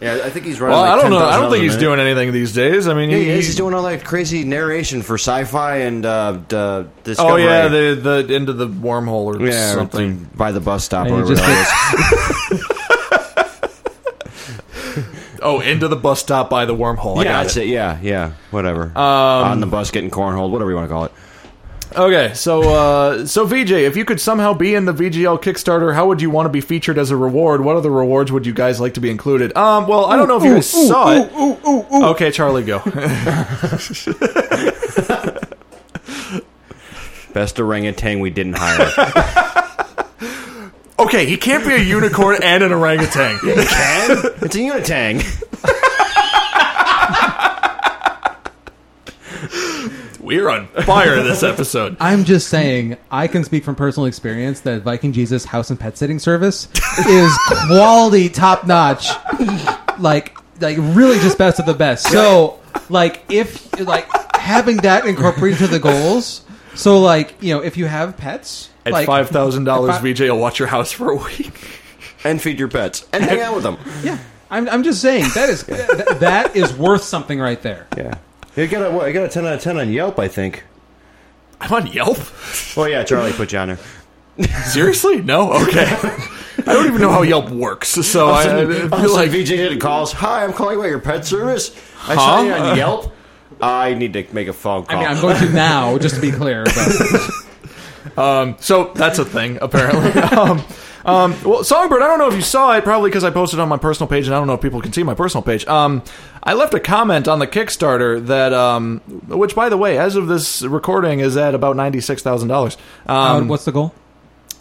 Yeah, I think he's running. Well, like I don't know. I don't think he's minute. doing anything these days. I mean, Yeah, he, he is. He's doing all that crazy narration for sci-fi and uh, d- Oh yeah, the the into the wormhole or yeah, something. something by the bus stop. And Or whatever just that is. Oh, into the bus stop by the wormhole. I yeah, got that's it. it. Yeah, yeah, whatever. Um, On the bus, getting cornholed, whatever you want to call it. Okay, so uh, so VJ, if you could somehow be in the VGL Kickstarter, how would you want to be featured as a reward? What other rewards would you guys like to be included? Um, well, I don't know if you guys saw it. Okay, Charlie, go. Best orangutan we didn't hire. okay, he can't be a unicorn and an orangutan. Yeah, he can. It's a unitang. We're on fire this episode. I'm just saying, I can speak from personal experience that Viking Jesus House and Pet Sitting Service is quality, top notch, like like really just best of the best. So like if like having that incorporated to the goals. So like you know if you have pets At like, five thousand dollars, if I- VJ will watch your house for a week. and feed your pets and hang out with them. Yeah, I'm, I'm just saying that is that, that is worth something right there. Yeah. You got a what, I got a ten out of ten on Yelp, I think. I'm on Yelp. Well, yeah, Charlie put you on there. Seriously? No. Okay. I don't even know how Yelp works, so I, I feel like like VJ did calls. Hi, I'm calling about your pet service. I Huh? saw you on Yelp. I need to make a phone call. I mean, I'm going to now just to be clear. But So that's a thing, apparently. um, um, well, Songbird, I don't know if you saw it, probably because I posted on my personal page, and I don't know if people can see my personal page. Um, I left a comment on the Kickstarter that, um, which, by the way, as of this recording, is at about ninety six thousand dollars. Um, what's the goal?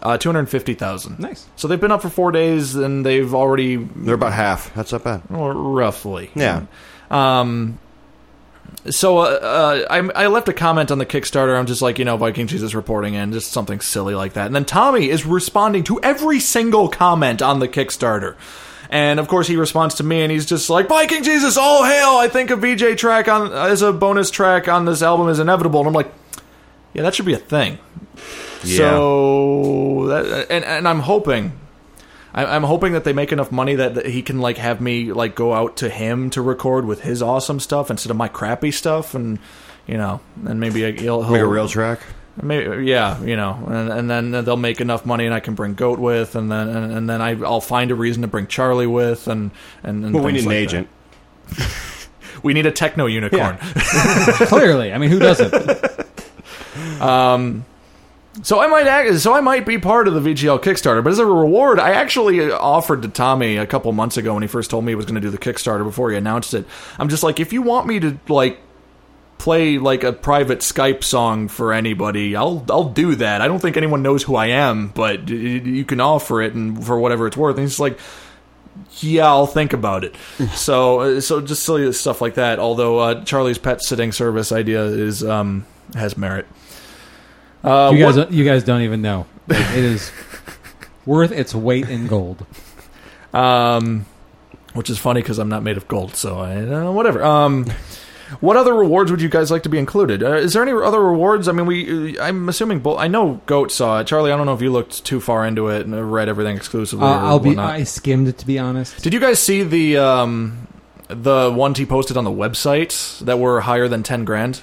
uh, two hundred fifty thousand. Nice. So they've been up for four days, and they've already, They're about half. That's not bad. or roughly, Yeah. Um, so uh, uh, I, I left a comment on the Kickstarter. I'm just like, you know, Viking Jesus reporting in, just something silly like that. And then Tommy is responding to every single comment on the Kickstarter. And of course, he responds to me, and he's just like, "Viking Jesus, all hail! I think a VJ track on as a bonus track on this album is inevitable." And I'm like, "Yeah, that should be a thing." Yeah. So, that, and and I'm hoping, I, I'm hoping that they make enough money that, that he can like have me like go out to him to record with his awesome stuff instead of my crappy stuff, and you know, and maybe he'll, he'll Make a real track. Maybe, yeah, you know, and, and then they'll make enough money, and I can bring Goat with, and then and, and then I, I'll find a reason to bring Charlie with, and and, and Well, we need an like that. agent. We need a techno unicorn. Clearly, I mean, who doesn't? Um, So I might act, so I might be part of the VGL Kickstarter, but as a reward, I actually offered to Tommy a couple months ago when he first told me he was going to do the Kickstarter before he announced it. I'm just like, if you want me to like play like a private Skype song for anybody, I'll I'll do that. I don't think anyone knows who I am, but you can offer it and for whatever it's worth. And he's like. Yeah, I'll think about it. so, uh, so just silly stuff like that. Although uh, Charlie's pet sitting service idea is um, has merit. Uh, you guys, what- you guys don't even know. It is worth its weight in gold. um, which is funny because I'm not made of gold, so I uh, whatever. Um, what other rewards would you guys like to be included? Uh, is there any other rewards? I mean, we. Uh, I'm assuming. Bo- I know Goat saw it. Charlie, I don't know if you looked too far into it and read everything exclusively. Uh, or I'll be. whatnot. I skimmed it to be honest. Did you guys see the um, the ones he posted on the website that were higher than ten grand?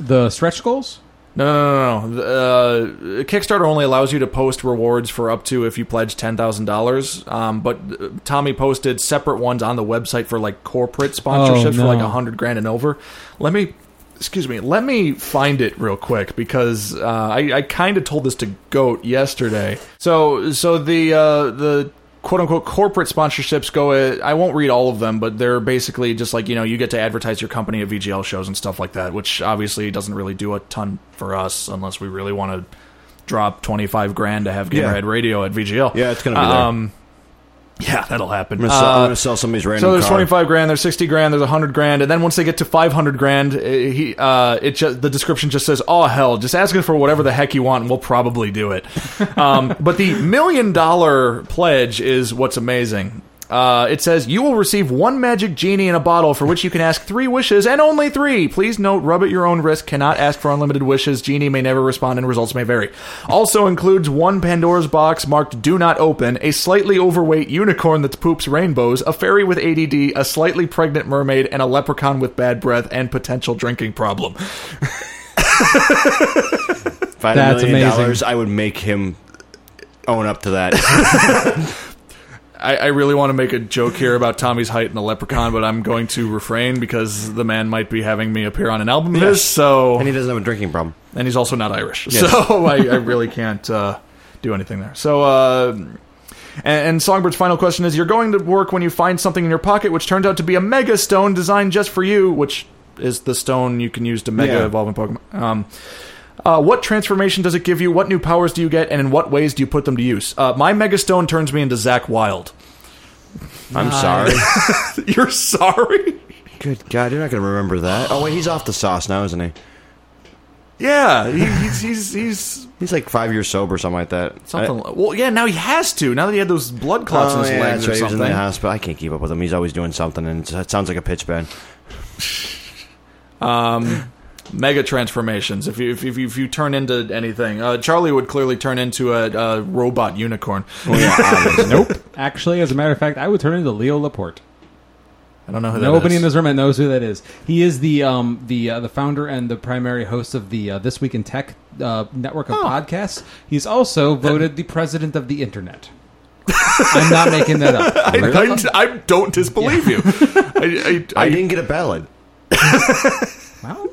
The stretch goals. No, no, no, no. Uh, Kickstarter only allows you to post rewards for up to if you pledge ten thousand dollars. Um, but uh, Tommy posted separate ones on the website for like corporate sponsorships Oh, for like a hundred grand and over. Let me, excuse me, let me find it real quick because uh, I, I kind of told this to Goat yesterday. So, so the uh, the quote unquote corporate sponsorships go. uh, I won't read all of them, but they're basically just like you know you get to advertise your company at VGL shows and stuff like that, which obviously doesn't really do a ton for us unless we really want to drop twenty five grand to have Yeah. Gamerhead Radio at VGL. Yeah, it's gonna be there. Um, yeah, that'll happen. I'm gonna, sell, I'm gonna sell somebody's random so there's car. 25 grand, there's 60 grand, there's 100 grand, and then once they get to 500 grand, uh, he uh, it just the description just says, "Oh hell, just ask us for whatever the heck you want, and we'll probably do it." um, but the million dollar pledge is what's amazing. Uh, it says you will receive one magic genie in a bottle for which you can ask three wishes and only three. Please note, rub at your own risk. Cannot ask for unlimited wishes. Genie may never respond, and results may vary. Also includes one Pandora's box marked "Do not open," a slightly overweight unicorn that poops rainbows, a fairy with ADD, a slightly pregnant mermaid, and a leprechaun with bad breath and potential drinking problem. If I had That's a million amazing. dollars, I would make him own up to that. I, I really want to make a joke here about Tommy's height and the leprechaun, but I'm going to refrain because the man might be having me appear on an album of his. So and he doesn't have a drinking problem. and he's also not Irish, Yes. so I, I really can't uh, do anything there. So, uh, and, and Songbird's final question is: You're going to work when you find something in your pocket, which turns out to be a Mega Stone designed just for you, which is the stone you can use to Mega Yeah. evolve in Pokemon. Um, uh, what transformation does it give you? What new powers do you get? And in what ways do you put them to use? Uh, my Mega Stone turns me into Zakk Wylde. I'm sorry. You're sorry? Good God, you're not going to remember that. Oh wait, he's off the sauce now, isn't he? Yeah, he, he's he's he's He's like five years sober, or something like that. something. I, well, yeah. Now he has to. Now that he had those blood clots in oh, his yeah, legs that's right. or He was in something. the hospital. I can't keep up with him. He's always doing something, and it sounds like a pitch bend. Um, mega transformations. If you if you, if you turn into anything, uh, Charlie would clearly turn into a, a robot unicorn. Oh yeah. Nope. Actually, as a matter of fact, I would turn into Leo Laporte. I don't know who that Nobody is. in this room that knows who that is. He is the um, the uh, the founder and the primary host of the uh, This Week in Tech uh, network of podcasts. He's also voted the president of the internet. I'm not making that up. I, I, I don't disbelieve you. I, I, I didn't get a ballot. Well,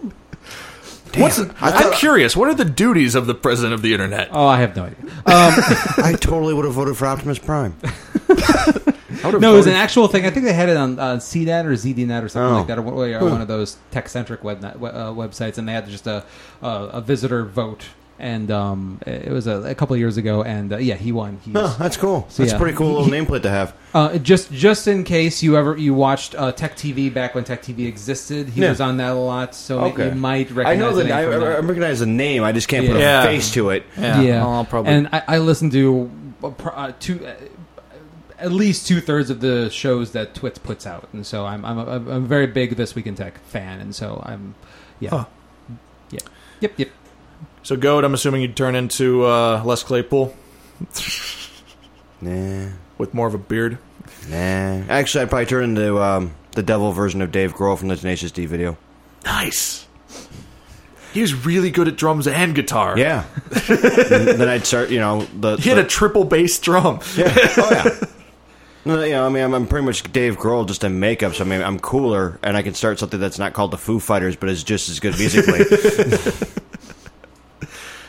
What's, I I'm curious. What are the duties of the president of the internet? oh, I have no idea. I totally would have voted for Optimus Prime. No, it was an actual thing. I think they had it on uh, CNET or ZDNet or something Oh. like that, or, one- or one of those tech-centric web uh, websites, and they had just a a, a visitor vote, and um, it was a, a couple of years ago, and uh, yeah, he won. He's, Oh, that's cool. So, That's yeah. a pretty cool little nameplate to have. Uh, just just in case you ever you watched uh, Tech TV back when Tech TV existed, he Yeah. was on that a lot, so Okay. you might I recognize know the that name I, from I that. recognize the name. I just can't put Yeah. a face to it. Yeah, I'll probably. and I, I listen to uh, pr- uh, two, uh, at least two thirds of the shows that Twits puts out, and so I'm I'm a, I'm a very big This Week in Tech fan, and so I'm yeah, Huh. yeah, yep, yep. So, Goat, I'm assuming you'd turn into uh, Les Claypool Nah, with more of a beard. nah. Actually, I'd probably turn into um, the devil version of Dave Grohl from the Tenacious D video. Nice. He was really good at drums and guitar. Yeah. Then I'd start, you know, the. He had the- a triple bass drum. Yeah. Oh yeah. No, you know, I mean, I'm, I'm pretty much Dave Grohl just in makeup, so I mean, I'm cooler, and I can start something that's not called the Foo Fighters, but is just as good musically.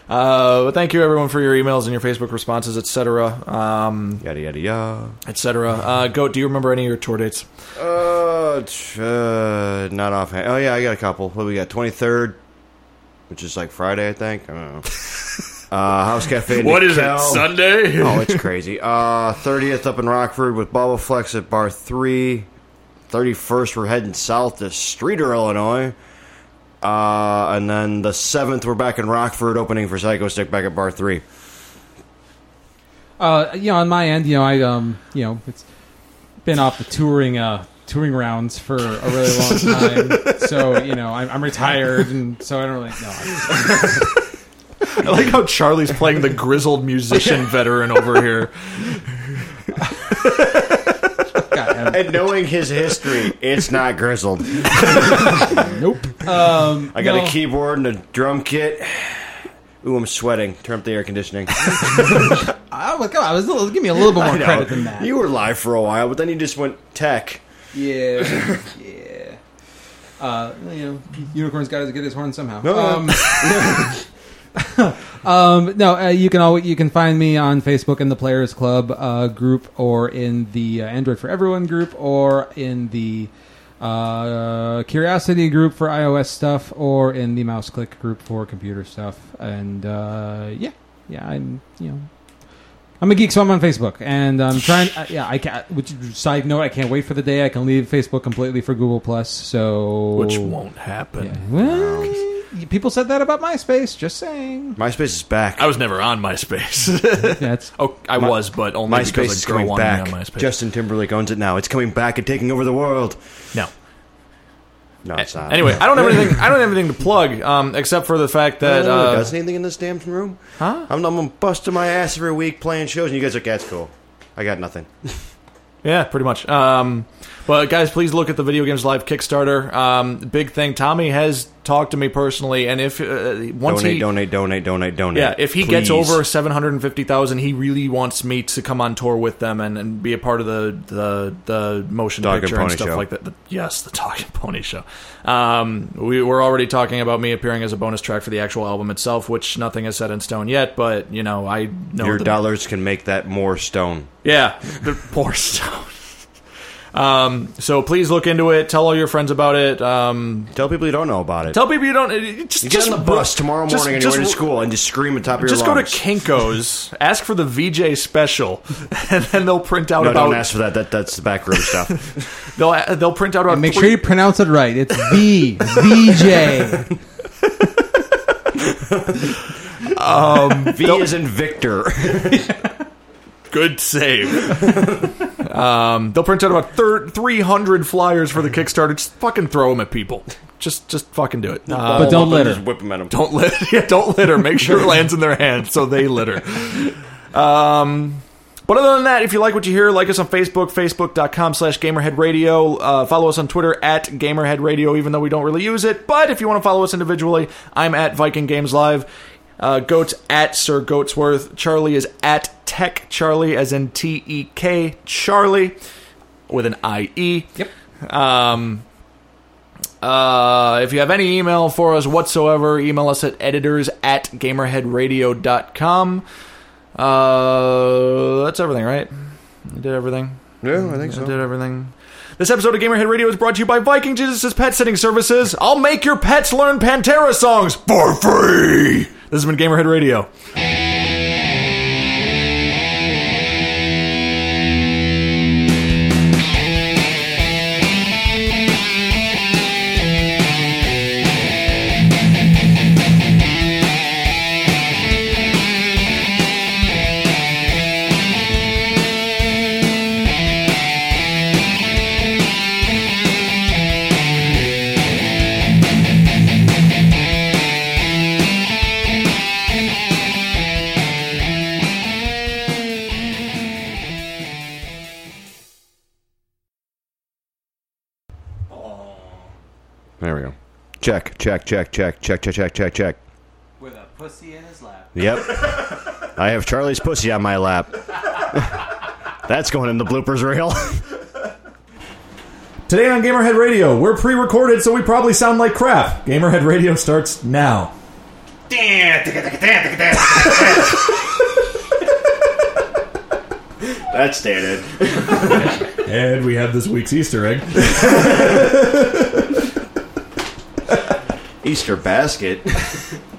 Uh, but thank you everyone for your emails and your Facebook responses, etc. Um, yada yada yada. etc. Uh, Goat, do you remember any of your tour dates? Uh, uh, not offhand. Oh yeah, I got a couple. What do we got? Twenty third, which is like Friday, I think. I don't know. Uh, House Cafe. what is DeKalb. Sunday? Oh, it's crazy. Uh, thirtieth up in Rockford with Bubba Flex at Bar Three. Thirty first, we're heading south to Streator, Illinois. Uh, and then the seventh, we're back in Rockford, opening for Psychostick back at Bar Three. Uh, you know, on my end, you know, I um, you know, it's been off the touring uh touring rounds for a really long time, so you know, I'm, I'm retired, and so I don't really know. I like how Charlie's playing the grizzled musician veteran over here. God, And knowing his history, it's not grizzled. nope. Um, I got no. a keyboard and a drum kit. Ooh, I'm sweating. Turn up the air conditioning. I was, come on, I was a little, give me a little bit more credit than that. You were live for a while, but then you just went tech. Yeah, yeah. Uh, you know, unicorn's got to get his horn somehow. No. Um, um, no, uh, you can always you can find me on Facebook in the Players Club uh, group, or in the uh, Android for Everyone group, or in the uh, Curiosity group for iOS stuff, or in the Mouse Click group for computer stuff. And uh, yeah, yeah, I'm you know. I'm a geek, so I'm on Facebook, and I'm trying. Uh, yeah, I can Which side note, I can't wait for the day I can leave Facebook completely for Google Plus. So Which won't happen. Yeah. Well, people said that about MySpace. Just saying. MySpace is back. I was never on MySpace. That's oh, I My- was, but only MySpace because is a girl coming wanted back. me on MySpace. Justin Timberlake owns it now. It's coming back and taking over the world. no. No, it's not. Anyway, I don't have anything. I don't have anything to plug, um, except for the fact I that don't know uh, does anything in this damn room. Huh? I'm, I'm busting my ass every week playing shows, and you guys are that's cool. I got nothing. Yeah, pretty much. Um, but guys, please look at the Video Games Live Kickstarter. Um, big thing. Tommy has talked to me personally, and if uh, once donate, he donate, donate, donate, donate. yeah, if he gets over seven hundred and fifty thousand, he really wants me to come on tour with them and, and be a part of the the, the motion Dog picture and, Pony stuff Show. like that. The- yes, the Dog and Pony Show. Um, we we're already talking about me appearing as a bonus track for the actual album itself, which nothing is set in stone yet. But you know, I know your dollars can make that more stone. Yeah, the poor stone. Um, so please look into it. Tell all your friends about it. Um, Tell people you don't know about it. tell people you don't. Just you just get on the bus tomorrow just- morning and just- you're in school and just scream at the top of your Just go to lungs. Kinko's, ask for the VJ special, and then they'll print out no, about. don't ask for that. that. That's the backroom stuff. They'll they'll print out about. And make three- sure you pronounce it right. It's V VJ. V is in Victor. Good save. um, they'll print out about thir- 300 flyers for the Kickstarter. Just fucking throw them at people. Just just fucking do it. Uh, But don't litter. Just at them. don't litter. Yeah, don't litter. Make sure it lands in their hands so they litter. Um, but other than that, if you like what you hear, like us on Facebook, facebook.com slash gamerheadradio. Uh, follow us on Twitter at gamerheadradio, even though we don't really use it. But if you want to follow us individually, I'm at Viking Games Live. Uh, Goats at Sir Goatsworth. Charlie is at Tek Charlie, as in T E K Charlie, with an I E. Yep. Um, uh, if you have any email for us whatsoever, email us at editors at gamerheadradio.com. Uh, that's everything, right? I did everything. Yeah, I think I so. did everything. This episode of Gamerhead Radio is brought to you by Viking Jesus' Pet Sitting Services. I'll make your pets learn Pantera songs for free. This has been Gamerhead Radio. There we go. Check, check, check, check, check, check, check, check, check. With a pussy in his lap. Yep. I have Charlie's pussy on my lap. That's going in the bloopers reel. Today on Gamerhead Radio, we're pre-recorded, so we probably sound like crap. Gamerhead Radio starts now. That's stated. And we have this week's Easter egg. Easter basket.